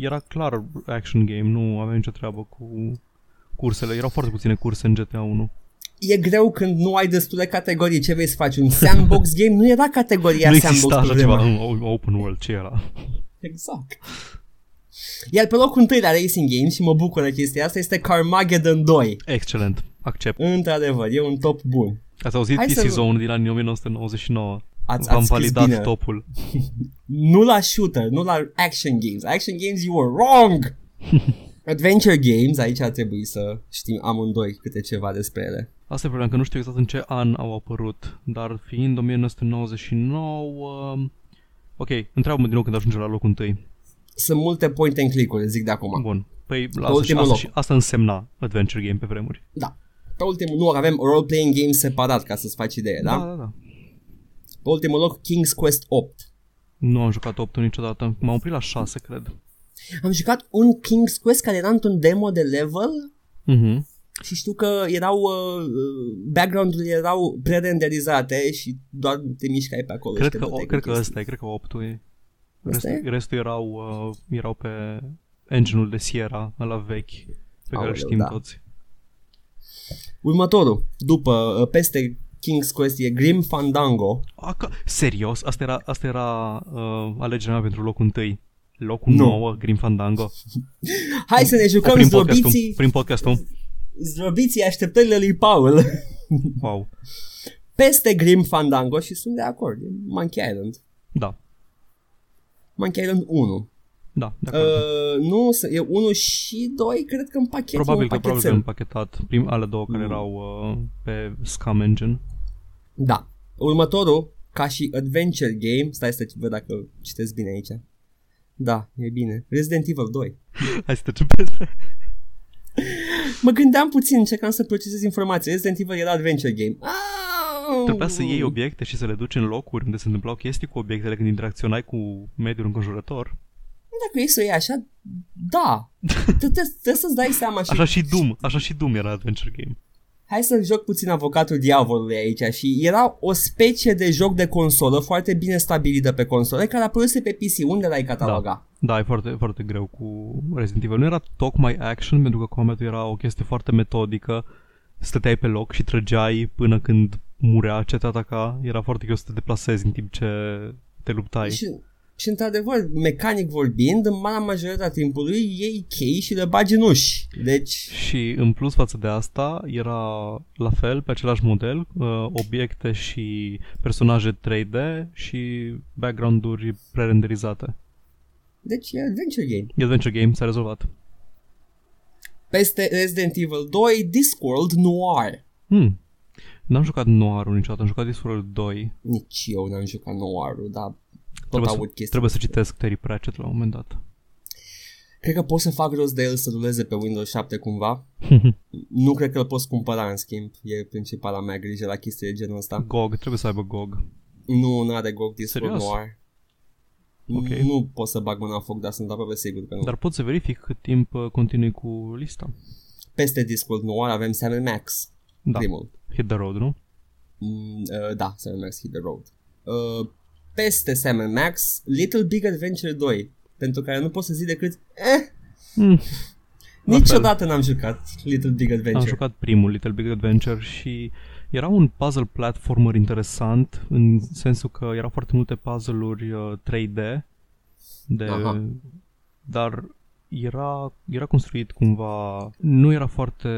era clar action game, nu avea nicio treabă cu cursele. Erau foarte puține curse în GTA 1.
E greu când nu ai destule categorii. Ce vrei să faci? Un sandbox game? Nu era categoria
nu
sandbox
exista așa
problema.
ceva în open world, ce era?
Exact. Iar pe locul întâi la Racing Games și mă bucură chestia asta este Carmageddon 2.
Excelent, accept.
Într-adevăr, e un top bun.
Ați auzit
Hai
PC
să-
Zone din anii 1999?
Ați,
V-am
ați scris
validat
bine.
topul.
Nu la shooter, nu la action games. Action games you were wrong! Adventure games, aici ar trebui să știm amândoi câte ceva despre ele.
Asta e problema, că nu știu exact în ce an au apărut, dar fiind 1999... Ok, întreabă-mă din nou când ajungem la locul întâi.
Sunt multe point and click-uri, zic de acum.
Bun, păi lasă și
ultimul
asta,
loc.
și asta însemna Adventure Game pe vremuri.
Da. Pe ultimul, nu, avem role-playing game separat ca să-ți faci idee, da?
Da, da, da.
Pe ultimul loc, King's Quest 8.
Nu am jucat 8 niciodată, m-am oprit la 6, cred.
Am jucat un King's Quest care era într-un demo de level
Mhm.
Și știu că erau uh, uh, background-urile erau pre-renderizate și doar te mișcai pe acolo. și
Cred
te
că,
băteai
o,
cu
cred că
chestii.
ăsta e, cred că 8 e.
Ăsta
Restul,
e?
restul erau, uh, erau pe engine-ul de Sierra, ăla vechi, pe care îl
Aoleu,
știm
da.
toți.
Următorul, după, uh, peste King's Quest e Grim Fandango.
A, că, serios? Asta era, asta era uh, alegerea mea pentru locul întâi. Locul
Nu.
9, Grim Fandango.
Hai să ne jucăm
prin podcastul,
zdrobiții,
prin podcastul.
Zdrobiții așteptările lui Paul.
Wow.
peste Grim Fandango și sunt de acord. E Monkey Island.
Da,
Monkey Island 1.
da, de acord.
Uh, nu, s- e 1 și 2, cred că în pachet.
probabil
un
că probabil că
pachetel.
împachetat prim, ale două care
Mm.
erau uh, pe Scam Engine.
Da. Următorul, ca și adventure game, stai să văd dacă citesc bine aici. Da, e bine. Resident Evil 2.
Hai să trecem peste.
Mă gândeam puțin, încercam să procesez informații. Resident Evil era adventure game. Ah!
Trebuia să iei obiecte și să le duci în locuri unde se întâmplau chestii cu obiectele când interacționai cu mediul înconjurător.
Dacă e să o iei așa, da. Trebuie trebuie să-ți dai seama și...
Așa și Doom, așa și Doom era adventure game.
Hai să joc puțin avocatul diavolului aici și era o specie de joc de consolă foarte bine stabilită pe console care apăruse pe PC. Unde l-ai cataloga?
Da, e foarte, foarte greu cu Resident Evil. Nu era tocmai action, pentru că combatul era o chestie foarte metodică. Stăteai pe loc și trăgeai până când murea ce te ataca. Era foarte greu să te deplasezi în timp ce te luptai.
Și, și într-adevăr, mecanic vorbind, în marea majoritatea timpului iei chei și le bagi în uși. Deci,
Și în plus față de asta era la fel, pe același model, uh, obiecte și personaje 3D și background-uri prerenderizate.
deci e adventure game.
E Adventure Game s-a rezolvat.
Peste Resident Evil 2, Discworld Noir.
Hmm. N-am jucat Noir-ul niciodată, am jucat Discworld 2.
Nici eu n-am jucat Noir-ul, dar tot
Trebuie
aud
să,
chestii.
trebuie să citesc Terry Pratchett la un moment dat.
Cred că pot să fac rost de el să ruleze pe Windows 7 cumva. nu cred că îl poți cumpăra în schimb. E principala mea grijă la chestii de genul ăsta.
GOG, trebuie să aibă GOG.
Nu, nu are GOG Discworld
Serios?
Noir.
Ok.
Nu pot să bag mâna în foc, dar sunt aproape sigur că nu.
Dar pot să verific cât timp uh, continui cu lista.
Peste Discworld Noir avem Sam Max,
Da,
primul.
Hit the Road, nu?
Mm, uh, da, Sam Max Hit the Road. Uh, peste Sam Max, Little Big Adventure 2, pentru care nu pot să zic decât eh,
Mm. La
niciodată n-am jucat Little Big Adventure.
Am jucat primul Little Big Adventure și era un puzzle platformer interesant în sensul că erau foarte multe puzzle-uri uh, 3D de,
Aha.
dar era, era construit cumva nu era foarte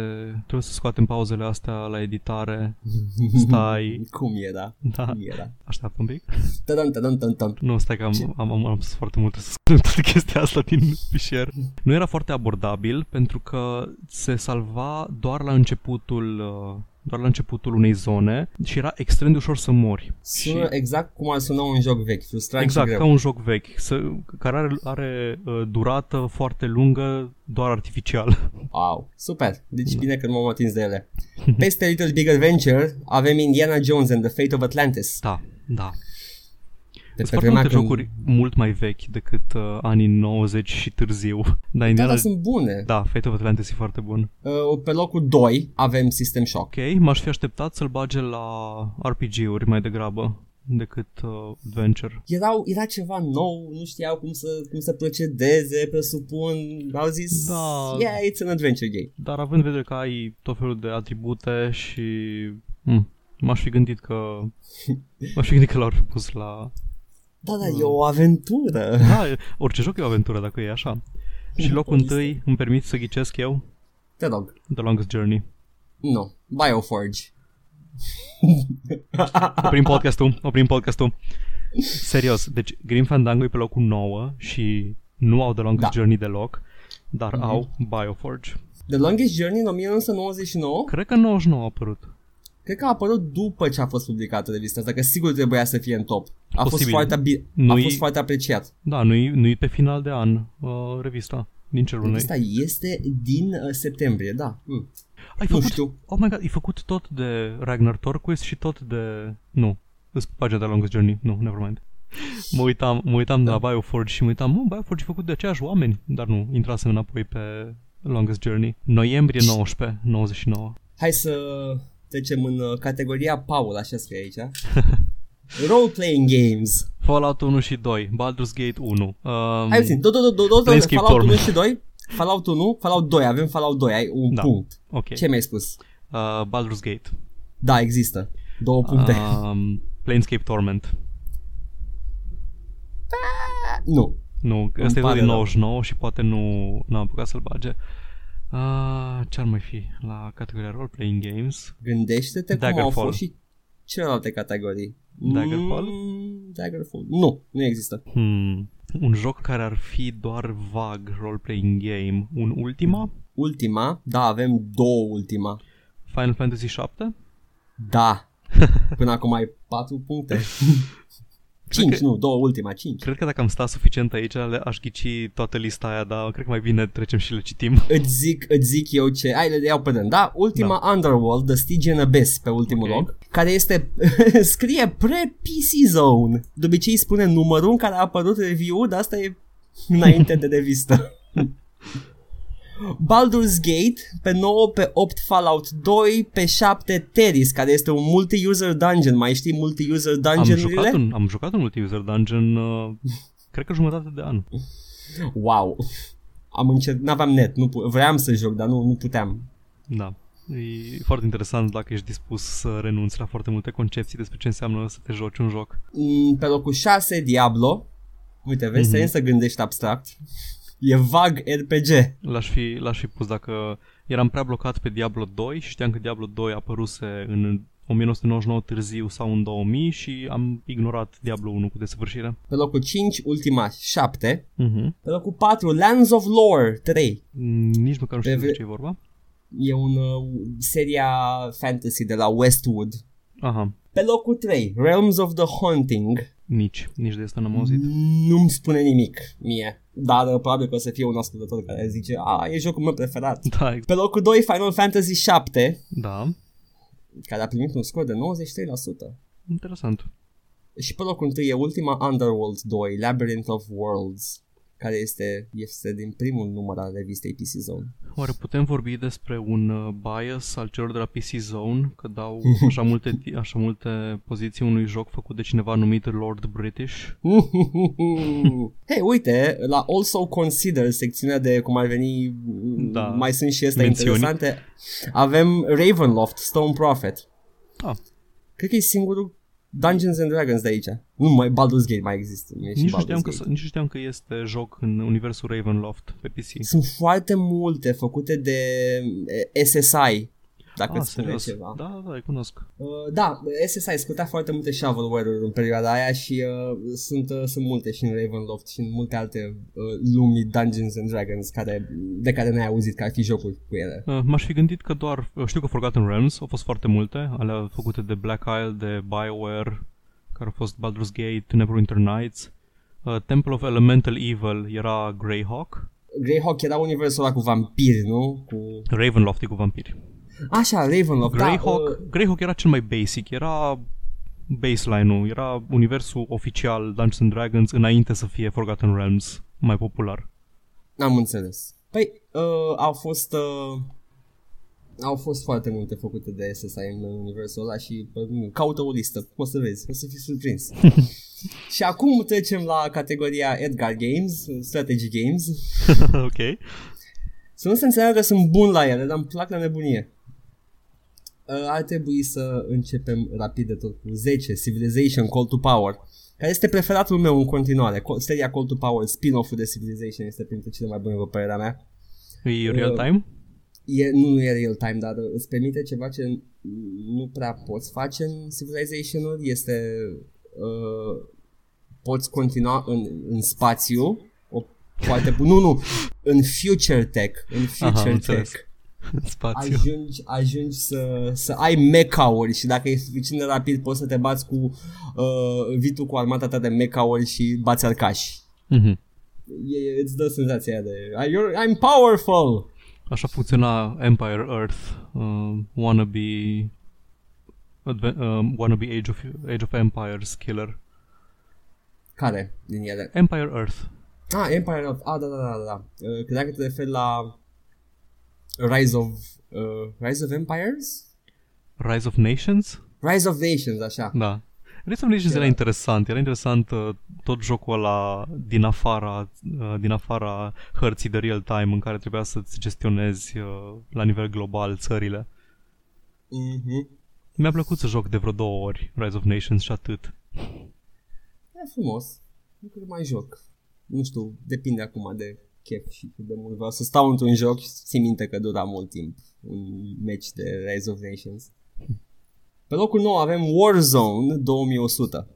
trebuie să scoatem pauzele astea la editare stai
Cum era?
da,
Cum era?
așteaptă un pic
Tadam, tadam, tadam, tadam.
nu, stai că
Ce?
am, am, am, am spus foarte multe să scriu toată chestia asta din fișier. Nu era foarte abordabil pentru că se salva doar la începutul uh, doar la începutul unei zone și era extrem de ușor să mori.
Sună
Și-
exact cum ar suna un joc vechi, frustrant
Exact,
și
ca
greu.
un joc vechi, să, care are, are uh, durată foarte lungă, doar artificial.
Wow, super. Deci bine că nu m-am atins de ele. Peste Little Big Adventure avem Indiana Jones and the Fate of Atlantis.
Da, da.
De
Sunt foarte multe jocuri mult mai vechi decât uh, anii 90 și târziu. Dar
Da,
Indiana...
dar sunt bune.
Da, Fate of Atlantis e foarte bun.
Uh, pe locul 2 avem System Shock.
Ok, m-aș fi așteptat să-l bage la RPG-uri mai degrabă decât uh, Adventure.
Erau, era ceva nou, nu știau cum să, cum să procedeze, presupun, au zis,
Da.
yeah, it's an adventure game.
Dar având în vedere că ai tot felul de atribute și... Mm, m-aș fi gândit că... M-aș fi gândit că l-ar fi pus la...
Da, da, e o aventură.
Da, orice joc e o aventură dacă e așa. Și locul
Este.
întâi, îmi permit să ghicesc eu,
Te rog.
The Longest Journey.
Nu. Bioforge.
Oprim podcastul, oprim podcastul. Serios, deci Grim Fandango e pe locul 9 și nu au The Longest
Da.
Journey deloc, dar
Mhm.
au Bioforge.
The Longest Journey în 1999
Cred că 99 a apărut.
Cred că a apărut după ce a fost publicată revista asta, că sigur trebuia să fie în top. A fost
Posibil.
foarte, bi- a
Nu-i-
fost foarte apreciat.
Da, nu-i, nu-i pe final de an uh, revista din cerul noi.
Revista este din uh, septembrie, da. Mm.
Ai
Nu
făcut,
știu.
oh my god, ai făcut tot de Ragnar Torquist și tot de... Nu, îs pagina de Longest Journey. Nu, nevermind. Mă uitam, mă uitam
Da.
la Bioforge și mă uitam, mă, Bioforge e făcut de aceiași oameni, dar nu, intrasem înapoi pe Longest Journey. Noiembrie 19, 99.
Hai să trecem în uh, categoria Paul, așa scrie aici. Role-playing games.
Fallout 1 și 2, Baldur's Gate 1. Um,
Hai puțin, do, do, do, do, do,
Planescape
Fallout 1
Torment.
și 2. Fallout 1, Fallout 2, avem Fallout 2, ai un
Da.
punct.
Ok.
Ce mi-ai spus?
Uh, Baldur's Gate.
Da, există. Două puncte.
Um, Planescape Torment.
Nu.
Nu,
Îmi
ăsta e tot
pare
din
rău.
99 și poate nu n-am apucat să-l bage. Uh, ce ar mai fi la categoria Role Playing Games?
Gândește-te cum au
Daggerfall.
fost și celelalte categorii.
Daggerfall?
Mm, Daggerfall. Nu, nu există.
Hmm, un joc care ar fi doar vag role playing game. Un Ultima?
Ultima, da, avem două ultima.
Final Fantasy 7?
Da. Până acum ai patru puncte. Cinci,
că-
nu, două ultima, cinci.
Cred că dacă am stat suficient aici, le aș ghici toată lista aia, dar cred că mai bine trecem și le citim.
Îți zic, îți zic eu ce... Hai, le iau pe rând. Da, ultima da. Underworld, The Stygian Abyss, pe ultimul
Ok.
loc, care este... scrie pre-PC Zone. De obicei spune numărul în care a apărut review dar asta e înainte de revistă. Baldur's Gate, pe 9, pe 8 Fallout 2, pe 7 Terris, care este un multi-user dungeon. Mai știi multi-user
Am
dungeon-urile?
jucat, un, am jucat un multi-user dungeon, uh, cred că jumătate de an.
Wow. Am încercat, n-aveam net, nu pu- vreau să joc, dar nu, nu puteam.
Da. E foarte interesant dacă ești dispus să renunți la foarte multe concepții despre ce înseamnă să te joci un joc.
Mm, Pe locul 6, Diablo. Uite, vezi,
Mhm.
mm-hmm. să gândești abstract. E vag RPG.
L-aș fi, l-aș fi pus dacă eram prea blocat pe Diablo 2 și știam că Diablo 2 apăruse în 1999 târziu sau în 2000 și am ignorat Diablo 1 cu desăvârșire.
Pe locul 5, ultima 7.
Uh-huh.
Pe locul 4, Lands of Lore 3.
Nici măcar nu știu
Pe
despre
vre-
ce e vorba.
E un uh, seria fantasy de la Westwood.
Aha,
Pe locul 3, Realms of the Haunting.
Nici, nici de asta n-am auzit.
Nu-mi spune nimic mie. Dar uh, probabil că o să fie un ascultător care zice A, e jocul meu preferat.
Da, ex-
Pe locul 2, Final Fantasy 7.
da,
Care a primit un scor de 93%.
interesant.
Și pe locul întâi e ultima Underworld 2, Labyrinth of Worlds, care este, este din primul număr al revistei PC Zone.
Oare putem vorbi despre un uh, bias al celor de la PC Zone, că dau așa multe, ti- așa multe poziții unui joc făcut de cineva numit Lord British?
Hei, uite, la Also Consider, secțiunea de cum ar veni,
Da.
mai sunt și astea
Mențiuni.
interesante, avem Ravenloft, Stone Prophet.
Ah,
Cred că e singurul Dungeons and Dragons de aici. Nu mai Baldur's Gate mai există. E și
nici, nu
Baldur's
știam că,
Gate.
s- nici nu știam că este joc în universul Ravenloft pe PC.
Sunt foarte multe făcute de eh, SSI. Dacă
Ah,
îți spune
serios?
ceva.
Da, da, da, îi cunosc.
Uh, da, SSI scotea foarte multe shovelware-uri în perioada aia și uh, sunt, uh, sunt multe și în Ravenloft și în multe alte uh, lumi Dungeons and Dragons care, de care n-ai auzit că ar fi jocuri cu ele.
Uh, m-aș fi gândit că doar, uh, știu că Forgotten Realms au fost foarte multe, alea făcute de Black Isle, de BioWare, care au fost Baldur's Gate, Neverwinter Nights. Uh, Temple of Elemental Evil era Greyhawk.
Greyhawk era universul ăla cu vampiri, nu? Cu...
Ravenloft e cu vampiri.
Așa, Ravenloft,
Greyhawk,
da, uh,
Greyhawk era cel mai basic, era baseline-ul, era universul oficial Dungeons and Dragons înainte să fie Forgotten Realms mai popular.
Am înțeles. Păi, uh, au fost... Uh, au fost foarte multe făcute de SSI în universul ăla și uh, caută o listă, o să vezi, o să fii surprins. și acum trecem la categoria Edgar Games, Strategy Games.
ok.
Să nu se înțeleagă că sunt bun la ele, dar îmi plac la nebunie. Uh, ar trebui să începem rapid de tot cu 10, Civilization Call to Power, care este preferatul meu în continuare. Co- Seria Call to Power, spin-off-ul de Civilization este printre cele mai bune, după părerea mea.
E real time?
E, nu, nu e real time, dar îți permite ceva ce nu prea poți face în Civilization-uri, este uh, poți continua în, în spațiu, o foarte bu- nu, nu, în future tech, în
Aha,
future
înțeles.
Tech.
În spațiu.
Ajungi, ajungi să, să ai mecha-uri și dacă e suficient de rapid poți să te bați cu uh, vitul cu armata ta de mecha-uri și bați arcași.
Mhm.
E, îți dă senzația aia de You're, I'm powerful!
Așa funcționa Empire Earth, uh, wannabe, adve- uh, wannabe Age of, Age of Empires killer.
Care din ele?
Empire Earth.
Ah, Empire of... Ah, da, da, da, da, da. Uh, credeam că te referi la Rise of... Uh, Rise of Empires?
Rise of Nations?
Rise of Nations, așa.
Da. Rise of Nations
Era-
era interesant. Era interesant uh, tot jocul ăla din afara, uh, din afara hărții de real time în care trebuia să-ți gestionezi uh, la nivel global țările.
Mhm.
Mi-a plăcut să joc de vreo două ori Rise of Nations și atât.
E frumos. Nu cred că mai joc. Nu știu, depinde acum de chef și cât de mult vreau să stau într-un joc și țin minte că dura mult timp un match de Rise of Nations. Pe locul nou avem Warzone 2100.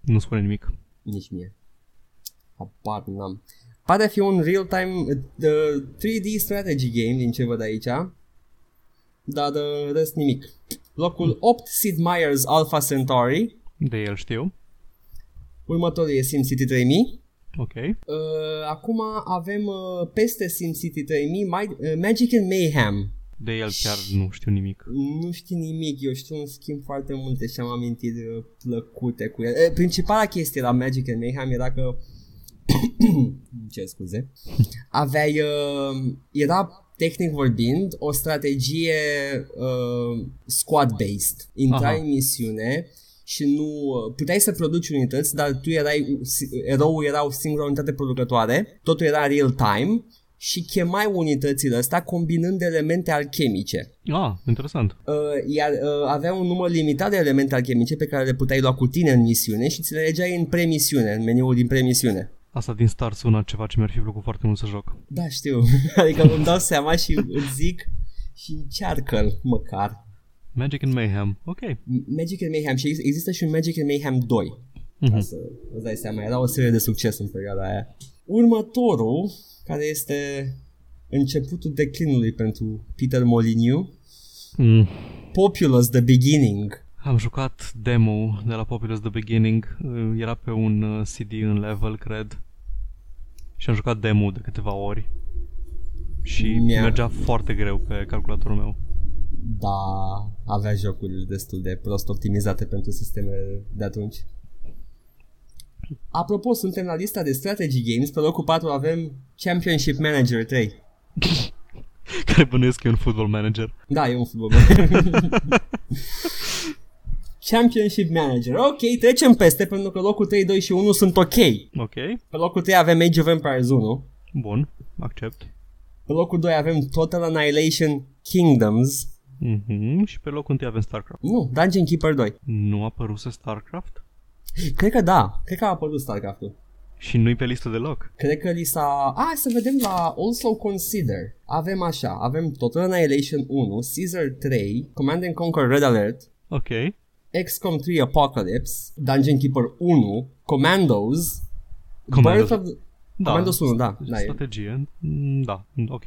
Nu spune nimic.
Nici mie. Apar n-am. Pare a fi un real-time uh, 3D strategy game din ce văd aici. Dar uh, rest nimic. Locul 8 Sid Meier's Alpha Centauri.
De el știu.
Următorul e SimCity 3000.
Ok.
Uh, acum avem uh, peste SimCity 3000 mai, uh, Magic and Mayhem.
De el chiar nu știu nimic.
Nu știu nimic, eu știu în schimb foarte multe și am amintiri uh, plăcute cu el. Uh, principala chestie la Magic and Mayhem era că ce scuze aveai uh, era tehnic vorbind o strategie uh, squad-based intrai
Aha.
în misiune și nu uh, puteai să produci unități, dar tu erai eroul era o singură unitate producătoare, totul era real time și chemai unitățile astea combinând elemente alchemice.
Ah, interesant.
Uh, iar uh, avea un număr limitat de elemente alchemice pe care le puteai lua cu tine în misiune și ți le legeai în premisiune, în meniul din premisiune.
Asta din start sună ceva ce mi-ar fi plăcut foarte mult să joc.
Da, știu. adică îmi dau seama și îți zic și încearcă-l măcar.
Magic and Mayhem. Ok.
Magic and Mayhem și ex- există și un Magic and Mayhem 2. Ca
Mhm.
să îți dați seama, era o serie de succes în perioada aia. Următorul, care este începutul declinului pentru Peter Molyneux,
Mm.
Populous The Beginning.
Am jucat demo de la Populous The Beginning. Uh, Era pe un uh, CD în level, cred. Și am jucat demo de câteva ori. Și
Mi-a-
mergea foarte greu pe calculatorul meu.
Da, avea jocuri destul de prost optimizate pentru sistemele de atunci. Apropo, suntem la lista de strategy games. Pe locul 4 avem Championship Manager 3.
Care bănuiesc că e un football manager.
Da, e un fotbal. Championship Manager. Ok, trecem peste pentru că locul 3, 2 și 1 sunt ok.
Ok.
Pe locul 3 avem Age of Empires 1.
Bun. Accept.
Pe locul 2 avem Total Annihilation Kingdoms.
Mhm. Și pe locul întâi avem StarCraft.
Nu, Dungeon Keeper 2.
Nu a apăruse StarCraft?
Cred că da, cred că a apărut StarCraft-ul.
Și nu-i pe listă deloc.
Cred că li s-a... Ah, să vedem la Also Consider. Avem așa, avem Total Annihilation 1, Caesar 3, Command and Conquer Red Alert,
Ok.
XCOM 3 Apocalypse, Dungeon Keeper 1, Commandos,
Commandos.
Birth of...
Da.
Commandos 1, da. da e.
Strategie. Mm, Da, ok.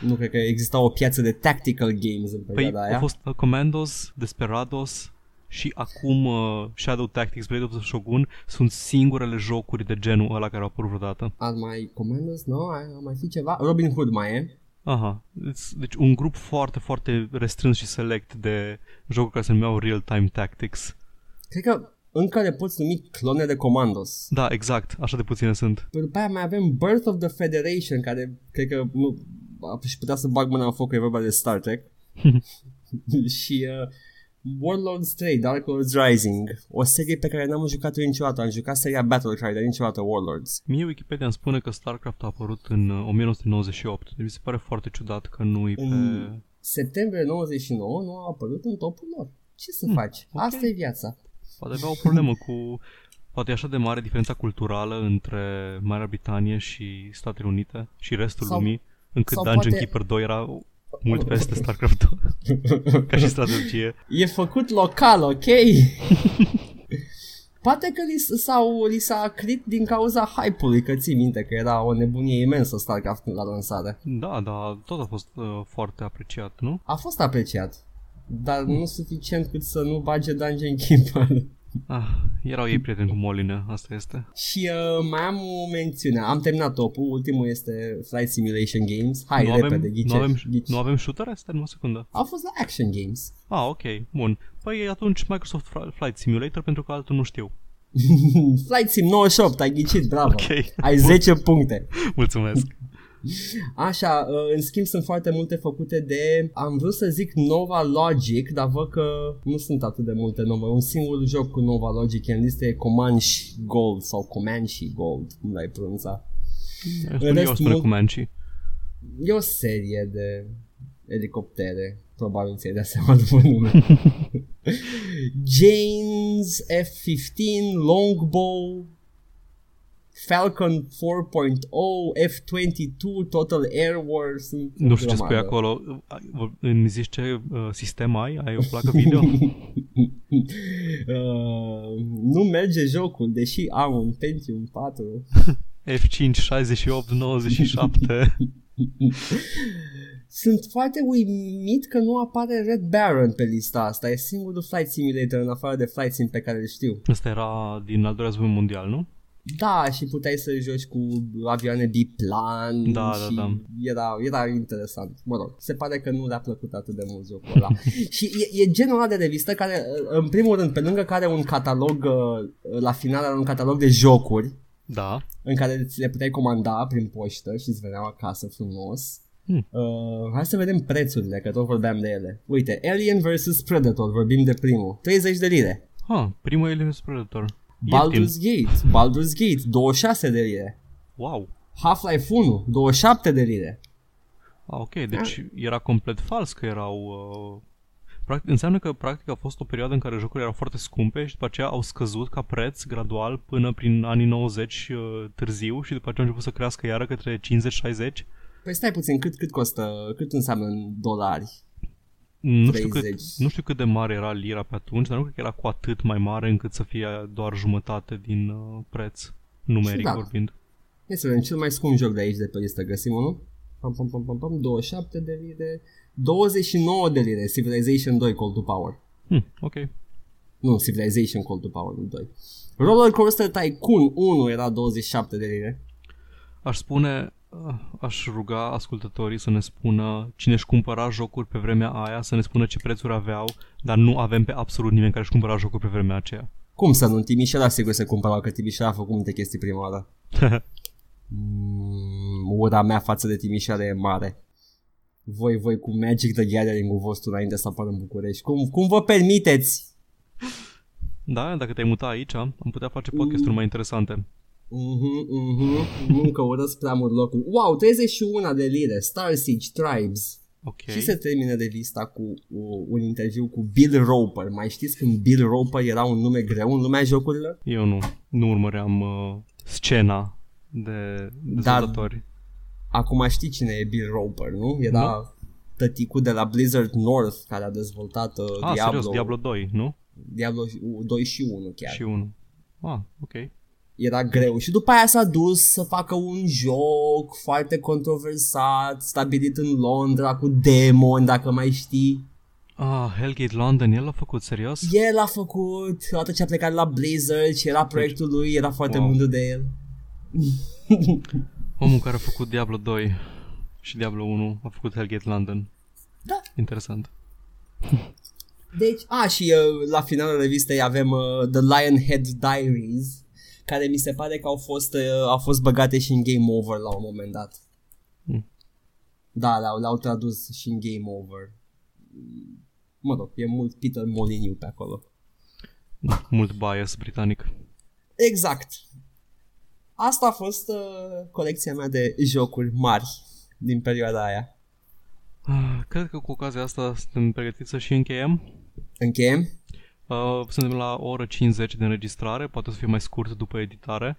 Nu cred că exista o piață de tactical games în
Păi
perioada
au
aia.
fost uh, Commandos, Desperados și acum uh, Shadow Tactics, Blade of the Shogun sunt singurele jocuri de genul ăla care au apărut vreodată.
Ar mai Commandos? Nu, ar ar mai fi ceva? Robin Hood mai e.
Aha. Deci, deci un grup foarte, foarte restrâns și select de jocuri care se numeau Real-Time Tactics.
Cred că încă le poți numi clone de Commandos.
Da, exact. Așa de puține sunt.
Pe după aia mai avem Birth of the Federation, care cred că nu și putea să bag mâna în foc că e vorba de Star Trek. și uh, Warlords 3, Dark Lords Rising, o serie pe care n-am jucat-o niciodată. Am jucat seria Battlecry, dar niciodată Warlords.
Mie Wikipedia îmi spune că StarCraft a apărut în uh, 1998. Deci mi se pare foarte ciudat că nu-i pe...
În septembrie 99 nu a apărut în topul lor. Ce să
Hmm,
faci?
ok.
Asta e viața.
Poate avea o problemă cu... Poate e așa de mare diferența culturală între Marea Britanie și Statele Unite și restul
Sau-
lumii, încât
sau
Dungeon
poate-
Keeper 2 era mult peste StarCraft 2, ca și strategie.
E făcut local, ok? Poate că li, s- sau li s-a crit din cauza hype-ului, că ții minte că era o nebunie imensă StarCraft la lansare.
Da, da, tot a fost uh, foarte apreciat, nu?
A fost apreciat, dar nu suficient cât să nu bage Dungeon Keeper.
Ah, erau ei prieteni cu Moline, asta este.
Și uh, mai am o mențiune, am terminat topul, ultimul este Flight Simulation Games. Hai,
nu,
repede,
avem,
ghice,
nu, avem,
ghici.
nu avem shooter? Stai numai o secundă.
Au fost la Action Games.
Ah, ok, bun. Păi atunci Microsoft Fri- Flight Simulator pentru că altul nu știu.
Flight Sim 98, ai ghicit, bravo.
Ok,
Ai 10 puncte.
mulțumesc.
Așa, uh, în schimb sunt foarte multe făcute de, am vrut să zic Nova Logic, dar văd că nu sunt atât de multe Nova. Un singur joc cu Nova Logic în listă e Comanche Gold sau Comanche Gold, cum l-ai pronunța.
Spune eu
rest,
spune
mult-
Comanche.
E o serie de elicoptere, probabil ți-ai dat seama după nume. James F-15, Longbow, Falcon 4.0, F-22, Total Air War, sunt
Nu
o
știu ce spui
grămadă.
acolo. Ai- Îmi zici ce uh, sistem ai? Ai o placă video?
uh, nu merge jocul, deși am un Pentium 4.
F5 68 97.
Sunt foarte uimit că nu apare Red Baron pe lista asta. E singurul Flight Simulator în afară de Flight Sim pe care îl știu.
Ăsta era din al doilea război mondial, nu?
Da, și puteai să joci cu avioane biplan
Da,
și
da, da.
Era, era interesant. Mă rog, se pare că nu le-a plăcut atât de mult jocul ăla. și e, e genul ăla de revistă care, în primul rând, pe lângă care un catalog, uh, la final era un catalog de jocuri,
Da.
în care ți le puteai comanda prin poștă și îți veneau acasă frumos.
Hmm.
Uh, hai să vedem prețurile, că tot vorbeam de ele. Uite, Alien vs Predator, vorbim de primul. 30 de lire.
Ha, primul Alien vs Predator. Ieftin.
Baldur's Gate, Baldur's Gate, 26 de lire.
Wow.
Half-Life 1, 27 de lire.
Ah, ok, deci era complet fals că erau... Uh, practic, înseamnă că practic a fost o perioadă în care jocurile erau foarte scumpe și după aceea au scăzut ca preț gradual până prin anii 90 uh, târziu și după aceea au început să crească iară către 50-60.
Păi stai puțin, cât, cât costă, cât înseamnă în dolari?
Nu știu, cât,
30.
nu știu cât de mare era lira pe atunci, dar nu cred că era cu atât mai mare încât să fie doar jumătate din uh, preț, numeric
Da.
vorbind.
Hai să vedem, cel mai scump joc de aici de pe listă găsim unul. Pam, pam, pam, pam, pam, 27 de lire, 29 de lire, Civilization 2 Call to Power.
Hm, ok.
Nu, Civilization Call to Power, nu 2. Roller Coaster Tycoon 1 era 27 de lire.
Aș spune, uh, aș ruga ascultătorii să ne spună cine își cumpăra jocuri pe vremea aia, să ne spună ce prețuri aveau, dar nu avem pe absolut nimeni care își cumpăra jocuri pe vremea aceea.
Cum să nu? În Timișoara sigur se cumpăra că Timișoara a făcut multe chestii prima oară. Mm, ura mea față de Timișoara e mare. Voi, voi cu Magic the Gathering-ul vostru înainte să apară în București. Cum, cum vă permiteți?
Da, dacă te-ai muta aici, am putea face podcasturi mai interesante.
Mhm, mhm, nu căutăți prea mult locul. Wow, 31 de lire, Star Siege Tribes.
Ok.
Și se termină revista cu uh, un interviu cu Bill Roper. Mai știți când Bill Roper era un nume greu în lumea jocurilor?
Eu nu, nu urmăream uh, scena de dezvoltatori.
Acum știi cine e Bill Roper, nu? Era
Nu.
tăticul de la Blizzard North care a dezvoltat uh,
Ah,
Diablo,
serios, Diablo 2, nu?
Diablo 2 și 1 chiar.
Și 1. Ah, ok.
Era greu și după aia s-a dus să facă un joc foarte controversat, stabilit în Londra cu demon, dacă mai știi.
Ah, Hellgate London, el l-a făcut, serios?
El a făcut, odată ce a plecat la Blizzard și era proiectul lui, era foarte
Wow.
mândru de el.
Omul care a făcut Diablo 2 și Diablo 1 a făcut Hellgate London.
Da.
Interesant.
Deci, a, și uh, la finalul revistei avem uh, The Lionhead Diaries, care mi se pare că au fost, uh, au fost băgate și în Game Over la un moment dat.
Mm.
Da, le-au, le-au tradus și în Game Over. Mă rog, e mult Peter Molyneux pe acolo.
Da, mult bias britanic.
Exact. Asta a fost uh, colecția mea de jocuri mari din perioada aia.
Ah, Cred că cu ocazia asta suntem pregătiți să și încheiem.
Încheiem?
Uh, suntem la o oră 50 de înregistrare, poate să fie mai scurt după editare.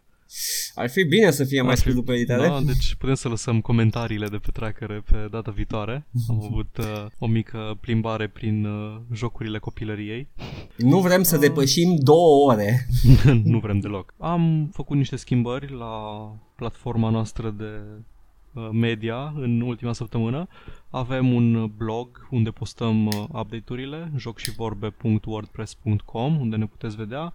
Ar fi bine să fie mai
Ar fi-
scurt după editare.
Da, deci putem să lăsăm comentariile de pe trackere pe data viitoare. Am avut uh, o mică plimbare prin uh, jocurile copilăriei.
Nu vrem să depășim două ore.
nu vrem deloc. Am făcut niște schimbări la platforma noastră de uh, media în ultima săptămână. Avem un blog unde postăm uh, update-urile, jocșivorbe.wordpress.com, unde ne puteți vedea.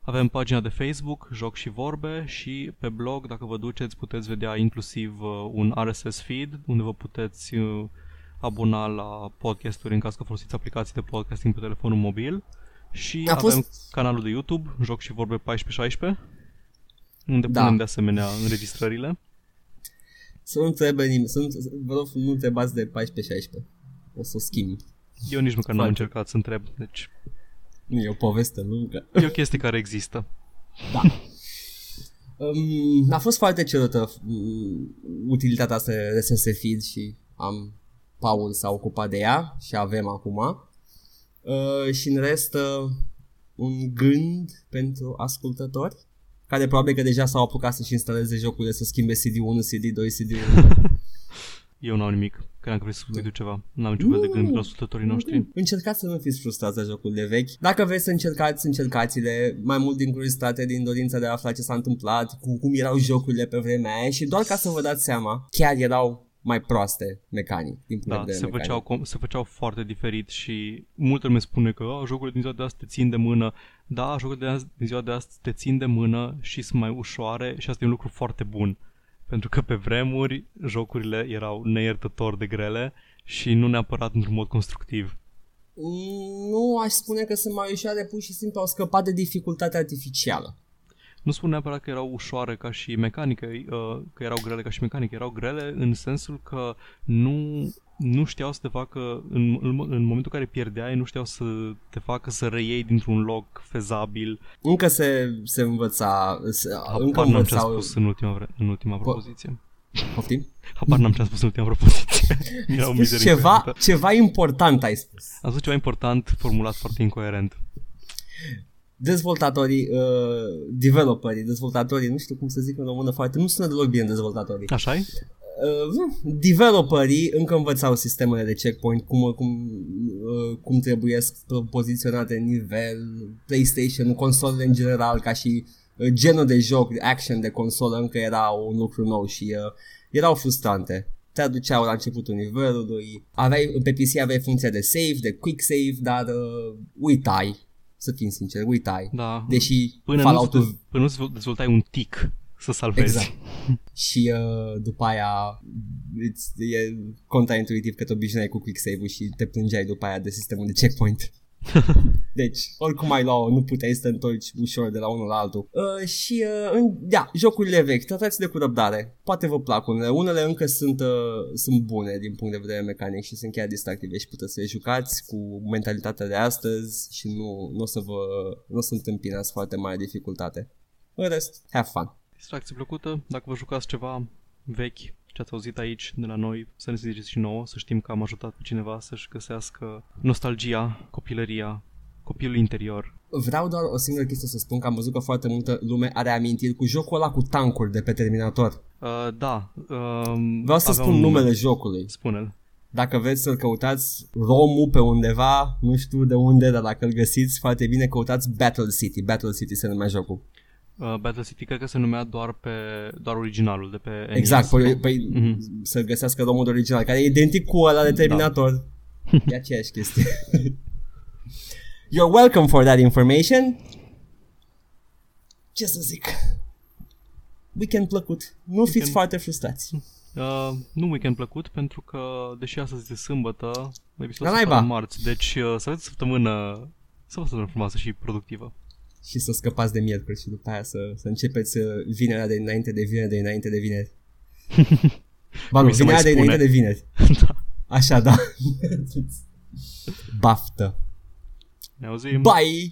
Avem pagina de Facebook, Joc și Vorbe și pe blog, dacă vă duceți, puteți vedea inclusiv uh, un RSS feed unde vă puteți uh, abona la podcasturi în caz că folosiți aplicații de podcasting pe telefonul mobil. Și
A
avem
fost-
canalul de YouTube, Joc și Vorbe 1416, unde
Da.
punem de asemenea înregistrările.
Să nu întrebe nimeni, să nu, vă rog, nu întrebați de 14-16. O să o schimb.
Eu nici măcar n-am
Foarte.
încercat să întreb, deci
Nu e o poveste lungă.
e o chestie care există.
Um, a fost foarte cerută um, utilitatea asta de RSS feed și am Paul s-a ocupat de ea și avem acum. Uh, și în rest uh, un gând pentru ascultători care probabil că deja s-au apucat să-și instaleze jocurile să schimbe CD1, CD2, CD1.
Eu n-am nimic, că am vrut să spui tu ceva. N-am niciun fel de gând pentru ascultătorii noștri.
Încercați să nu fiți frustrați de jocurile vechi. Dacă vreți să încercați, încercați-le mai mult din curiozitate, din dorința de a afla ce s-a întâmplat, cu cum erau jocurile pe vremea aia și doar ca să vă dați seama, chiar erau mai proaste mecanic, din punct
Da,
de
se
vedere
făceau,
mecanic.
com- se făceau foarte diferit și multă lume spune că oh, jocurile din ziua de azi te țin de mână. Da, jocurile de azi, din ziua de azi te țin de mână și sunt mai ușoare și asta e un lucru foarte bun. Pentru că pe vremuri jocurile erau neiertător de grele și nu neapărat într-un mod constructiv.
Mm, Nu aș spune că sunt mai ușoare, pur și simplu au scăpat de dificultatea artificială.
Nu spun neapărat că erau ușoare ca și mecanică, uh, că erau grele ca și mecanică, erau grele în sensul că nu, nu știau să te facă, în, în, în momentul în care pierdeai, nu știau să te facă să reiei dintr-un loc fezabil.
Încă se, se învăța, se, încă
Habar n-am ce am
învățau...
spus în ultima, vre- în ultima propoziție.
Poftim?
Habar n-am ce am spus în ultima propoziție. Era o
Spus
mizerie
ceva,
incoerentă.
ceva important ai spus.
Am spus ceva important, formulat foarte incoerent.
Dezvoltatorii, uh, developerii, dezvoltatorii, nu știu cum să zic în română foarte, nu sună deloc bine dezvoltatorii.
așa -i?
Uh, developerii încă învățau sistemele de checkpoint, cum, cum, uh, cum trebuie poziționate în nivel, PlayStation, consolele în general, ca și uh, genul de joc, de action de consolă, încă era un lucru nou și uh, erau frustrante. Te aduceau la începutul nivelului, aveai, pe PC aveai funcția de save, de quick save, dar uh, uitai, să fim sinceri, uitai.
Da.
Deși
Până
Fallout-ul
nu, până nu dezvoltai un tic să salvezi.
Exact. și uh, după aia it's, e contraintuitiv că te obișnuiai cu quick save-ul și te plângeai după aia de sistemul de checkpoint. deci, oricum ai lua nu puteai să te întorci ușor de la unul la altul. Uh, și, uh, în, da, jocurile vechi, tratați de cu răbdare. Poate vă plac unele. Unele încă sunt, uh, sunt bune din punct de vedere mecanic și sunt chiar distractive și puteți să le jucați cu mentalitatea de astăzi și nu, nu o să vă nu o să întâmpinați foarte mare dificultate. În rest, have fun.
Distracție plăcută, dacă vă jucați ceva vechi, ce ați auzit aici de la noi, să ne ziceți și nouă, să știm că am ajutat pe cineva să-și găsească nostalgia, copilăria, copilul interior.
Vreau doar o singură chestie să spun că am văzut că foarte multă lume are amintiri cu jocul ăla cu tancuri de pe Terminator.
Uh, da. Uh,
Vreau să
avea
spun
un nume.
numele jocului.
Spune-l.
Dacă vreți să-l căutați romul pe undeva, nu știu de unde, dar dacă îl găsiți foarte bine, căutați Battle City. Battle City se numea jocul.
Uh, Battle City cred că se numea doar pe doar originalul de pe NES.
Exact, păi, păi
Mhm.
să găsească romul original, care e identic cu ăla de Terminator. E aceeași chestie. You're welcome for that information. Ce să zic? Weekend plăcut. Nu fiți
Weekend-
foarte frustrați.
Uh, nu weekend plăcut pentru că, deși astăzi este sâmbătă, episodul
La
se
naiba.
în marți, deci uh, să aveți o săptămână, să vă săptămână frumoasă și productivă.
Și să scăpați de miercuri și după aia să, să începeți uh, vinerea de înainte de vineri, de înainte de vineri. Ba nu,
Mi se mai
vinerea de
spune.
înainte de vineri.
da.
Așa, da. Baftă.
Ne auzim.
Bye!